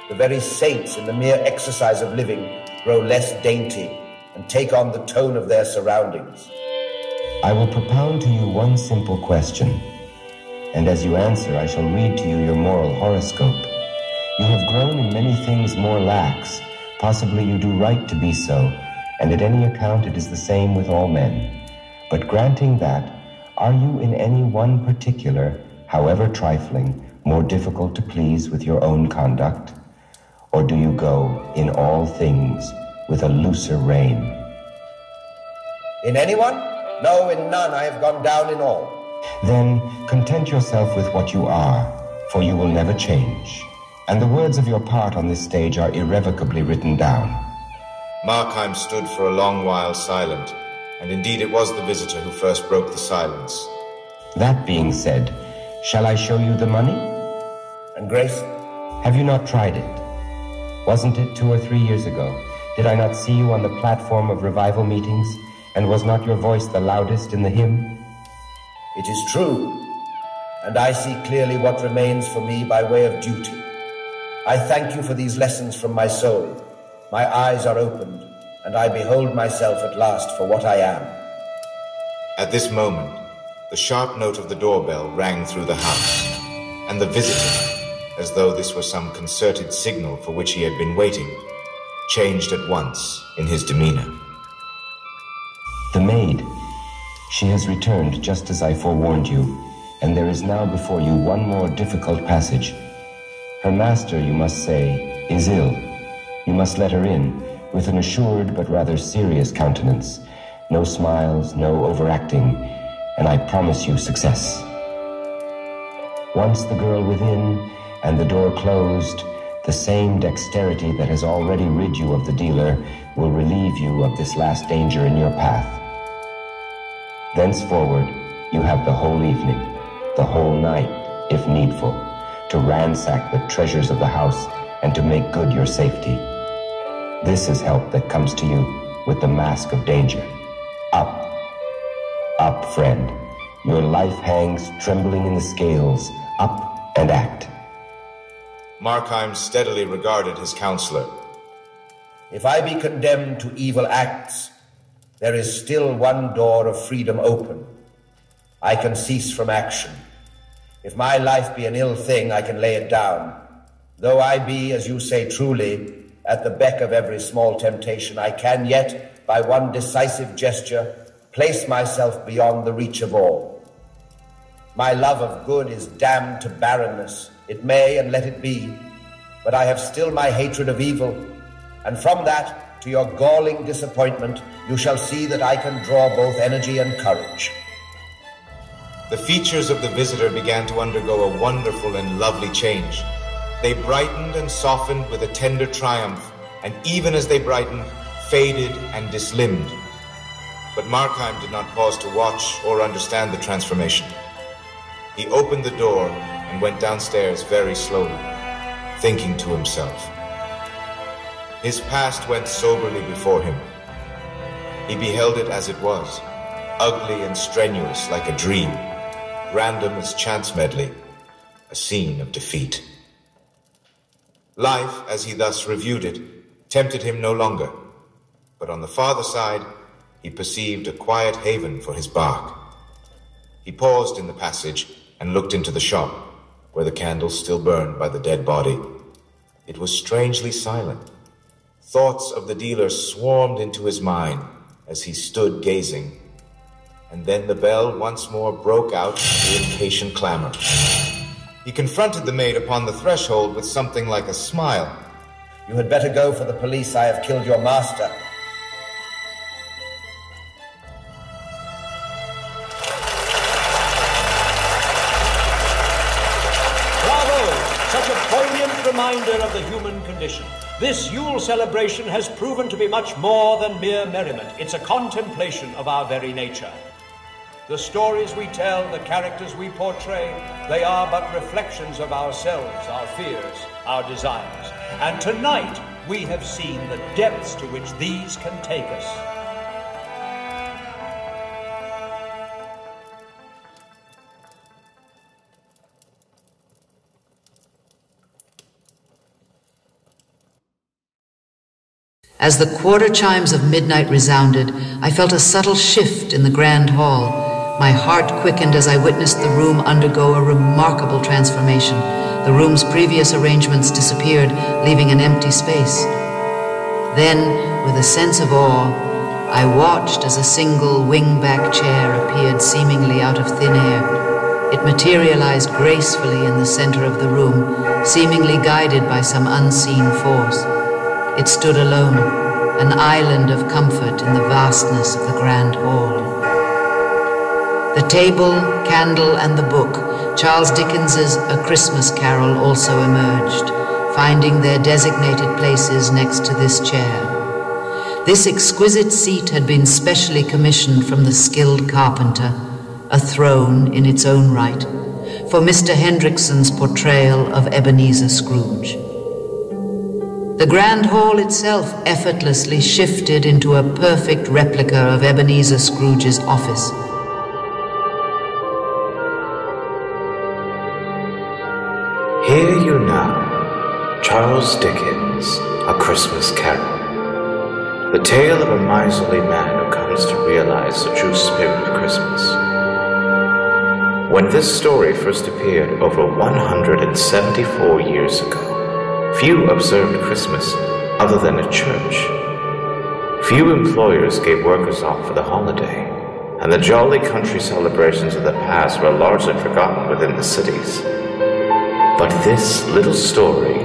The very saints in the mere exercise of living grow less dainty and take on the tone of their surroundings. I will propound to you one simple question, and as you answer, I shall read to you your moral horoscope. You have grown in many things more lax. Possibly you do right to be so, and at any account it is the same with all men. But granting that, are you in any one particular, however trifling, more difficult to please with your own conduct? Or do you go in all things with a looser rein? In anyone? No, in none. I have gone down in all. Then content yourself with what you are, for you will never change. And the words of your part on this stage are irrevocably written down. Markheim stood for a long while silent, and indeed it was the visitor who first broke the silence. That being said, shall I show you the money? And Grace? Have you not tried it? Wasn't it two or three years ago? Did I not see you on the platform of revival meetings? And was not your voice the loudest in the hymn? It is true, and I see clearly what remains for me by way of duty. I thank you for these lessons from my soul. My eyes are opened, and I behold myself at last for what I am. At this moment, the sharp note of the doorbell rang through the house, and the visitor, as though this were some concerted signal for which he had been waiting, changed at once in his demeanor. The maid. She has returned just as I forewarned you, and there is now before you one more difficult passage. Her master, you must say, is ill. You must let her in, with an assured but rather serious countenance. No smiles, no overacting, and I promise you success. Once the girl within and the door closed, the same dexterity that has already rid you of the dealer will relieve you of this last danger in your path. Thenceforward, you have the whole evening, the whole night, if needful, to ransack the treasures of the house and to make good your safety. This is help that comes to you with the mask of danger. Up, up, friend. Your life hangs trembling in the scales. Up and act. Markheim steadily regarded his counselor. If I be condemned to evil acts, there is still one door of freedom open. I can cease from action. If my life be an ill thing, I can lay it down. Though I be, as you say truly, at the beck of every small temptation, I can yet, by one decisive gesture, place myself beyond the reach of all. My love of good is damned to barrenness. It may, and let it be, but I have still my hatred of evil, and from that, to your galling disappointment, you shall see that I can draw both energy and courage. The features of the visitor began to undergo a wonderful and lovely change. They brightened and softened with a tender triumph, and even as they brightened, faded and dislimned. But Markheim did not pause to watch or understand the transformation. He opened the door and went downstairs very slowly, thinking to himself. His past went soberly before him. He beheld it as it was, ugly and strenuous like a dream, random as chance medley, a scene of defeat. Life, as he thus reviewed it, tempted him no longer, but on the farther side, he perceived a quiet haven for his bark. He paused in the passage and looked into the shop, where the candles still burned by the dead body. It was strangely silent. Thoughts of the dealer swarmed into his mind as he stood gazing. And then the bell once more broke out into impatient clamor. He confronted the maid upon the threshold with something like a smile. You had better go for the police. I have killed your master. Bravo! Such a poignant reminder of the human condition. This Yule celebration has proven to be much more than mere merriment. It's a contemplation of our very nature. The stories we tell, the characters we portray, they are but reflections of ourselves, our fears, our desires. And tonight, we have seen the depths to which these can take us. As the quarter chimes of midnight resounded, I felt a subtle shift in the grand hall. My heart quickened as I witnessed the room undergo a remarkable transformation. The room's previous arrangements disappeared, leaving an empty space. Then, with a sense of awe, I watched as a single wing-back chair appeared seemingly out of thin air. It materialized gracefully in the center of the room, seemingly guided by some unseen force. It stood alone, an island of comfort in the vastness of the grand hall. The table, candle, and the book, Charles Dickens's A Christmas Carol, also emerged, finding their designated places next to this chair. This exquisite seat had been specially commissioned from the skilled carpenter, a throne in its own right, for Mr. Hendrickson's portrayal of Ebenezer Scrooge. The Grand Hall itself effortlessly shifted into a perfect replica of Ebenezer Scrooge's office. Hear you now, Charles Dickens, A Christmas Carol. The tale of a miserly man who comes to realize the true spirit of Christmas. When this story first appeared over 174 years ago, Few observed Christmas other than at church. Few employers gave workers off for the holiday, and the jolly country celebrations of the past were largely forgotten within the cities. But this little story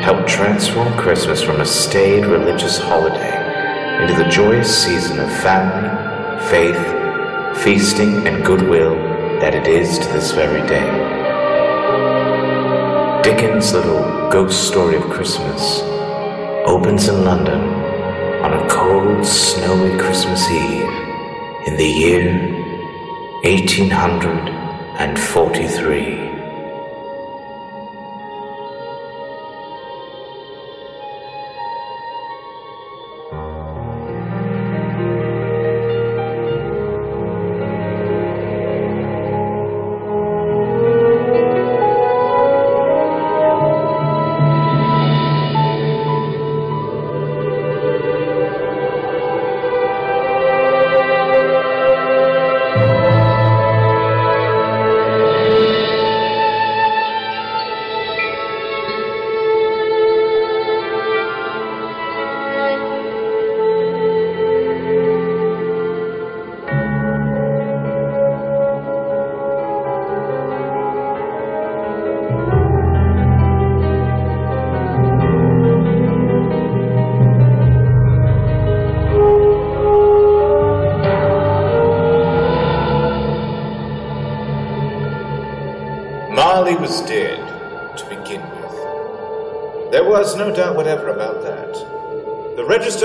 helped transform Christmas from a staid religious holiday into the joyous season of family, faith, feasting, and goodwill that it is to this very day. Dickens' little ghost story of Christmas opens in London on a cold, snowy Christmas Eve in the year 1843.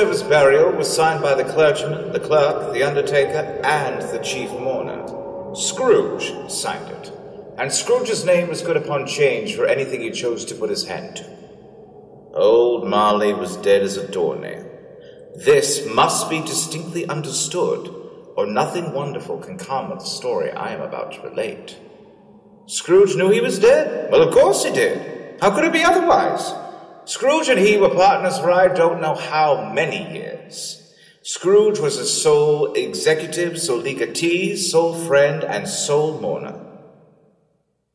His burial was signed by the clergyman, the clerk, the undertaker, and the chief mourner. Scrooge signed it, and Scrooge's name was good upon change for anything he chose to put his hand to. Old Marley was dead as a doornail. This must be distinctly understood, or nothing wonderful can come of the story I am about to relate. Scrooge knew he was dead. Well, of course he did. How could it be otherwise? Scrooge and he were partners for I don't know how many years. Scrooge was his sole executive, sole legatee, sole friend, and sole mourner.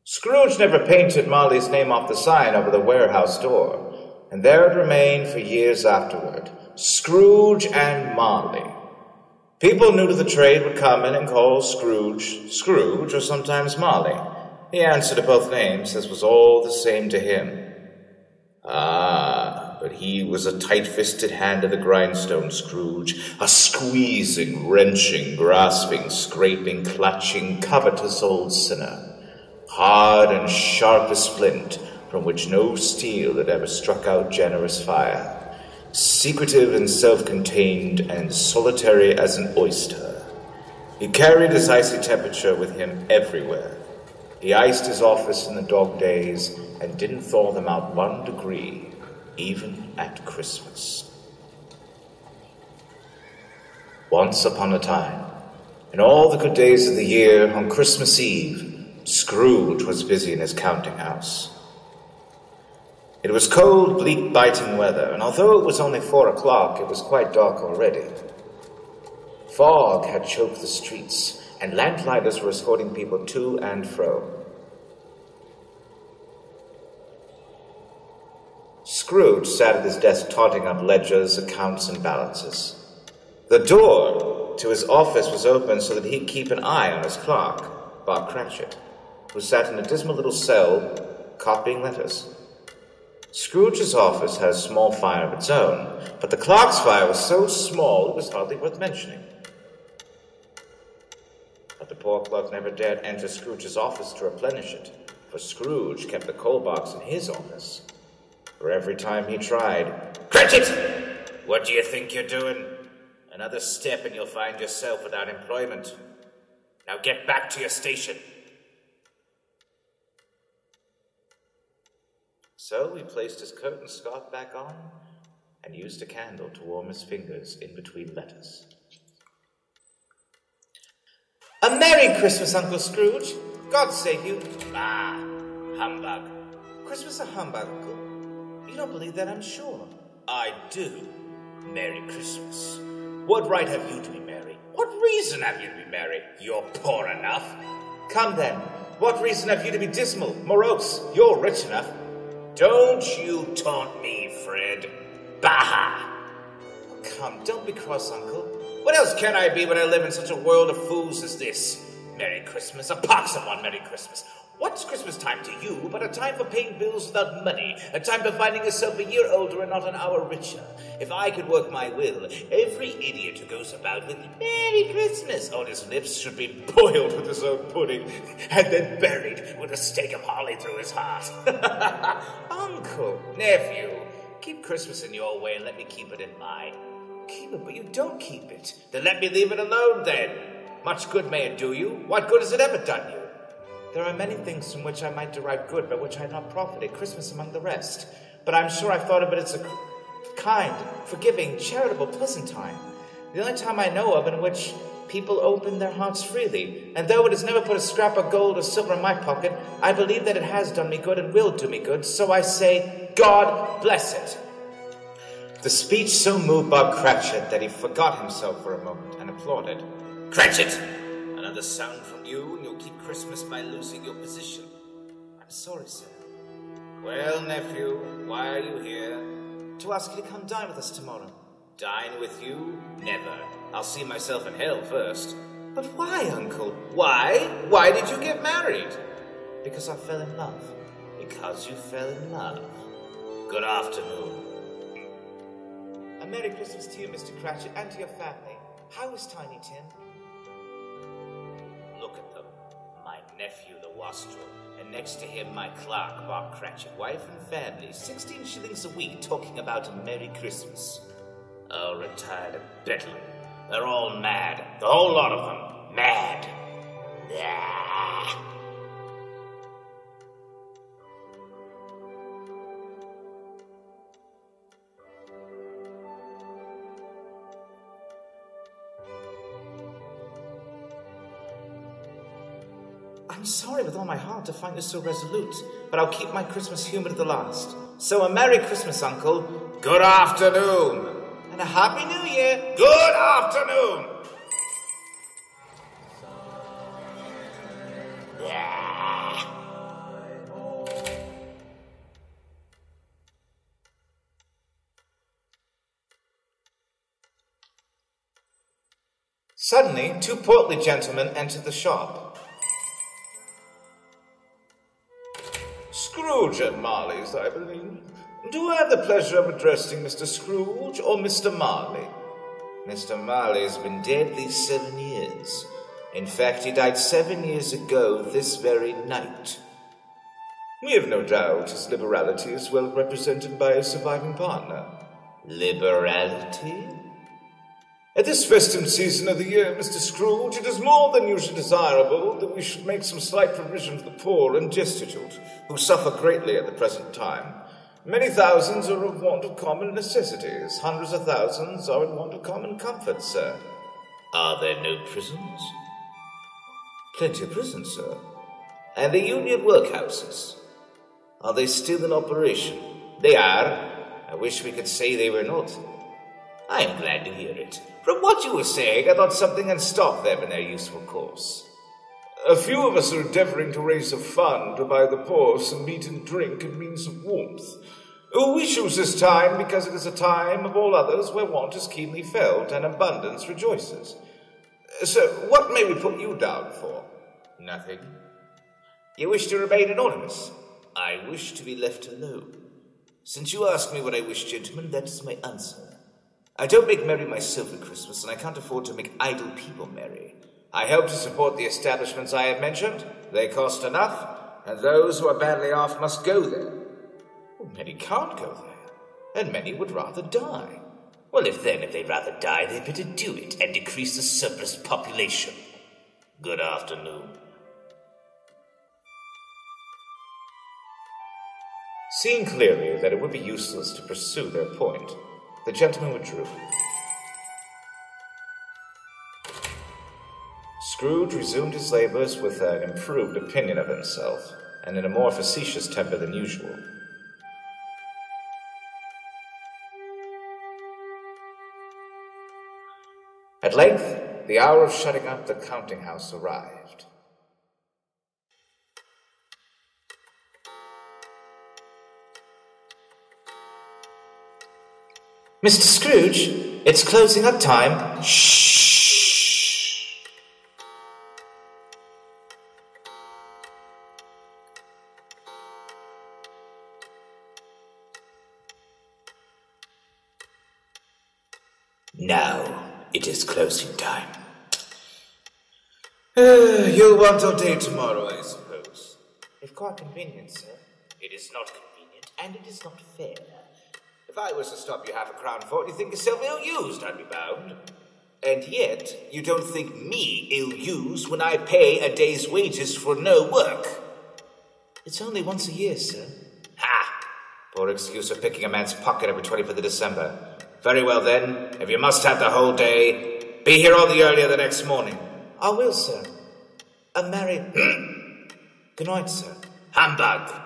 Scrooge never painted Marley's name off the sign over the warehouse door, and there it remained for years afterward. Scrooge and Marley. People new to the trade would come in and call Scrooge Scrooge or sometimes Marley. He answered to both names, as was all the same to him. Ah, but he was a tight fisted hand of the grindstone, Scrooge, a squeezing, wrenching, grasping, scraping, clutching, covetous old sinner, hard and sharp as flint, from which no steel had ever struck out generous fire, secretive and self contained, and solitary as an oyster. He carried his icy temperature with him everywhere. He iced his office in the dog days and didn't thaw them out one degree, even at Christmas. Once upon a time, in all the good days of the year, on Christmas Eve, Scrooge was busy in his counting house. It was cold, bleak, biting weather, and although it was only four o'clock, it was quite dark already. Fog had choked the streets, and lamplighters were escorting people to and fro. Scrooge sat at his desk totting up ledgers, accounts, and balances. The door to his office was open so that he'd keep an eye on his clerk, Bob Cratchit, who sat in a dismal little cell copying letters. Scrooge's office had a small fire of its own, but the clerk's fire was so small it was hardly worth mentioning. But the poor clerk never dared enter Scrooge's office to replenish it, for Scrooge kept the coal box in his office. For every time he tried, Cratchit! What do you think you're doing? Another step and you'll find yourself without employment. Now get back to your station. So he placed his coat and scarf back on and used a candle to warm his fingers in between letters. A Merry Christmas, Uncle Scrooge! God save you! Ah, humbug. Christmas a humbug. You don't believe that, I'm sure. I do. Merry Christmas. What right have you to be merry? What reason have you to be merry? You're poor enough. Come then. What reason have you to be dismal, morose? You're rich enough. Don't you taunt me, Fred. Bah! Oh, come, don't be cross, Uncle. What else can I be when I live in such a world of fools as this? Merry Christmas, a pox upon Merry Christmas. What's Christmas time to you but a time for paying bills without money, a time for finding yourself a year older and not an hour richer? If I could work my will, every idiot who goes about with Merry Christmas on his lips should be boiled with his own pudding and then buried with a stake of holly through his heart. Uncle, nephew, keep Christmas in your way and let me keep it in mine. Keep it, but you don't keep it. Then let me leave it alone then. Much good may it do you. What good has it ever done you? There are many things from which I might derive good, but which I have not profited, Christmas among the rest. But I'm sure I've thought of it as a kind, forgiving, charitable, pleasant time. The only time I know of in which people open their hearts freely. And though it has never put a scrap of gold or silver in my pocket, I believe that it has done me good and will do me good. So I say, God bless it. The speech so moved Bob Cratchit that he forgot himself for a moment and applauded. Cratchit! Another sound from keep Christmas by losing your position. I'm sorry, sir. Well, nephew, why are you here? To ask you to come dine with us tomorrow. Dine with you? Never. I'll see myself in hell first. But why, Uncle? Why? Why did you get married? Because I fell in love. Because you fell in love. Good afternoon. A Merry Christmas to you, Mr. Cratchit, and to your family. How is Tiny Tim? Wastrel, and next to him my clerk, Bob Cratchit, wife and family, 16 shillings a week, talking about a Merry Christmas. All retired bedlam. They're all mad. The whole lot of them. Mad. Ah. I'm sorry with all my heart to find you so resolute, but I'll keep my Christmas humor to the last. So a Merry Christmas, Uncle. Good afternoon. And a Happy New Year. Good afternoon. Suddenly, two portly gentlemen entered the shop. Scrooge and Marley's, I believe. Do I have the pleasure of addressing Mr. Scrooge or Mr. Marley? Mr. Marley's been dead these seven years. In fact, he died seven years ago this very night. We have no doubt his liberality is well represented by his surviving partner. Liberality? At this festive season of the year, Mr. Scrooge, it is more than usually desirable that we should make some slight provision for the poor and destitute, who suffer greatly at the present time. Many thousands are in want of common necessities. Hundreds of thousands are in want of common comforts, sir. Are there no prisons? Plenty of prisons, sir. And the union workhouses. Are they still in operation? They are. I wish we could say they were not. I am glad to hear it. From what you were saying, I thought something had stopped them in their useful course. A few of us are endeavoring to raise a fund to buy the poor some meat and drink and means of warmth. We choose this time because it is a time of all others where want is keenly felt and abundance rejoices. So, what may we put you down for? Nothing. You wish to remain anonymous? I wish to be left alone. Since you ask me what I wish, gentlemen, that is my answer. I don't make merry myself at Christmas, and I can't afford to make idle people merry. I help to support the establishments I have mentioned. They cost enough, and those who are badly off must go there. Well, many can't go there, and many would rather die. Well, if then, if they'd rather die, they'd better do it and decrease the surplus population. Good afternoon. Seeing clearly that it would be useless to pursue their point, the gentleman withdrew. Scrooge resumed his labors with an improved opinion of himself, and in a more facetious temper than usual. At length, the hour of shutting up the counting house arrived. Mr. Scrooge, it's closing up time. Shh. Now it is closing time. Uh, you'll want all day tomorrow, I suppose. If quite convenient, sir. It is not convenient, and it is not fair. If I was to stop you half a crown for it, you'd think yourself ill-used, I'd be bound. And yet, you don't think me ill-used when I pay a day's wages for no work. It's only once a year, sir. Ha! Poor excuse for picking a man's pocket every 25th of December. Very well, then. If you must have the whole day, be here all the earlier the next morning. I will, sir. A merry... Good night, sir. Humbug!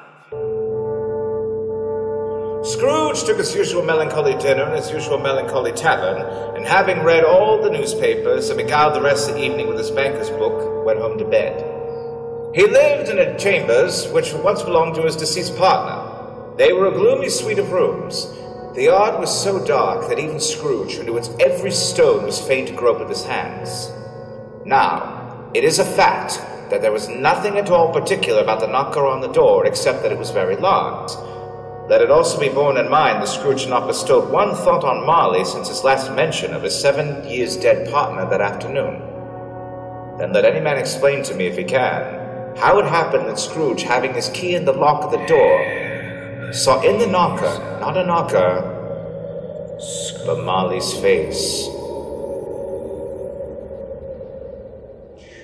Scrooge took his usual melancholy dinner in his usual melancholy tavern, and having read all the newspapers and beguiled the rest of the evening with his banker's book, went home to bed. He lived in a chambers which once belonged to his deceased partner. They were a gloomy suite of rooms. The yard was so dark that even Scrooge, who knew its every stone, was fain to grope with his hands. Now, it is a fact that there was nothing at all particular about the knocker on the door except that it was very large. Let it also be borne in mind that Scrooge had not bestowed one thought on Marley since his last mention of his seven years dead partner that afternoon. Then let any man explain to me, if he can, how it happened that Scrooge, having his key in the lock of the door, saw in the knocker not a knocker, but Marley's face.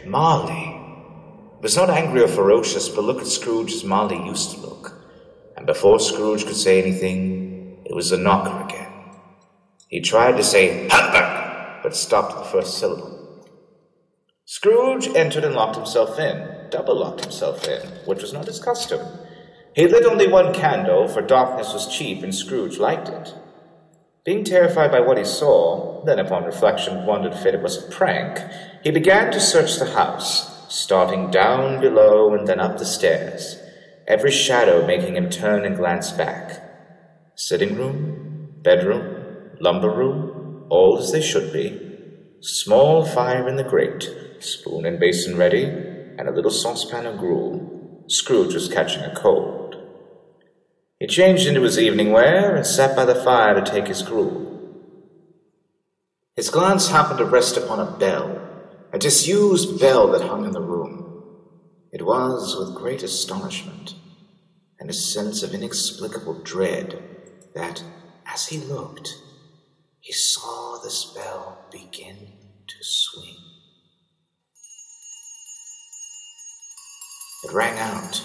Marley was not angry or ferocious, but looked at Scrooge as Molly used to look. And before Scrooge could say anything, it was the knocker again. He tried to say humbug, but stopped at the first syllable. Scrooge entered and locked himself in, double locked himself in, which was not his custom. He lit only one candle, for darkness was cheap and Scrooge liked it. Being terrified by what he saw, then upon reflection wondered if it was a prank, he began to search the house, starting down below and then up the stairs, every shadow making him turn and glance back. Sitting room, bedroom, lumber room, all as they should be. Small fire in the grate, spoon and basin ready, and a little saucepan of gruel. Scrooge was catching a cold. He changed into his evening wear and sat by the fire to take his gruel. His glance happened to rest upon a bell, a disused bell that hung in the. It was with great astonishment and a sense of inexplicable dread that, as he looked, he saw the bell begin to swing. It rang out,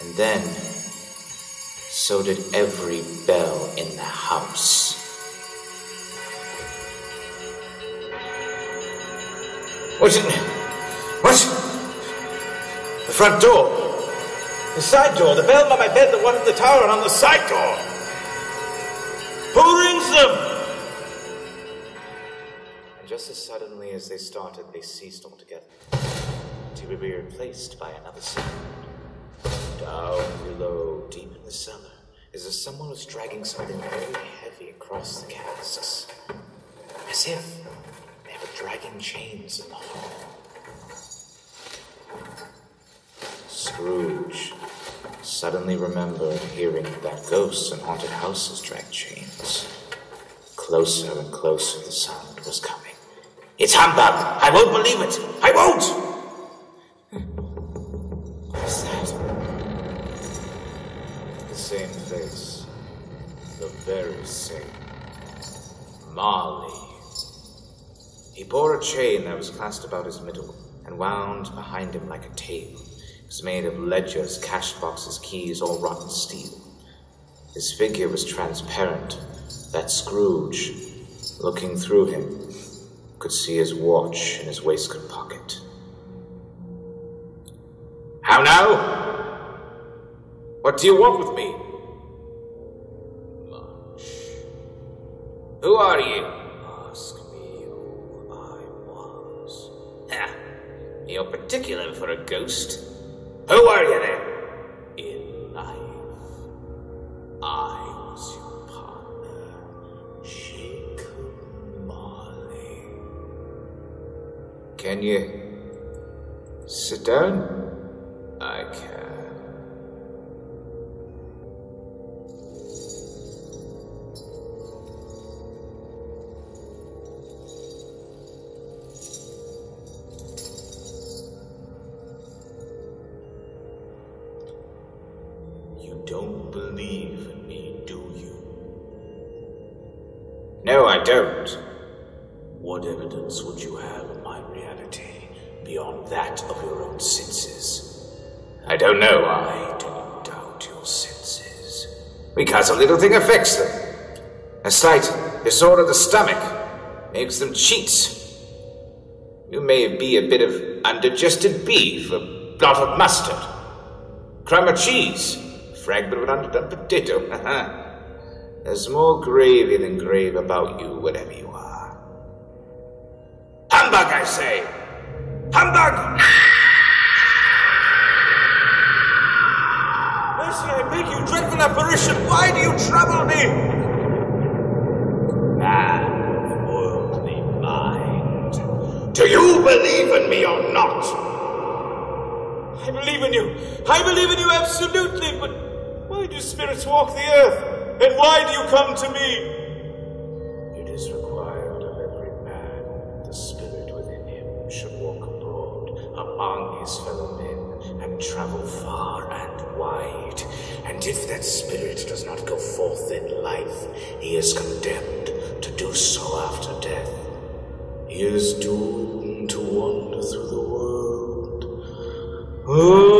and then so did every bell in the house. What's it? What? The front door. The side door. The bell by my bed, the one at the tower, and on the side door. Who rings them? And just as suddenly as they started, they ceased altogether, to be replaced by another sound. Down below, deep in the cellar, as if someone was dragging something very heavy across the casks. As if they were dragging chains in the hall. Scrooge suddenly remembered hearing that ghosts and haunted houses drag chains. Closer and closer the sound was coming. It's humbug! I won't believe it! I won't! What is that? The same face. The very same. Marley. He bore a chain that was clasped about his middle and wound behind him like a tail. It was made of ledgers, cash boxes, keys, all rotten steel. His figure was transparent, that Scrooge, looking through him, could see his watch in his waistcoat pocket. How now? What do you want with me? Much. Who are you? Ask me who I was. Ha! You're particular for a ghost. Who are you then? In life, I was your partner, Jacob Marley. Can you sit down? I can. Because a little thing affects them. A slight disorder of the stomach makes them cheats. You may be a bit of undigested beef, a blot of mustard, crumb of cheese, a fragment of an underdone potato. There's more gravy than grave about you, whatever you are. Humbug, I say! Humbug! dreadful apparition! Why do you trouble me? Man's worldly mind. Do you believe in me or not? I believe in you. I believe in you absolutely, but why do spirits walk the earth? And why do you come to me? It is required of every man the spirit within him should walk abroad among his fellow men and travel far and wide. And if that spirit does not go forth in life, he is condemned to do so after death. He is doomed to wander through the world. Oh.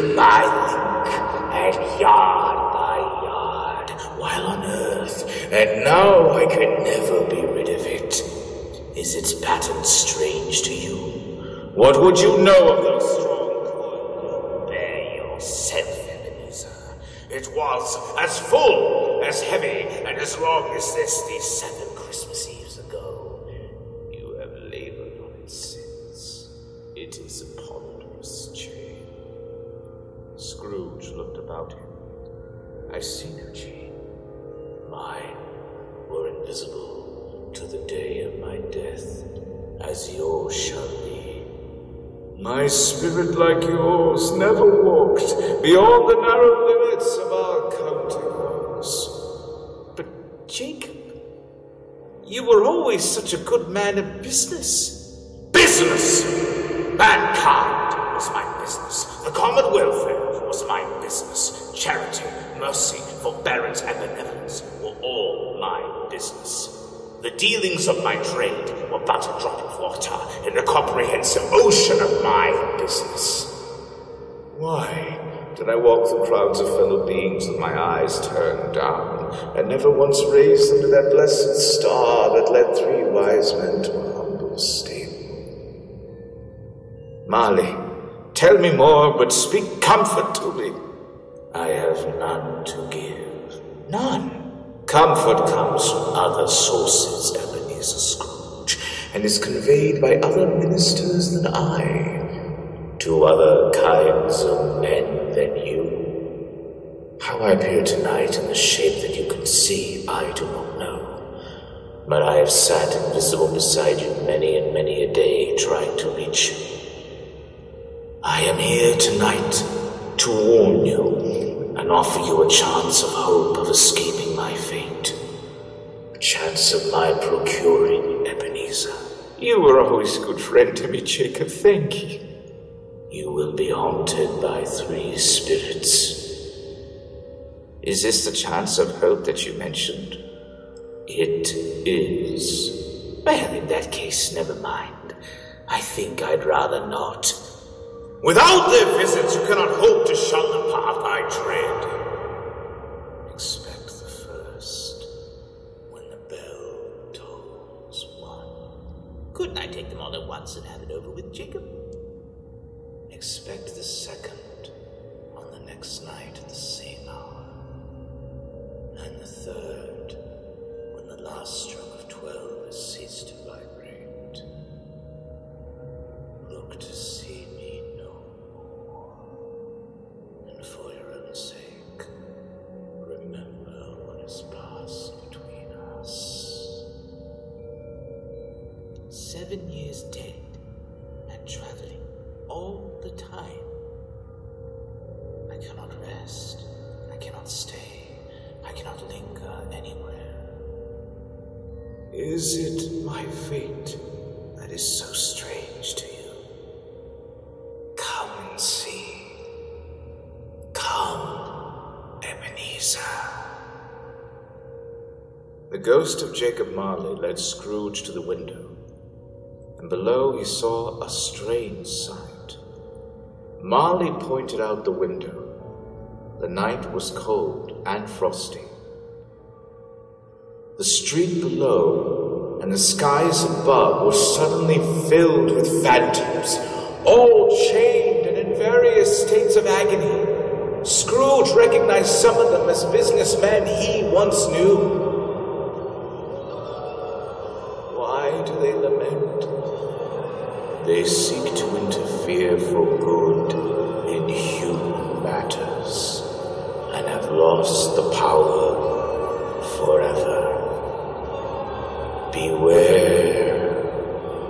By and yard by yard, while on earth, and now I can never be rid of it. Is its pattern strange to you? What would you know of those strong coils? Bear yourself, Ebenezer. It was as full, as heavy, and as long as this these seven as yours shall be. My spirit, like yours, never walked beyond the narrow limits of our counting house. But, Jacob, you were always such a good man of business. Business! Mankind was my business. The common welfare was my business. Charity, mercy, forbearance, and benevolence were all my business. The dealings of my trade were but a drop of water in the comprehensive ocean of my business. Why did I walk through crowds of fellow beings with my eyes turned down, and never once raised them to that blessed star that led three wise men to a humble stable? Marley, tell me more, but speak comfort to me. I have none to give. None. Comfort comes from other sources, Ebenezer Scrooge, and is conveyed by other ministers than I, to other kinds of men than you. How I appear tonight in the shape that you can see, I do not know. But I have sat invisible beside you many and many a day trying to reach you. I am here tonight to warn you and offer you a chance of hope of escaping. A chance of my procuring Ebenezer. You were always a good friend to me, Jacob. Thank you. You will be haunted by three spirits. Is this the chance of hope that you mentioned? It is. Well, in that case, never mind. I think I'd rather not. Without their visits, you cannot hope to shun the path I tread. Couldn't I take them all at once and have it over with, Jacob? Expect the second on the next night at the same hour. And the third when the last stroke of twelve has ceased to vibrate. Look to see Seven years dead and traveling all the time. I cannot rest. I cannot stay. I cannot linger anywhere. Is it my fate that is so strange to you? Come and see. Come, Ebenezer. The ghost of Jacob Marley led Scrooge to the window, and below he saw a strange sight. Marley pointed out the window. The night was cold and frosty. The street below and the skies above were suddenly filled with phantoms, all chained and in various states of agony. Scrooge recognized some of them as businessmen he once knew. They seek to interfere for good in human matters and have lost the power forever. Beware,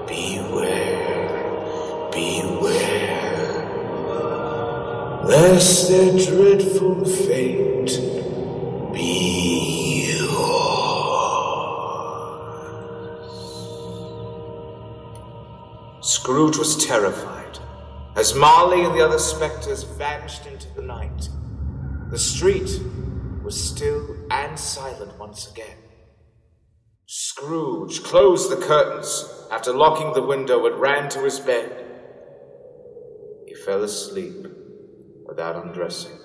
beware, beware, lest their dreadful fate Scrooge was terrified as Marley and the other spectres vanished into the night. The street was still and silent once again. Scrooge closed the curtains after locking the window and ran to his bed. He fell asleep without undressing.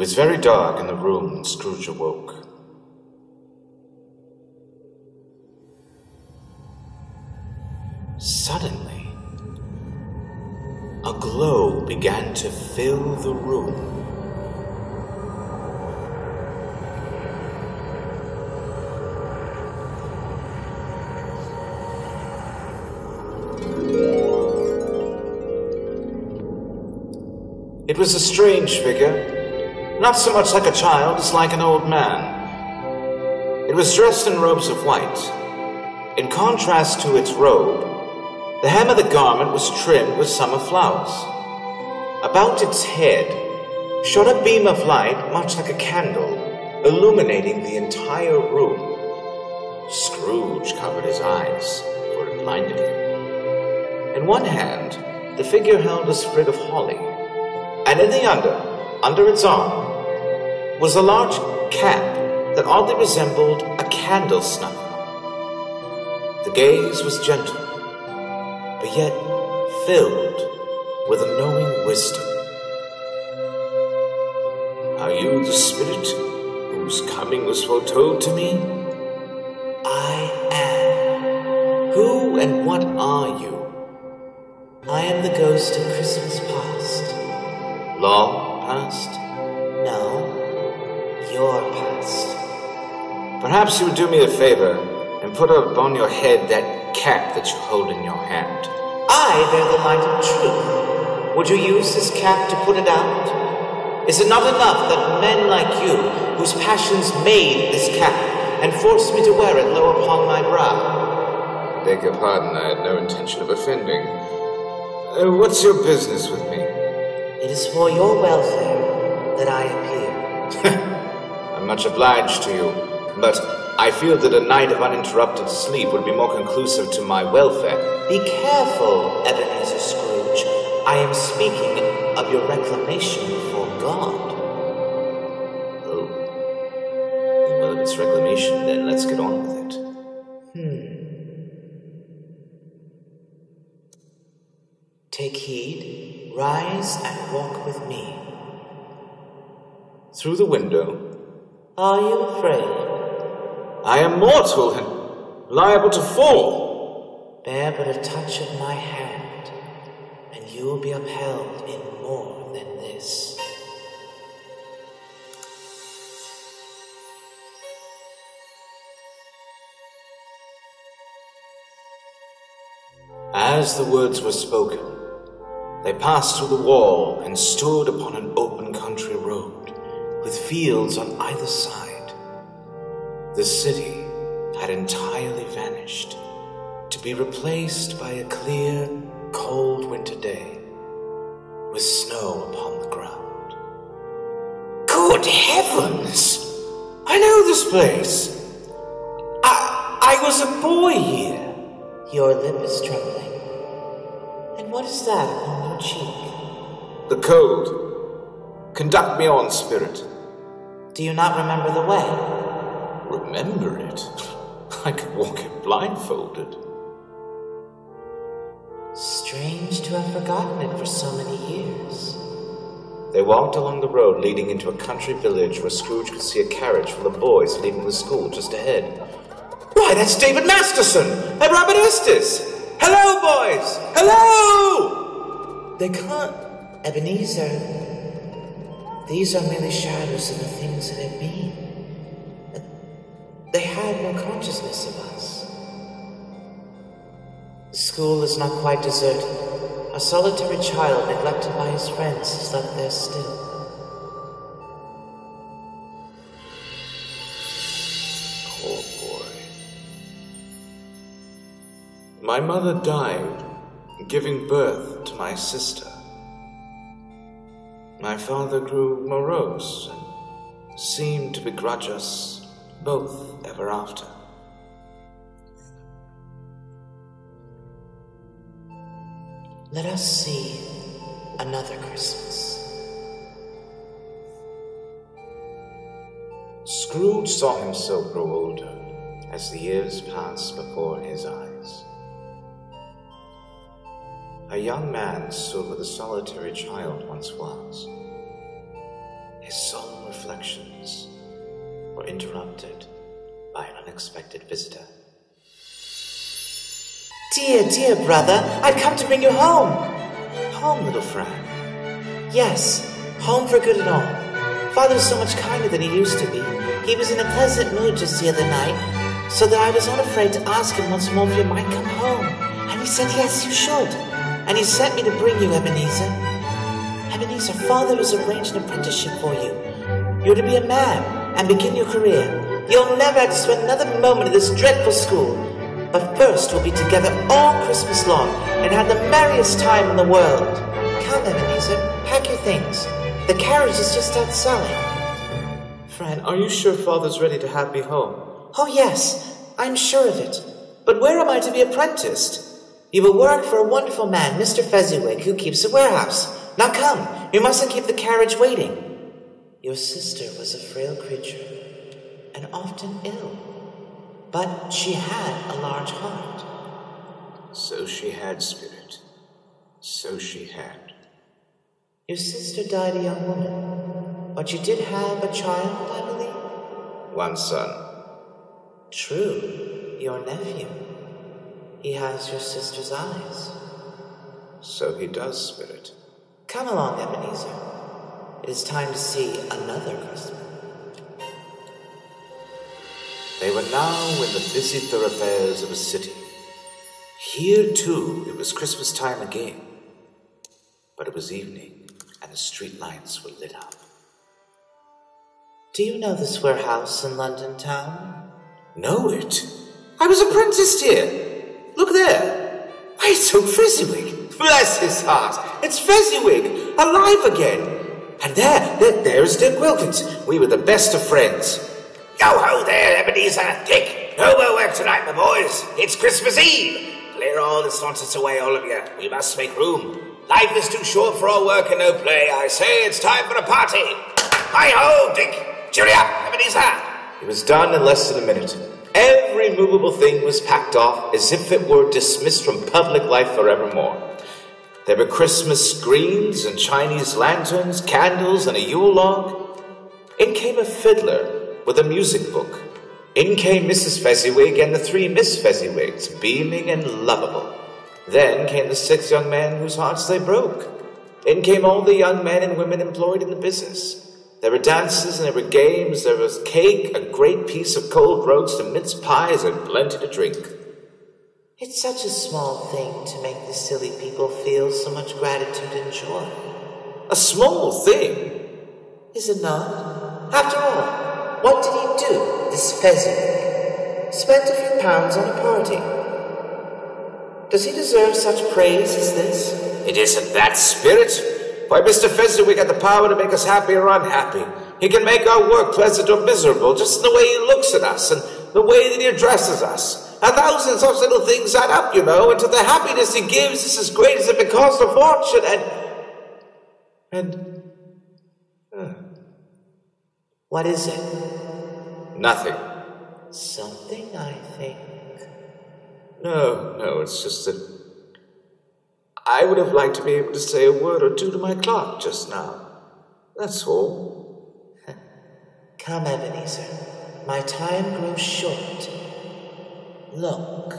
Was very dark in the room when Scrooge awoke. Suddenly, a glow began to fill the room. It was a strange figure, not so much like a child as like an old man. It was dressed in robes of white. In contrast to its robe, the hem of the garment was trimmed with summer flowers. About its head shone a beam of light much like a candle, illuminating the entire room. Scrooge covered his eyes, for it blinded him. In one hand, the figure held a sprig of holly, and in the other, under its arm, was a large cap that oddly resembled a candle snuffer. The gaze was gentle, but yet filled with a knowing wisdom. Are you the spirit whose coming was foretold to me? I am. Who and what are you? I am the ghost of Christmas past. Long past? Your past. Perhaps you would do me a favor and put upon your head that cap that you hold in your hand. I bear the light of truth. Would you use this cap to put it out? Is it not enough that men like you, whose passions made this cap, and forced me to wear it low upon my brow? I Beg your pardon, I had no intention of offending. Uh, what's your business with me? It is for your welfare that I appear. I'm much obliged to you, but I feel that a night of uninterrupted sleep would be more conclusive to my welfare. Be careful, Ebenezer Scrooge. I am speaking of your reclamation before God. Oh. Well, if it's reclamation, then let's get on with it. Hmm. Take heed, rise and walk with me. Through the window. Are you afraid? I am mortal and liable to fall. Bear but a touch of my hand, and you will be upheld in more than this. As the words were spoken, they passed through the wall and stood upon an open country with fields on either side. The city had entirely vanished, to be replaced by a clear, cold winter day, with snow upon the ground. Good heavens! I know this place! I, I was a boy here. Your lip is trembling. And what is that upon your cheek? The cold. Conduct me on, spirit. Do you not remember the way? Remember it? I could walk it blindfolded. Strange to have forgotten it for so many years. They walked along the road leading into a country village where Scrooge could see a carriage full of boys leaving the school just ahead. Why, that's David Masterson and Robert Estes! Hello, boys! Hello! They can't. Ebenezer. These are merely shadows of the things that have been. They had no consciousness of us. The school is not quite deserted. A solitary child neglected by his friends is left there still. Poor boy. My mother died giving birth to my sister. My father grew morose and seemed to begrudge us both ever after. Let us see another Christmas. Scrooge saw himself grow older as the years passed before his eyes. A young man stood where the solitary child once was. His solemn reflections were interrupted by an unexpected visitor. Dear, dear brother, I've come to bring you home. Home, little friend. Yes, home for good and all. Father is so much kinder than he used to be. He was in a pleasant mood just the other night, so that I was not afraid to ask him once more if you might come home. And he said, yes, you should. And he sent me to bring you, Ebenezer. Ebenezer, father has arranged an apprenticeship for you. You're to be a man and begin your career. You'll never have to spend another moment at this dreadful school. But first we'll be together all Christmas long and have the merriest time in the world. Come, Ebenezer, pack your things. The carriage is just outside. Fran, are you sure Father's ready to have me home? Oh, yes, I'm sure of it. But where am I to be apprenticed? You will work for a wonderful man, Mr. Fezziwig, who keeps a warehouse. Now come, you mustn't keep the carriage waiting. Your sister was a frail creature and often ill, but she had a large heart. So she had, Spirit. So she had. Your sister died a young woman, but you did have a child, I believe? One son. True, your nephew. He has your sister's eyes. So he does, Spirit. Come along, Ebenezer. It is time to see another Christmas. They were now in the busy thoroughfares of a city. Here, too, it was Christmas time again. But it was evening, and the street lights were lit up. Do you know this warehouse in London town? Know it? I was apprenticed here. Look there. Why, it's old Fezziwig. Bless his heart. It's Fezziwig, alive again. And there, there, there's Dick Wilkins. We were the best of friends. Yo ho there, Ebenezer, Dick. No more work tonight, my boys. It's Christmas Eve. Clear all this nonsense away, all of you. We must make room. Life is too short for all work and no play. I say it's time for a party. Hi ho, Dick. Cheery up, Ebenezer. It was done in less than a minute. Every movable thing was packed off as if it were dismissed from public life forevermore. There were Christmas screens and Chinese lanterns, candles, and a Yule log. In came a fiddler with a music book. In came Mrs. Fezziwig and the three Miss Fezziwigs, beaming and lovable. Then came the six young men whose hearts they broke. In came all the young men and women employed in the business. There were dances and there were games, there was cake, a great piece of cold roast, and mince pies, and plenty to drink. It's such a small thing to make the silly people feel so much gratitude and joy. A small thing? Is it not? After all, what did he do, this Fezziwig? Spent a few pounds on a party. Does he deserve such praise as this? It isn't that spirit. Why, Mr. Fezziwig had the power to make us happy or unhappy. He can make our work pleasant or miserable just in the way he looks at us and the way that he addresses us. A thousand such little things add up, you know, and to the happiness he gives is as great as if it cost a fortune, and. And. Uh, what is it? Nothing. Something, I think. No, no, it's just that. I would have liked to be able to say a word or two to my clerk just now. That's all. Come, Ebenezer. My time grows short. Look.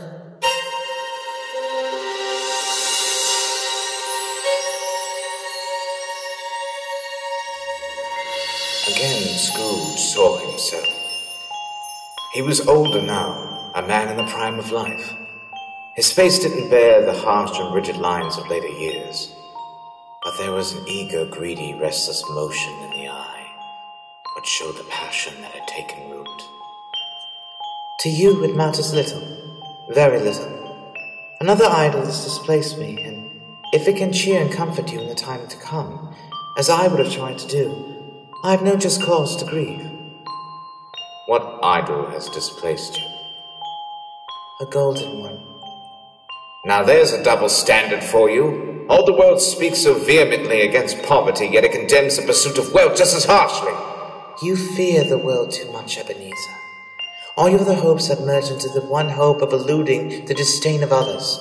Again, Scrooge saw himself. He was older now, a man in the prime of life. His face didn't bear the harsh and rigid lines of later years, but there was an eager, greedy, restless motion in the eye, which showed the passion that had taken root. To you it matters little, very little. Another idol has displaced me, and if it can cheer and comfort you in the time to come, as I would have tried to do, I have no just cause to grieve. What idol has displaced you? A golden one. Now there's a double standard for you. All the world speaks so vehemently against poverty, yet it condemns the pursuit of wealth just as harshly. You fear the world too much, Ebenezer. All your other hopes have merged into the one hope of eluding the disdain of others.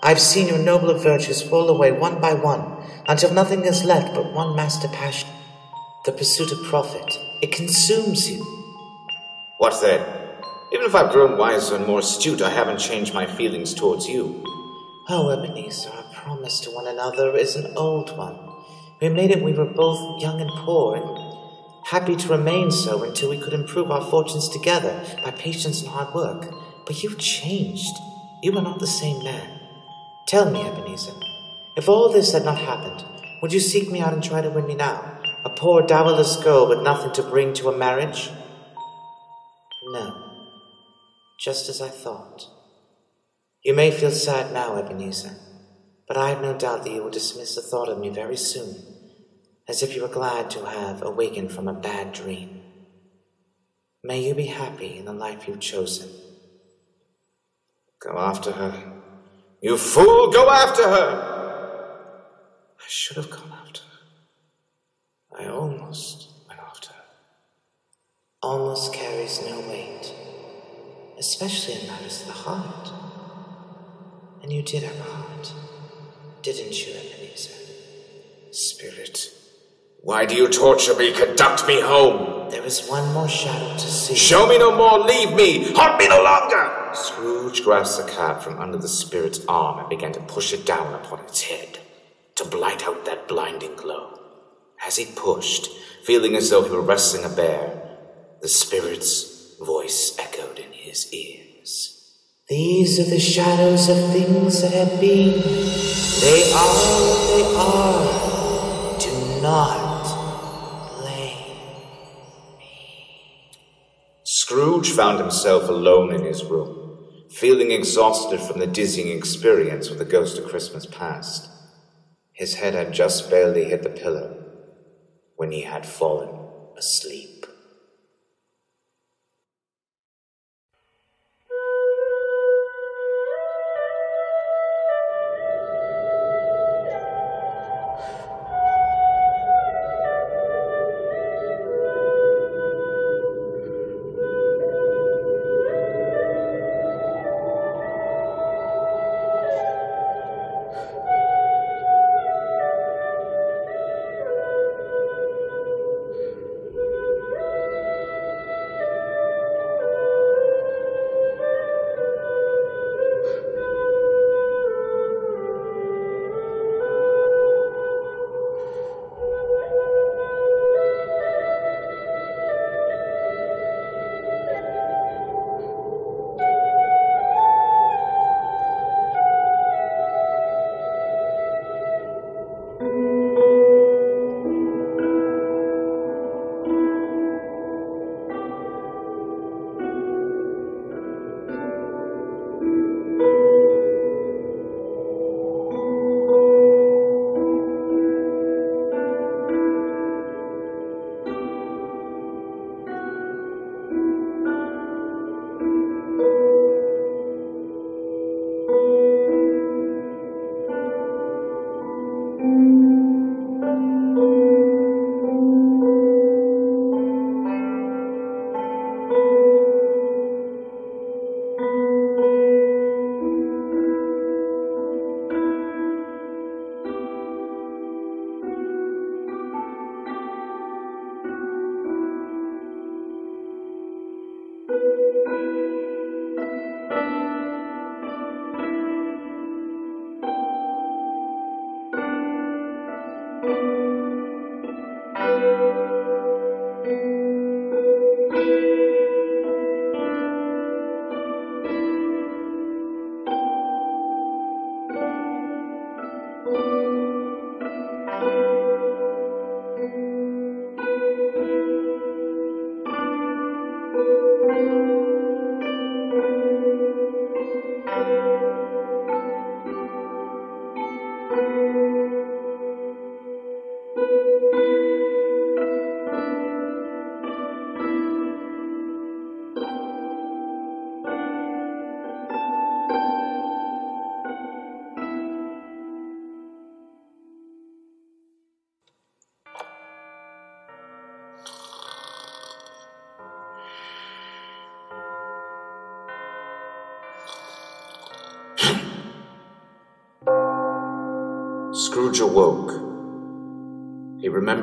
I've seen your nobler virtues fall away one by one until nothing is left but one master passion the pursuit of profit. It consumes you. What then? Even if I've grown wiser and more astute, I haven't changed my feelings towards you. Oh, Ebenezer, our promise to one another is an old one. We made it when we were both young and poor, and happy to remain so until we could improve our fortunes together by patience and hard work. But you've changed. You are not the same man. Tell me, Ebenezer, if all this had not happened, would you seek me out and try to win me now? A poor, dowerless girl with nothing to bring to a marriage? No. Just as I thought. You may feel sad now, Ebenezer, but I have no doubt that you will dismiss the thought of me very soon, as if you were glad to have awakened from a bad dream. May you be happy in the life you've chosen. Go after her. You fool, go after her! I should have gone after her. I almost went after her. Almost carries no weight, especially in matters of the heart. And you did have a heart, didn't you, Ebenezer? Spirit, why do you torture me? Conduct me home! There is one more shadow to see. Show me no more, leave me, haunt me no longer! Scrooge grasped the cap from under the spirit's arm and began to push it down upon its head, to blight out that blinding glow. As he pushed, feeling as though he were wrestling a bear, the spirit's voice echoed in his ears. These are the shadows of things that have been. They are what they are. Do not blame me. Scrooge found himself alone in his room, feeling exhausted from the dizzying experience with the ghost of Christmas past. His head had just barely hit the pillow when he had fallen asleep.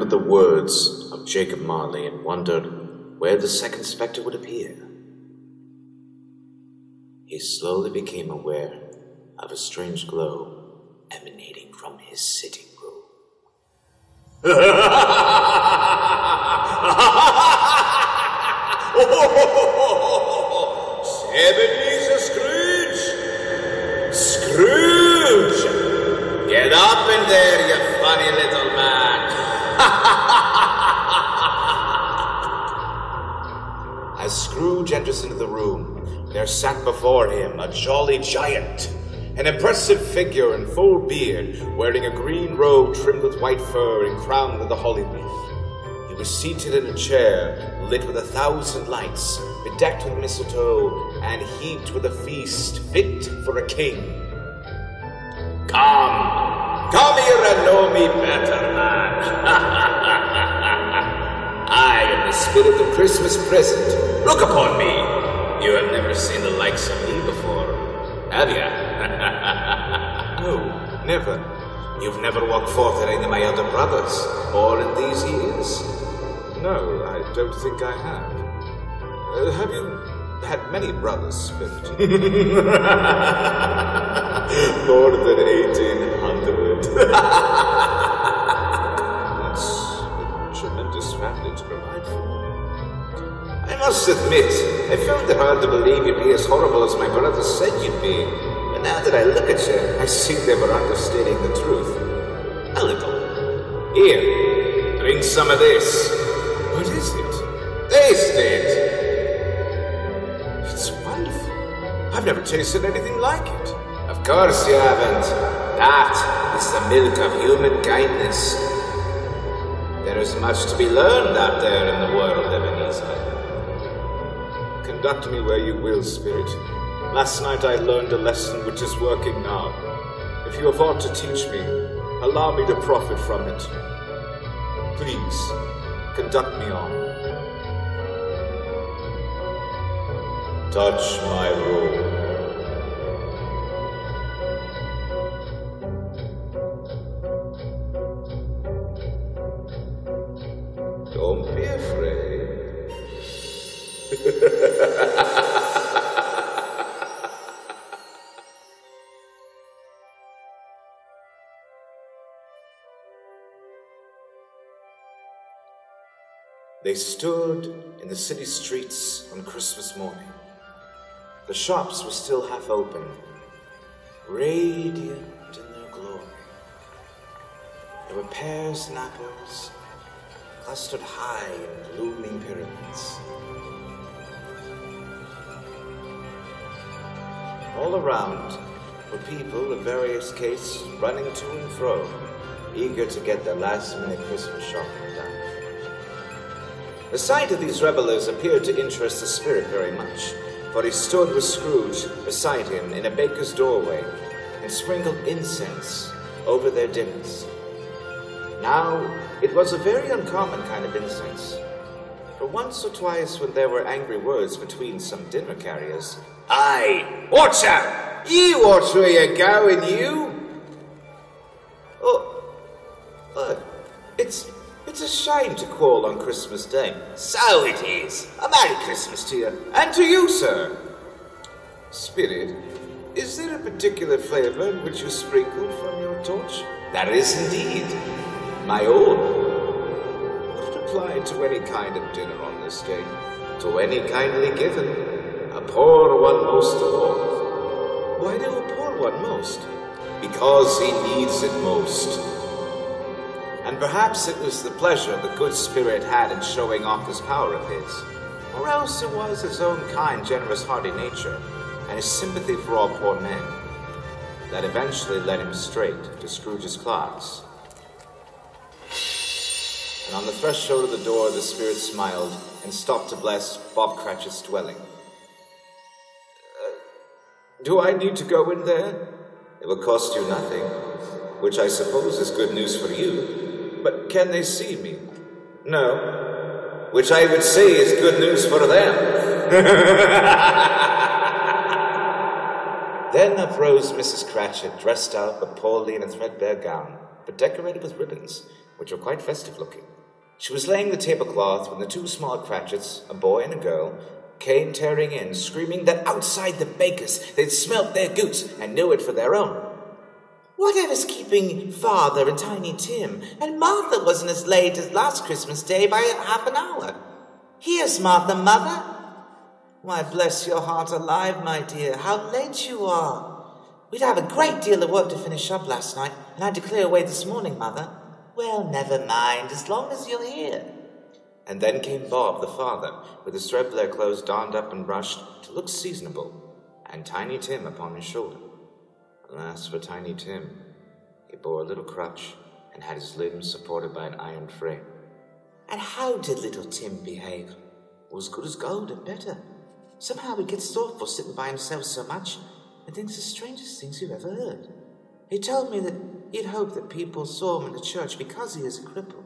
Remembered the words of Jacob Marley and wondered where the second spectre would appear. He slowly became aware of a strange glow emanating from his sitting room. Ebenezer Scrooge! Scrooge! Get up in there, you funny little man! As Scrooge enters into the room, there sat before him a jolly giant, an impressive figure in full beard, wearing a green robe trimmed with white fur and crowned with a holly wreath. He was seated in a chair lit with a thousand lights, bedecked with mistletoe, and heaped with a feast fit for a king. Come, come here and know me better, spirit of the Christmas present. Look upon me. You have never seen the likes of me before, have you? no, never. You've never walked forth at any of my other brothers, or in these years? No, I don't think I have. Uh, have you had many brothers, Spirit? More than 1800. must admit, I found it hard to believe you'd be as horrible as my brother said you'd be. But now that I look at you, I see they were understating the truth. A little. Here, drink some of this. What is it? Taste it! It's wonderful. I've never tasted anything like it. Of course you haven't. That is the milk of human kindness. There is much to be learned out there in the world, Ebenezer. Conduct me where you will, Spirit. Last night I learned a lesson which is working now. If you have aught to teach me, allow me to profit from it. Please, conduct me on. Touch my robe. They stood in the city streets on Christmas morning. The shops were still half open, radiant in their glory. There were pears and apples clustered high in blooming pyramids. All around were people of various castes running to and fro, eager to get their last minute Christmas shopping done. The sight of these revelers appeared to interest the spirit very much, for he stood with Scrooge beside him in a baker's doorway and sprinkled incense over their dinners. Now, it was a very uncommon kind of incense, for once or twice when there were angry words between some dinner carriers, Aye, watch out! You watch where you're going, you! Oh, look, it's it's a shame to quarrel on Christmas Day. So it is. A Merry Christmas to you, and to you, sir. Spirit, is there a particular flavor which you sprinkle from your torch? There is indeed. My own. Would it apply to any kind of dinner on this day? To any kindly given? Poor one most of all. Why do a poor one most? Because he needs it most. And perhaps it was the pleasure the good spirit had in showing off this power of his, or else it was his own kind, generous, hearty nature, and his sympathy for all poor men, that eventually led him straight to Scrooge's clogs. And on the threshold of the door, the spirit smiled and stopped to bless Bob Cratchit's dwelling. Do I need to go in there? It will cost you nothing, which I suppose is good news for you. But can they see me? No, which I would say is good news for them. then uprose Mrs. Cratchit, dressed up but poorly in a threadbare gown, but decorated with ribbons, which were quite festive looking. She was laying the tablecloth when the two small Cratchits, a boy and a girl, came tearing in, screaming that outside the baker's they'd smelt their goose and knew it for their own. Whatever's keeping Father and Tiny Tim? And Martha wasn't as late as last Christmas Day by half an hour. Here's Martha, Mother. Why, bless your heart alive, my dear, how late you are. We'd have a great deal of work to finish up last night, and I had to clear away this morning, Mother. Well, never mind, as long as you're here. And then came Bob, the father, with his threadbare clothes donned up and brushed to look seasonable, and Tiny Tim upon his shoulder. Alas for Tiny Tim, he bore a little crutch and had his limbs supported by an iron frame. And how did little Tim behave? Was as good as gold and better. Somehow he gets thoughtful sitting by himself so much and thinks the strangest things you've ever heard. He told me that he'd hoped that people saw him in the church because he is a cripple,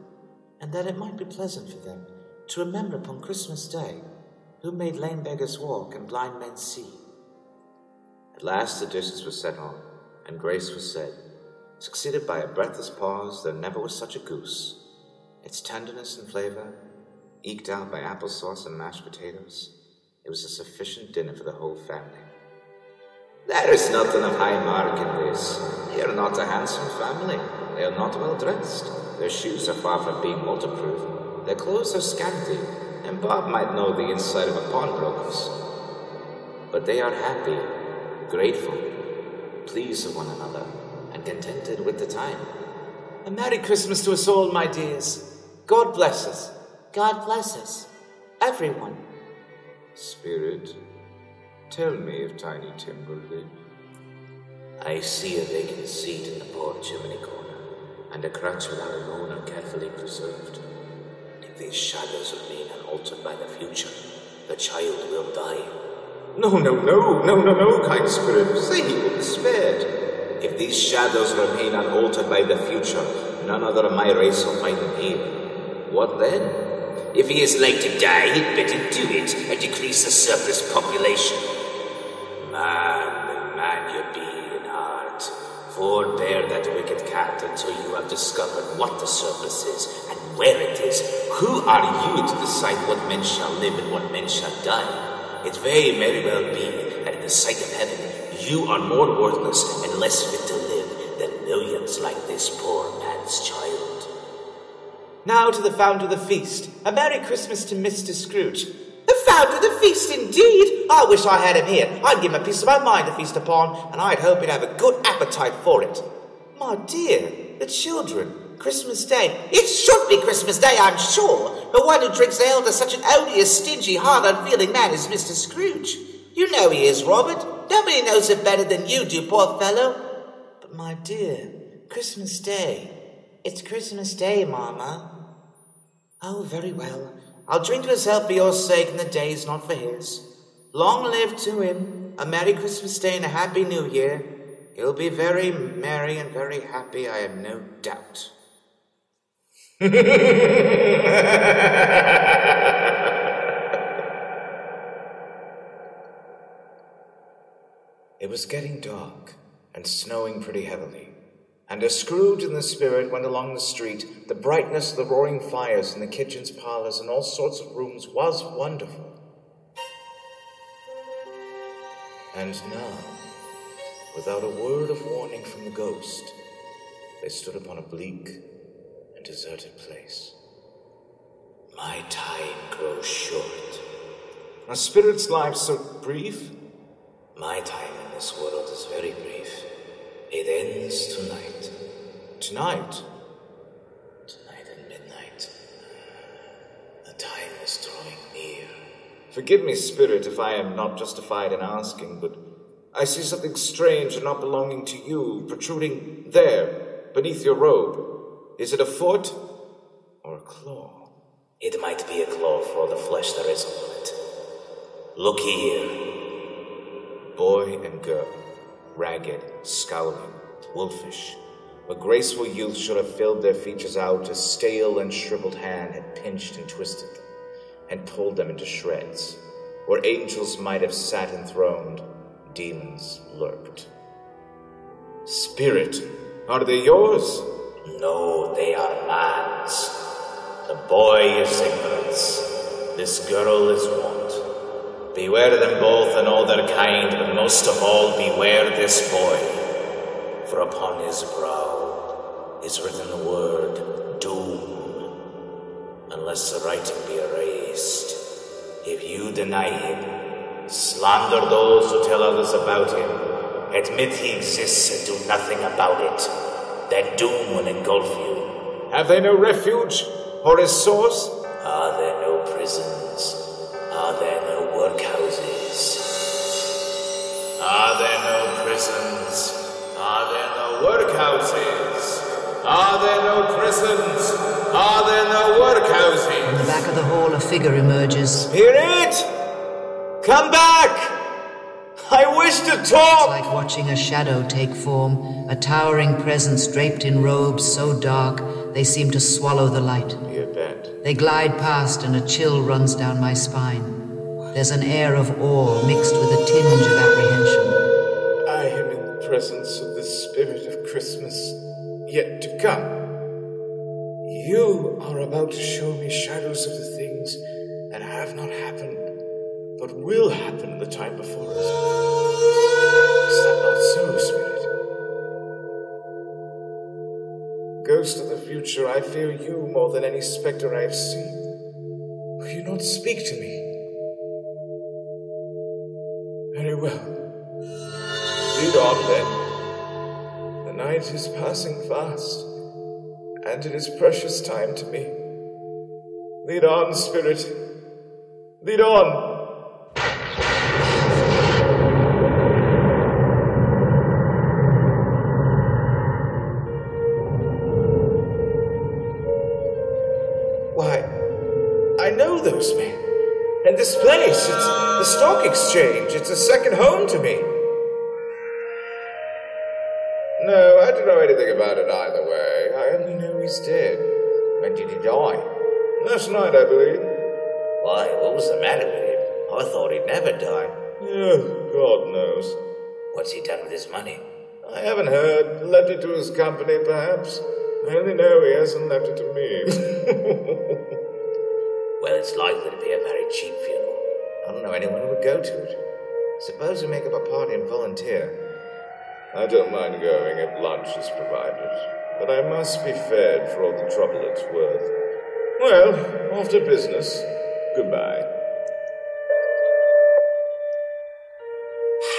and that it might be pleasant for them to remember upon Christmas Day who made lame beggars walk and blind men see. At last the dishes were set on, and grace was said, succeeded by a breathless pause there never was such a goose, its tenderness and flavor eked out by applesauce and mashed potatoes. It was a sufficient dinner for the whole family. There is nothing of high mark in this. They are not a handsome family. They are not well dressed. Their shoes are far from being waterproof. Their clothes are scanty, and Bob might know the inside of a pawnbroker's. But they are happy, grateful, pleased with one another, and contented with the time. A Merry Christmas to us all, my dears. God bless us. God bless us. Everyone. Spirit, tell me if Tiny Tim will live. I see a vacant seat in the poor chimney corner, and a crutch without a moaner carefully preserved. If these shadows remain unaltered by the future, the child will die. No, no, no, no, no, no, kind spirit, say he will be spared. If these shadows remain unaltered by the future, none other of my race will find him here. What then? If he is like to die, he'd better do it and decrease the surplus population. Man, Forbear that wicked cat until you have discovered what the surplus is and where it is. Who are you to decide what men shall live and what men shall die? It may very well be that in the sight of heaven you are more worthless and less fit to live than millions like this poor man's child. Now to the founder of the feast. A Merry Christmas to Mr. Scrooge. The founder of the feast, indeed! I wish I had him here. I'd give him a piece of my mind to feast upon, and I'd hope he'd have a good appetite for it. My dear, the children, Christmas Day. It should be Christmas Day, I'm sure, but one who drinks ale to such an odious, stingy, hard, unfeeling man as Mr. Scrooge. You know he is, Robert. Nobody knows it better than you do, poor fellow. But my dear, Christmas Day. It's Christmas Day, Mamma. Oh, very well. I'll drink to his health for your sake, and the days not for his. Long live to him. A Merry Christmas Day and a Happy New Year. He'll be very merry and very happy, I have no doubt. it was getting dark and snowing pretty heavily. And as Scrooge and the spirit went along the street, the brightness of the roaring fires in the kitchens, parlors, and all sorts of rooms was wonderful. And now, without a word of warning from the ghost, they stood upon a bleak and deserted place. My time grows short. A spirit's life so brief? My time in this world is very brief. It ends tonight. Tonight? Tonight at midnight. The time is drawing near. Forgive me, Spirit, if I am not justified in asking, but I see something strange and not belonging to you protruding there, beneath your robe. Is it a foot or a claw? It might be a claw for the flesh there is on it. Look here. Boy and girl ragged, scowling, wolfish. A graceful youth should have filled their features out, a stale and shriveled hand had pinched and twisted them, and pulled them into shreds. Where angels might have sat enthroned, demons lurked. Spirit, are they yours? No, they are man's. The boy is ignorance. This girl is want. Beware them both and all their kind, but most of all, beware this boy. For upon his brow is written the word doom. Unless the writing be erased, if you deny him, slander those who tell others about him, admit he exists and do nothing about it, that doom will engulf you. Have they no refuge or a source? Are there no prisons? Are there no workhouses? Are there no prisons? Are there no workhouses? Are there no prisons? Are there no workhouses? In the back of the hall, a figure emerges. Spirit! Come back! I wish to talk! It's like watching a shadow take form, a towering presence draped in robes so dark they seem to swallow the light. You bet. They glide past, and a chill runs down my spine. There's an air of awe mixed with a tinge of apprehension. I am in the presence of the spirit of Christmas yet to come. You are about to show me shadows of the things that have not happened, but will happen in the time before us. Is that not so, Spirit? Ghost of the future, I fear you more than any spectre I have seen. Will you not speak to me? Very well. Lead on then. The night is passing fast, and it is precious time to me. Lead on, Spirit. Lead on. Stock exchange. It's a second home to me. No, I don't know anything about it either way. I only know he's dead. When did he die? Last night, I believe. Why, what was the matter with him? I thought he'd never die. Yeah, God knows. What's he done with his money? I haven't heard. Left it to his company, perhaps. I only know he hasn't left it to me. well, it's likely to be a very cheap funeral. I don't know anyone who would go to it. Suppose we make up a party and volunteer. I don't mind going if lunch is provided, but I must be fed for all the trouble it's worth. Well, off to business. Goodbye.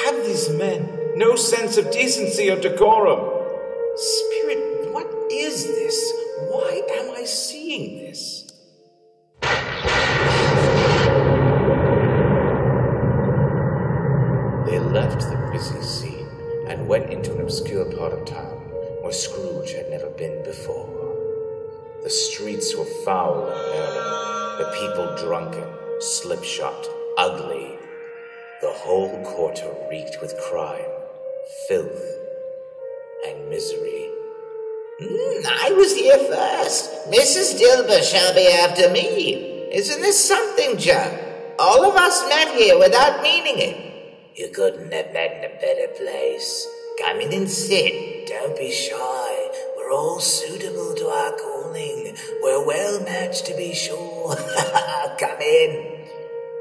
Have these men no sense of decency or decorum? Spirit, what is this? Why am I seeing this? And went into an obscure part of town where Scrooge had never been before. The streets were foul and merry, the people drunken, slipshod, ugly. The whole quarter reeked with crime, filth, and misery. Mm, I was here first. Mrs. Dilber shall be after me. Isn't this something, Joe? All of us met here without meaning it. You couldn't have met in a better place. Come in and sit. Don't be shy. We're all suitable to our calling. We're well matched to be sure. Come in.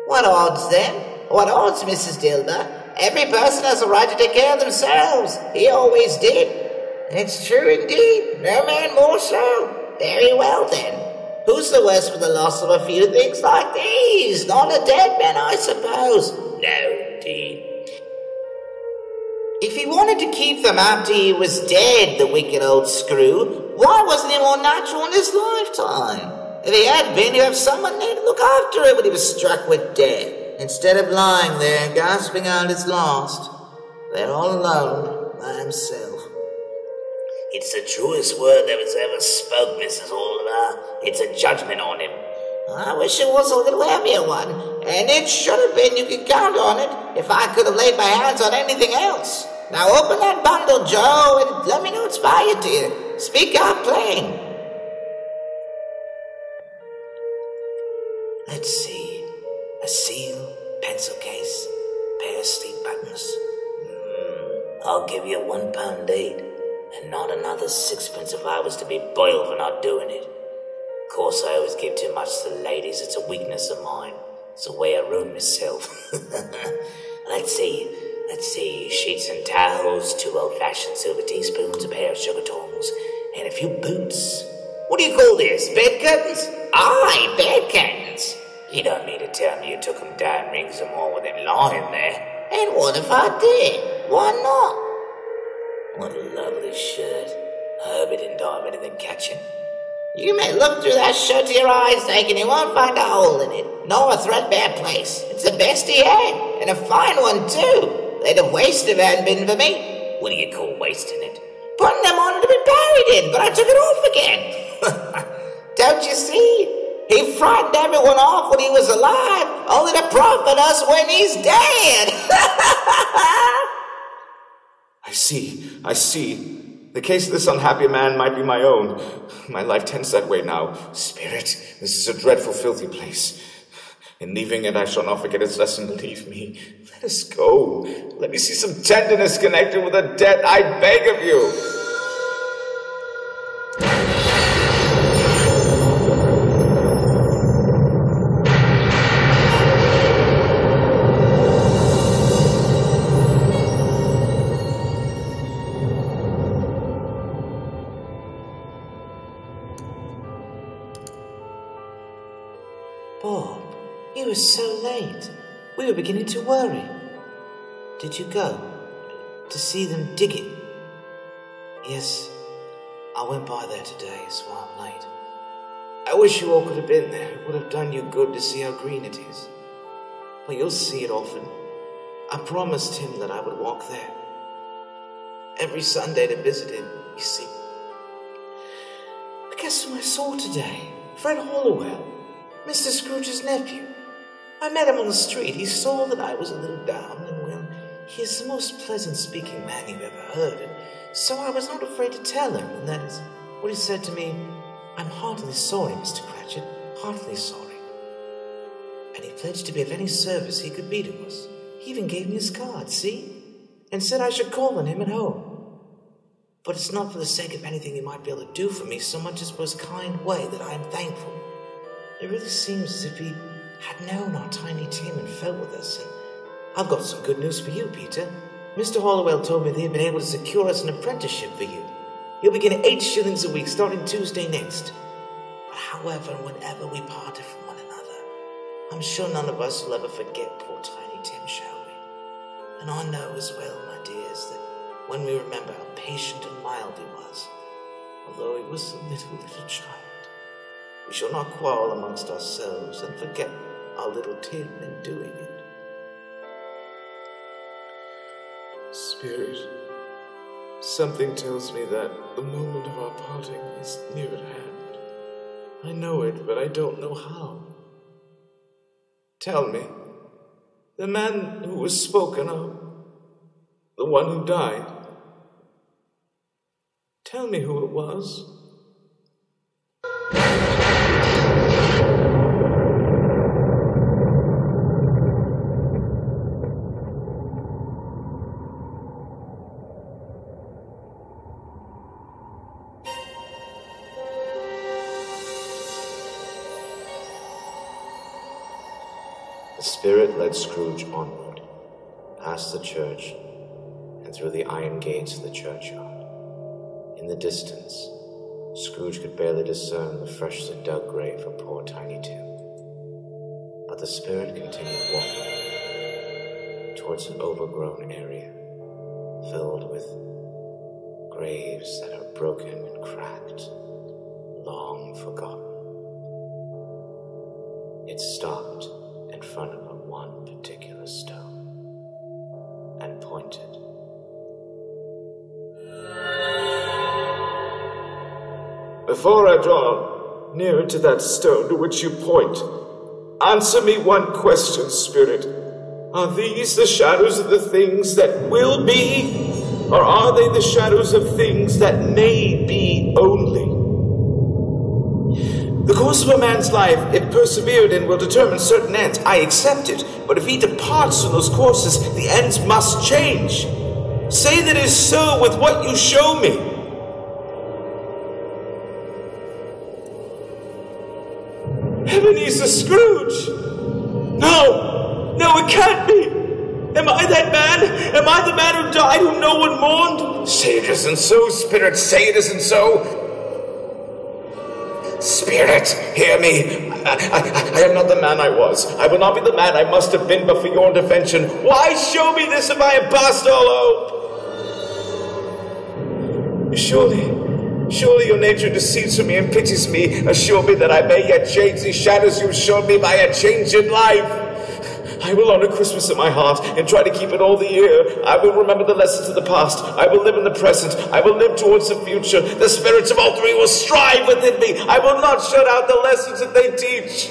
What odds then? What odds, Mrs. Dilber? Every person has a right to take care of themselves. He always did. It's true indeed. No man more so. Very well then. Who's the worse for the loss of a few things like these? Not a dead man, I suppose. No, indeed. If he wanted to keep them after he was dead, the wicked old screw, why wasn't he more natural in his lifetime? If he had been, he'd have someone there to look after him when he was struck with death, instead of lying there gasping out his last. There all alone by himself. It's the truest word that was ever spoke, Mrs. Oliver. It's a judgment on him. I wish it was a little heavier one, and it should have been. You could count on it if I could have laid my hands on anything else. Now open that bundle, Joe, and let me know it's by you, dear. Speak out plain. Let's see. A seal, pencil case, pair of sleeve buttons. Mm, I'll give you one pound eight. and not another sixpence if I was to be boiled for not doing it. Of course, I always give too much to the ladies. It's a weakness of mine. It's the way I ruin myself. Let's see. Let's see. Sheets and towels, two old-fashioned silver teaspoons, a pair of sugar tongs, and a few boots. What do you call this? Bed curtains? Aye, bed curtains. You don't mean to tell me you took them down rings or more within lying there. And what if I did? Why not? What a lovely shirt. I it didn't die better than catching. You may look through that shirt to your eyes, Jake, and you won't find a hole in it, nor a threadbare place. It's the best he had, and a fine one, too. They'd have wasted if it hadn't been for me. What do you call wasting it? Putting them on to be buried in, but I took it off again. Don't you see? He frightened everyone off when he was alive, only to profit us when he's dead. I see, I see. The case of this unhappy man might be my own. My life tends that way now. Spirit, this is a dreadful, filthy place. In leaving it, I shall not forget its lesson, believe me. Let us go. Let me see some tenderness connected with a debt, I beg of you. We were beginning to worry. Did you go to see them digging? Yes, I went by there today, so I'm late. I wish you all could have been there. It would have done you good to see how green it is. But you'll see it often. I promised him that I would walk there every Sunday to visit him, you see. But guess who I saw today? Fred Hollowell, Mr. Scrooge's nephew. I met him on the street. He saw that I was a little down, and well, he is the most pleasant speaking man you ever heard, and so I was not afraid to tell him, and that is what he said to me. I'm heartily sorry, Mr. Cratchit, heartily sorry. And he pledged to be of any service he could be to us. He even gave me his card, see? And said I should call on him at home. But it's not for the sake of anything he might be able to do for me so much as for his kind way that I am thankful. It really seems as if he had known our tiny Tim and felt with us. And I've got some good news for you, Peter. Mr. Hollowell told me they had been able to secure us an apprenticeship for you. You'll be getting eight shillings a week starting Tuesday next. But however and whenever we parted from one another, I'm sure none of us will ever forget poor tiny Tim, shall we? And I know as well, my dears, that when we remember how patient and mild he was, although he was a little, little child, we shall not quarrel amongst ourselves and forget our little Tim in doing it. Spirit, something tells me that the moment of our parting is near at hand. I know it, but I don't know how. Tell me, the man who was spoken of, the one who died, tell me who it was. Scrooge onward, past the church, and through the iron gates of the churchyard. In the distance, Scrooge could barely discern the freshly dug grave of poor Tiny Tim. But the spirit continued walking towards an overgrown area filled with graves that are broken and cracked, long forgotten. It stopped in front of one particular stone and pointed. Before I draw nearer to that stone to which you point, answer me one question, Spirit. Are these the shadows of the things that will be, or are they the shadows of things that may be only? The course of a man's life, if persevered in, will determine certain ends. I accept it. But if he departs from those courses, the ends must change. Say that is so with what you show me. Ebenezer Scrooge! No! No, it can't be! Am I that man? Am I the man who died whom no one mourned? Say it isn't so, spirit, say it isn't so! Spirit, hear me. I, I, I, am not the man I was. I will not be the man I must have been but for your intervention. Why show me this if I am past all hope? Surely, surely your nature deceives me and pities me. Assure me that I may yet change these shadows you've shown me by a change in life. I will honor Christmas in my heart and try to keep it all the year. I will remember the lessons of the past. I will live in the present. I will live towards the future. The spirits of all three will strive within me. I will not shut out the lessons that they teach.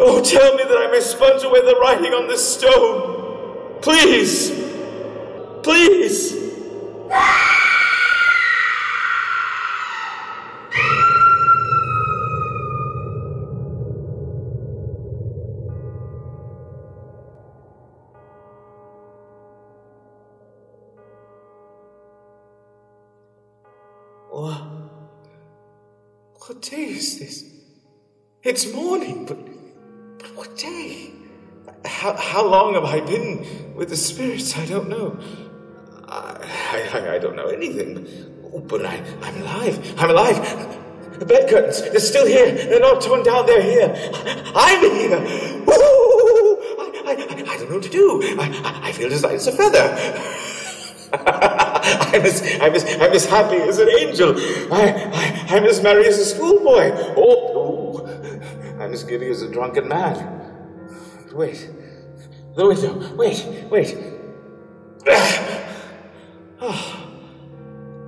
Oh, tell me that I may sponge away the writing on this stone. Please. Please. What? What day is this? It's morning, but, but what day? How, how long have I been with the spirits? I don't know. I, I, I don't know anything. Oh, but I, I'm alive. I'm alive. The bed curtains, they're still here. They're not torn down, they're here. I'm here. Woo! I, I, I don't know what to do. I, I feel as light as a feather. I'm as, I'm, as, I'm as happy as an angel. I, I, I'm as merry as a schoolboy. Oh, oh, I'm as giddy as a drunken man. Wait. The window. Wait, wait. Ah. Oh,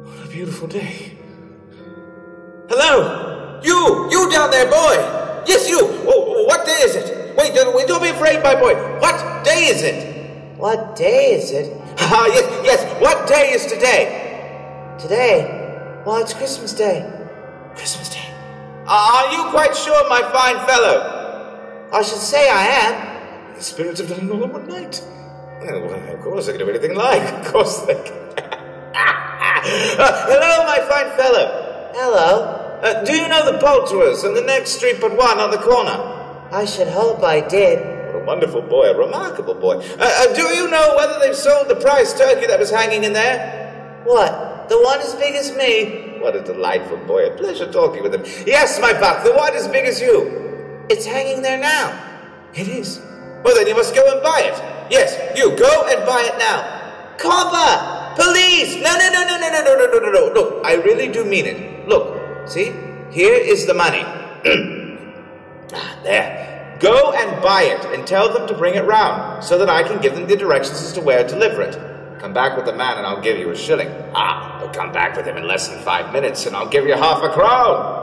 what a beautiful day. Hello! You! You down there, boy! Yes, you! Oh, what day is it? Wait, don't, don't be afraid, my boy. What day is it? What day is it? Ah, yes, yes. What day is today? Today? Well, it's Christmas Day. Christmas Day. Are you quite sure, my fine fellow? I should say I am. The spirits have done it all in one night. Well, of course they can do anything like. Of course they can. uh, hello, my fine fellow. Hello. Uh, do you know the Poulterers in the next street but one on the corner? I should hope I did. A wonderful boy, a remarkable boy. Uh, uh, do you know whether they've sold the prize turkey that was hanging in there? What? The one as big as me? What a delightful boy. A pleasure talking with him. Yes, my buck, the one as big as you. It's hanging there now. It is. Well, then you must go and buy it. Yes, you go and buy it now. Copper! Police! No, no, no, no, no, no, no, no, no, no, no. Look, I really do mean it. Look, see? Here is the money. Ah, there. Go and buy it and tell them to bring it round so that I can give them the directions as to where to deliver it. Come back with the man and I'll give you a shilling. Ah, but come back with him in less than five minutes and I'll give you half a crown.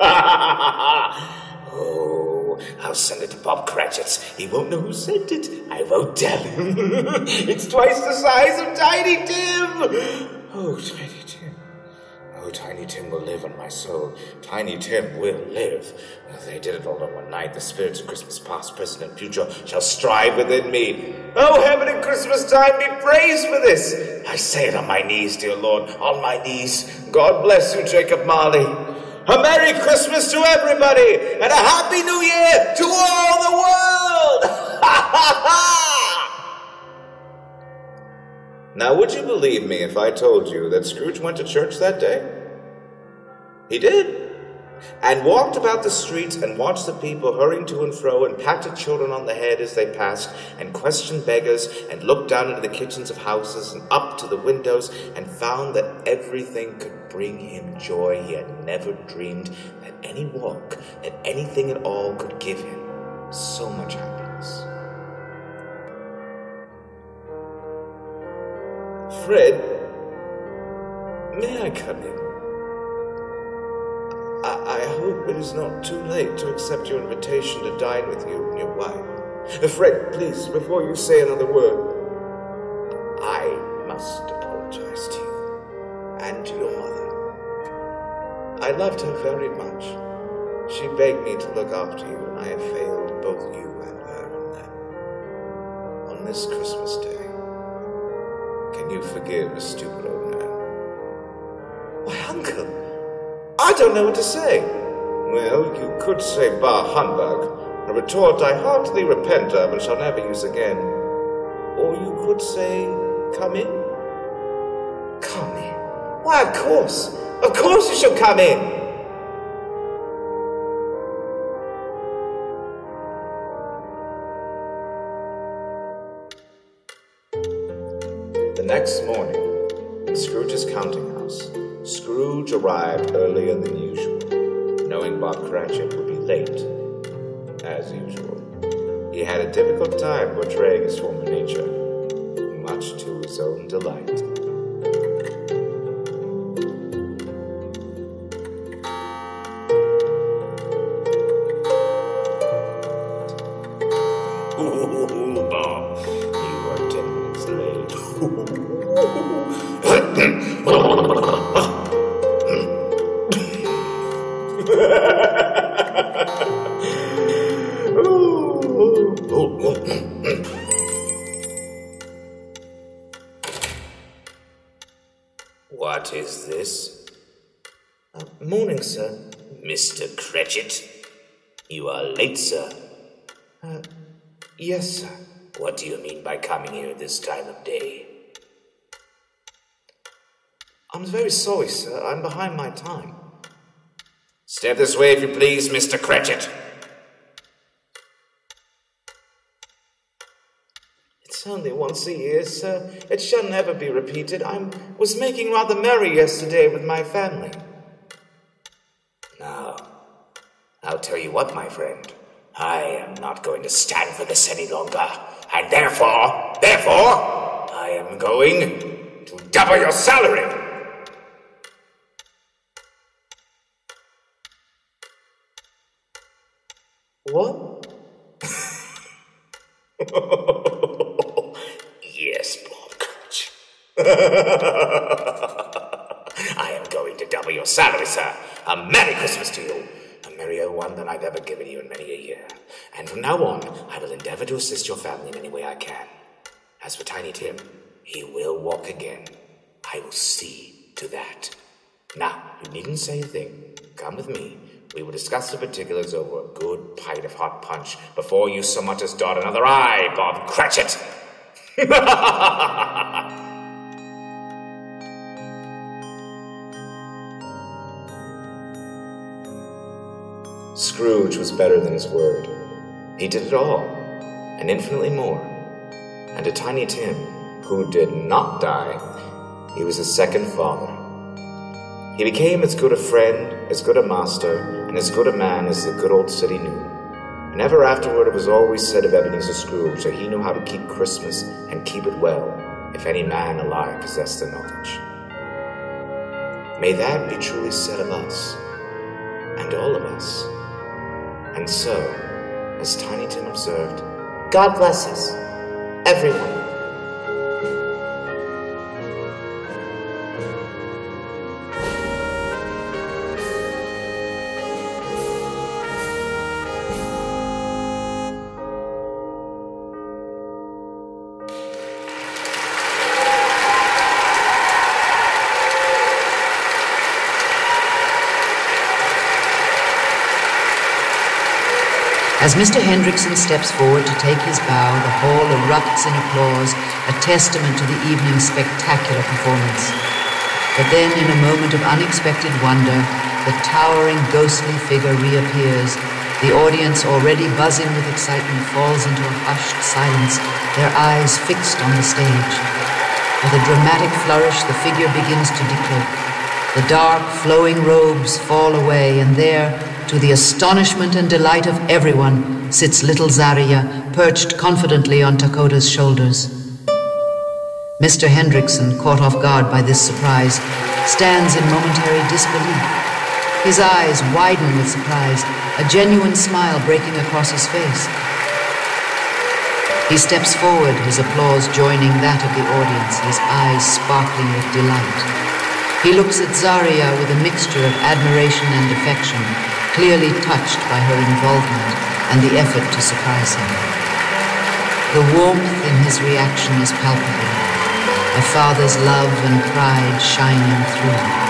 Ha ha ha ha! Oh, I'll send it to Bob Cratchit's. He won't know who sent it. I won't tell him. it's twice the size of Tiny Tim. Oh, Tiny. Oh, Tiny Tim will live on my soul. Tiny Tim will live. They did it all in one night. The spirits of Christmas past, present, and future shall strive within me. Oh, heaven and Christmas time be praised for this. I say it on my knees, dear Lord, on my knees. God bless you, Jacob Marley. A Merry Christmas to everybody, and a Happy New Year to all the world! Ha ha ha! now, would you believe me if I told you that Scrooge went to church that day? He did. And walked about the streets and watched the people hurrying to and fro and patted children on the head as they passed and questioned beggars and looked down into the kitchens of houses and up to the windows and found that everything could bring him joy he had never dreamed that any walk, that anything at all could give him so much happiness. Fred, may I come in? I, I hope it is not too late to accept your invitation to dine with you and your wife. Fred, please, before you say another word, I must apologize to you and to your mother. I loved her very much. She begged me to look after you, and I have failed both you and her in that. On this Christmas day, can you forgive a stupid old man? Why, uncle, I don't know what to say. Well, you could say bar humbug, a retort I heartily repent of and shall never use again. Or you could say, come in. Come in? Why, of course. Of course you shall come in. The next morning, in Scrooge's counting house, Scrooge arrived earlier than usual, knowing Bob Cratchit would be late, as usual. He had a difficult time portraying his former nature, much to his own delight. Yes, sir. What do you mean by coming here this time of day? I'm very sorry, sir. I'm behind my time. Step this way, if you please, Mr. Cratchit. It's only once a year, sir. It shall never be repeated. I was making rather merry yesterday with my family. Now, I'll tell you what, my friend. I am not going to stand for this any longer. And therefore, therefore, I am going to double your salary. What? yes, Bob Cratch. I am going to double your salary, sir. A Merry Christmas to you. One than I've ever given you in many a year. And from now on, I will endeavor to assist your family in any way I can. As for Tiny Tim, he will walk again. I will see to that. Now, you needn't say a thing. Come with me. We will discuss the particulars over a good pint of hot punch before you so much as dot another eye, Bob Cratchit. Scrooge was better than his word. He did it all, and infinitely more. And to Tiny Tim, who did not die, he was a second father. He became as good a friend, as good a master, and as good a man as the good old city knew. And ever afterward it was always said of Ebenezer Scrooge that he knew how to keep Christmas and keep it well, if any man alive possessed the knowledge. May that be truly said of us, and all of us. And so, as Tiny Tim observed, God bless us, everyone. Mr. Hendrickson steps forward to take his bow, the hall erupts in applause, a testament to the evening's spectacular performance. But then, in a moment of unexpected wonder, the towering, ghostly figure reappears. The audience, already buzzing with excitement, falls into a hushed silence, their eyes fixed on the stage. With a dramatic flourish, the figure begins to decloak. The dark, flowing robes fall away, and there, to the astonishment and delight of everyone, sits little Zariya, perched confidently on Takoda's shoulders. Mr. Hendrickson, caught off guard by this surprise, stands in momentary disbelief. His eyes widen with surprise, a genuine smile breaking across his face. He steps forward, his applause joining that of the audience, his eyes sparkling with delight. He looks at Zariya with a mixture of admiration and affection, clearly touched by her involvement and the effort to surprise him. The warmth in his reaction is palpable, a father's love and pride shining through.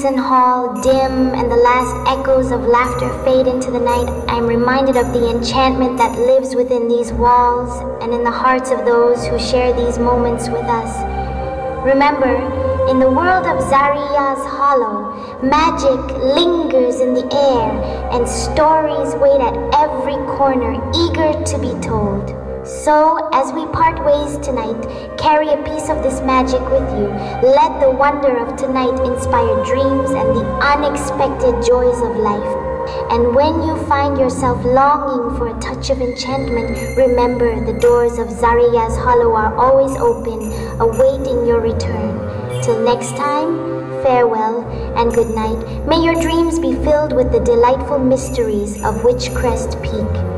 Of Hall dim and the last echoes of laughter fade into the night, I am reminded of the enchantment that lives within these walls and in the hearts of those who share these moments with us. Remember, in the world of Zariya's Hollow, magic lingers in the air and stories wait at every corner, eager to be told. So, as we part ways tonight, carry a piece of this magic with you. Let the wonder of tonight inspire dreams and the unexpected joys of life. And when you find yourself longing for a touch of enchantment, remember the doors of Zariya's Hollow are always open, awaiting your return. Till next time, farewell and good night. May your dreams be filled with the delightful mysteries of Witchcrest Peak.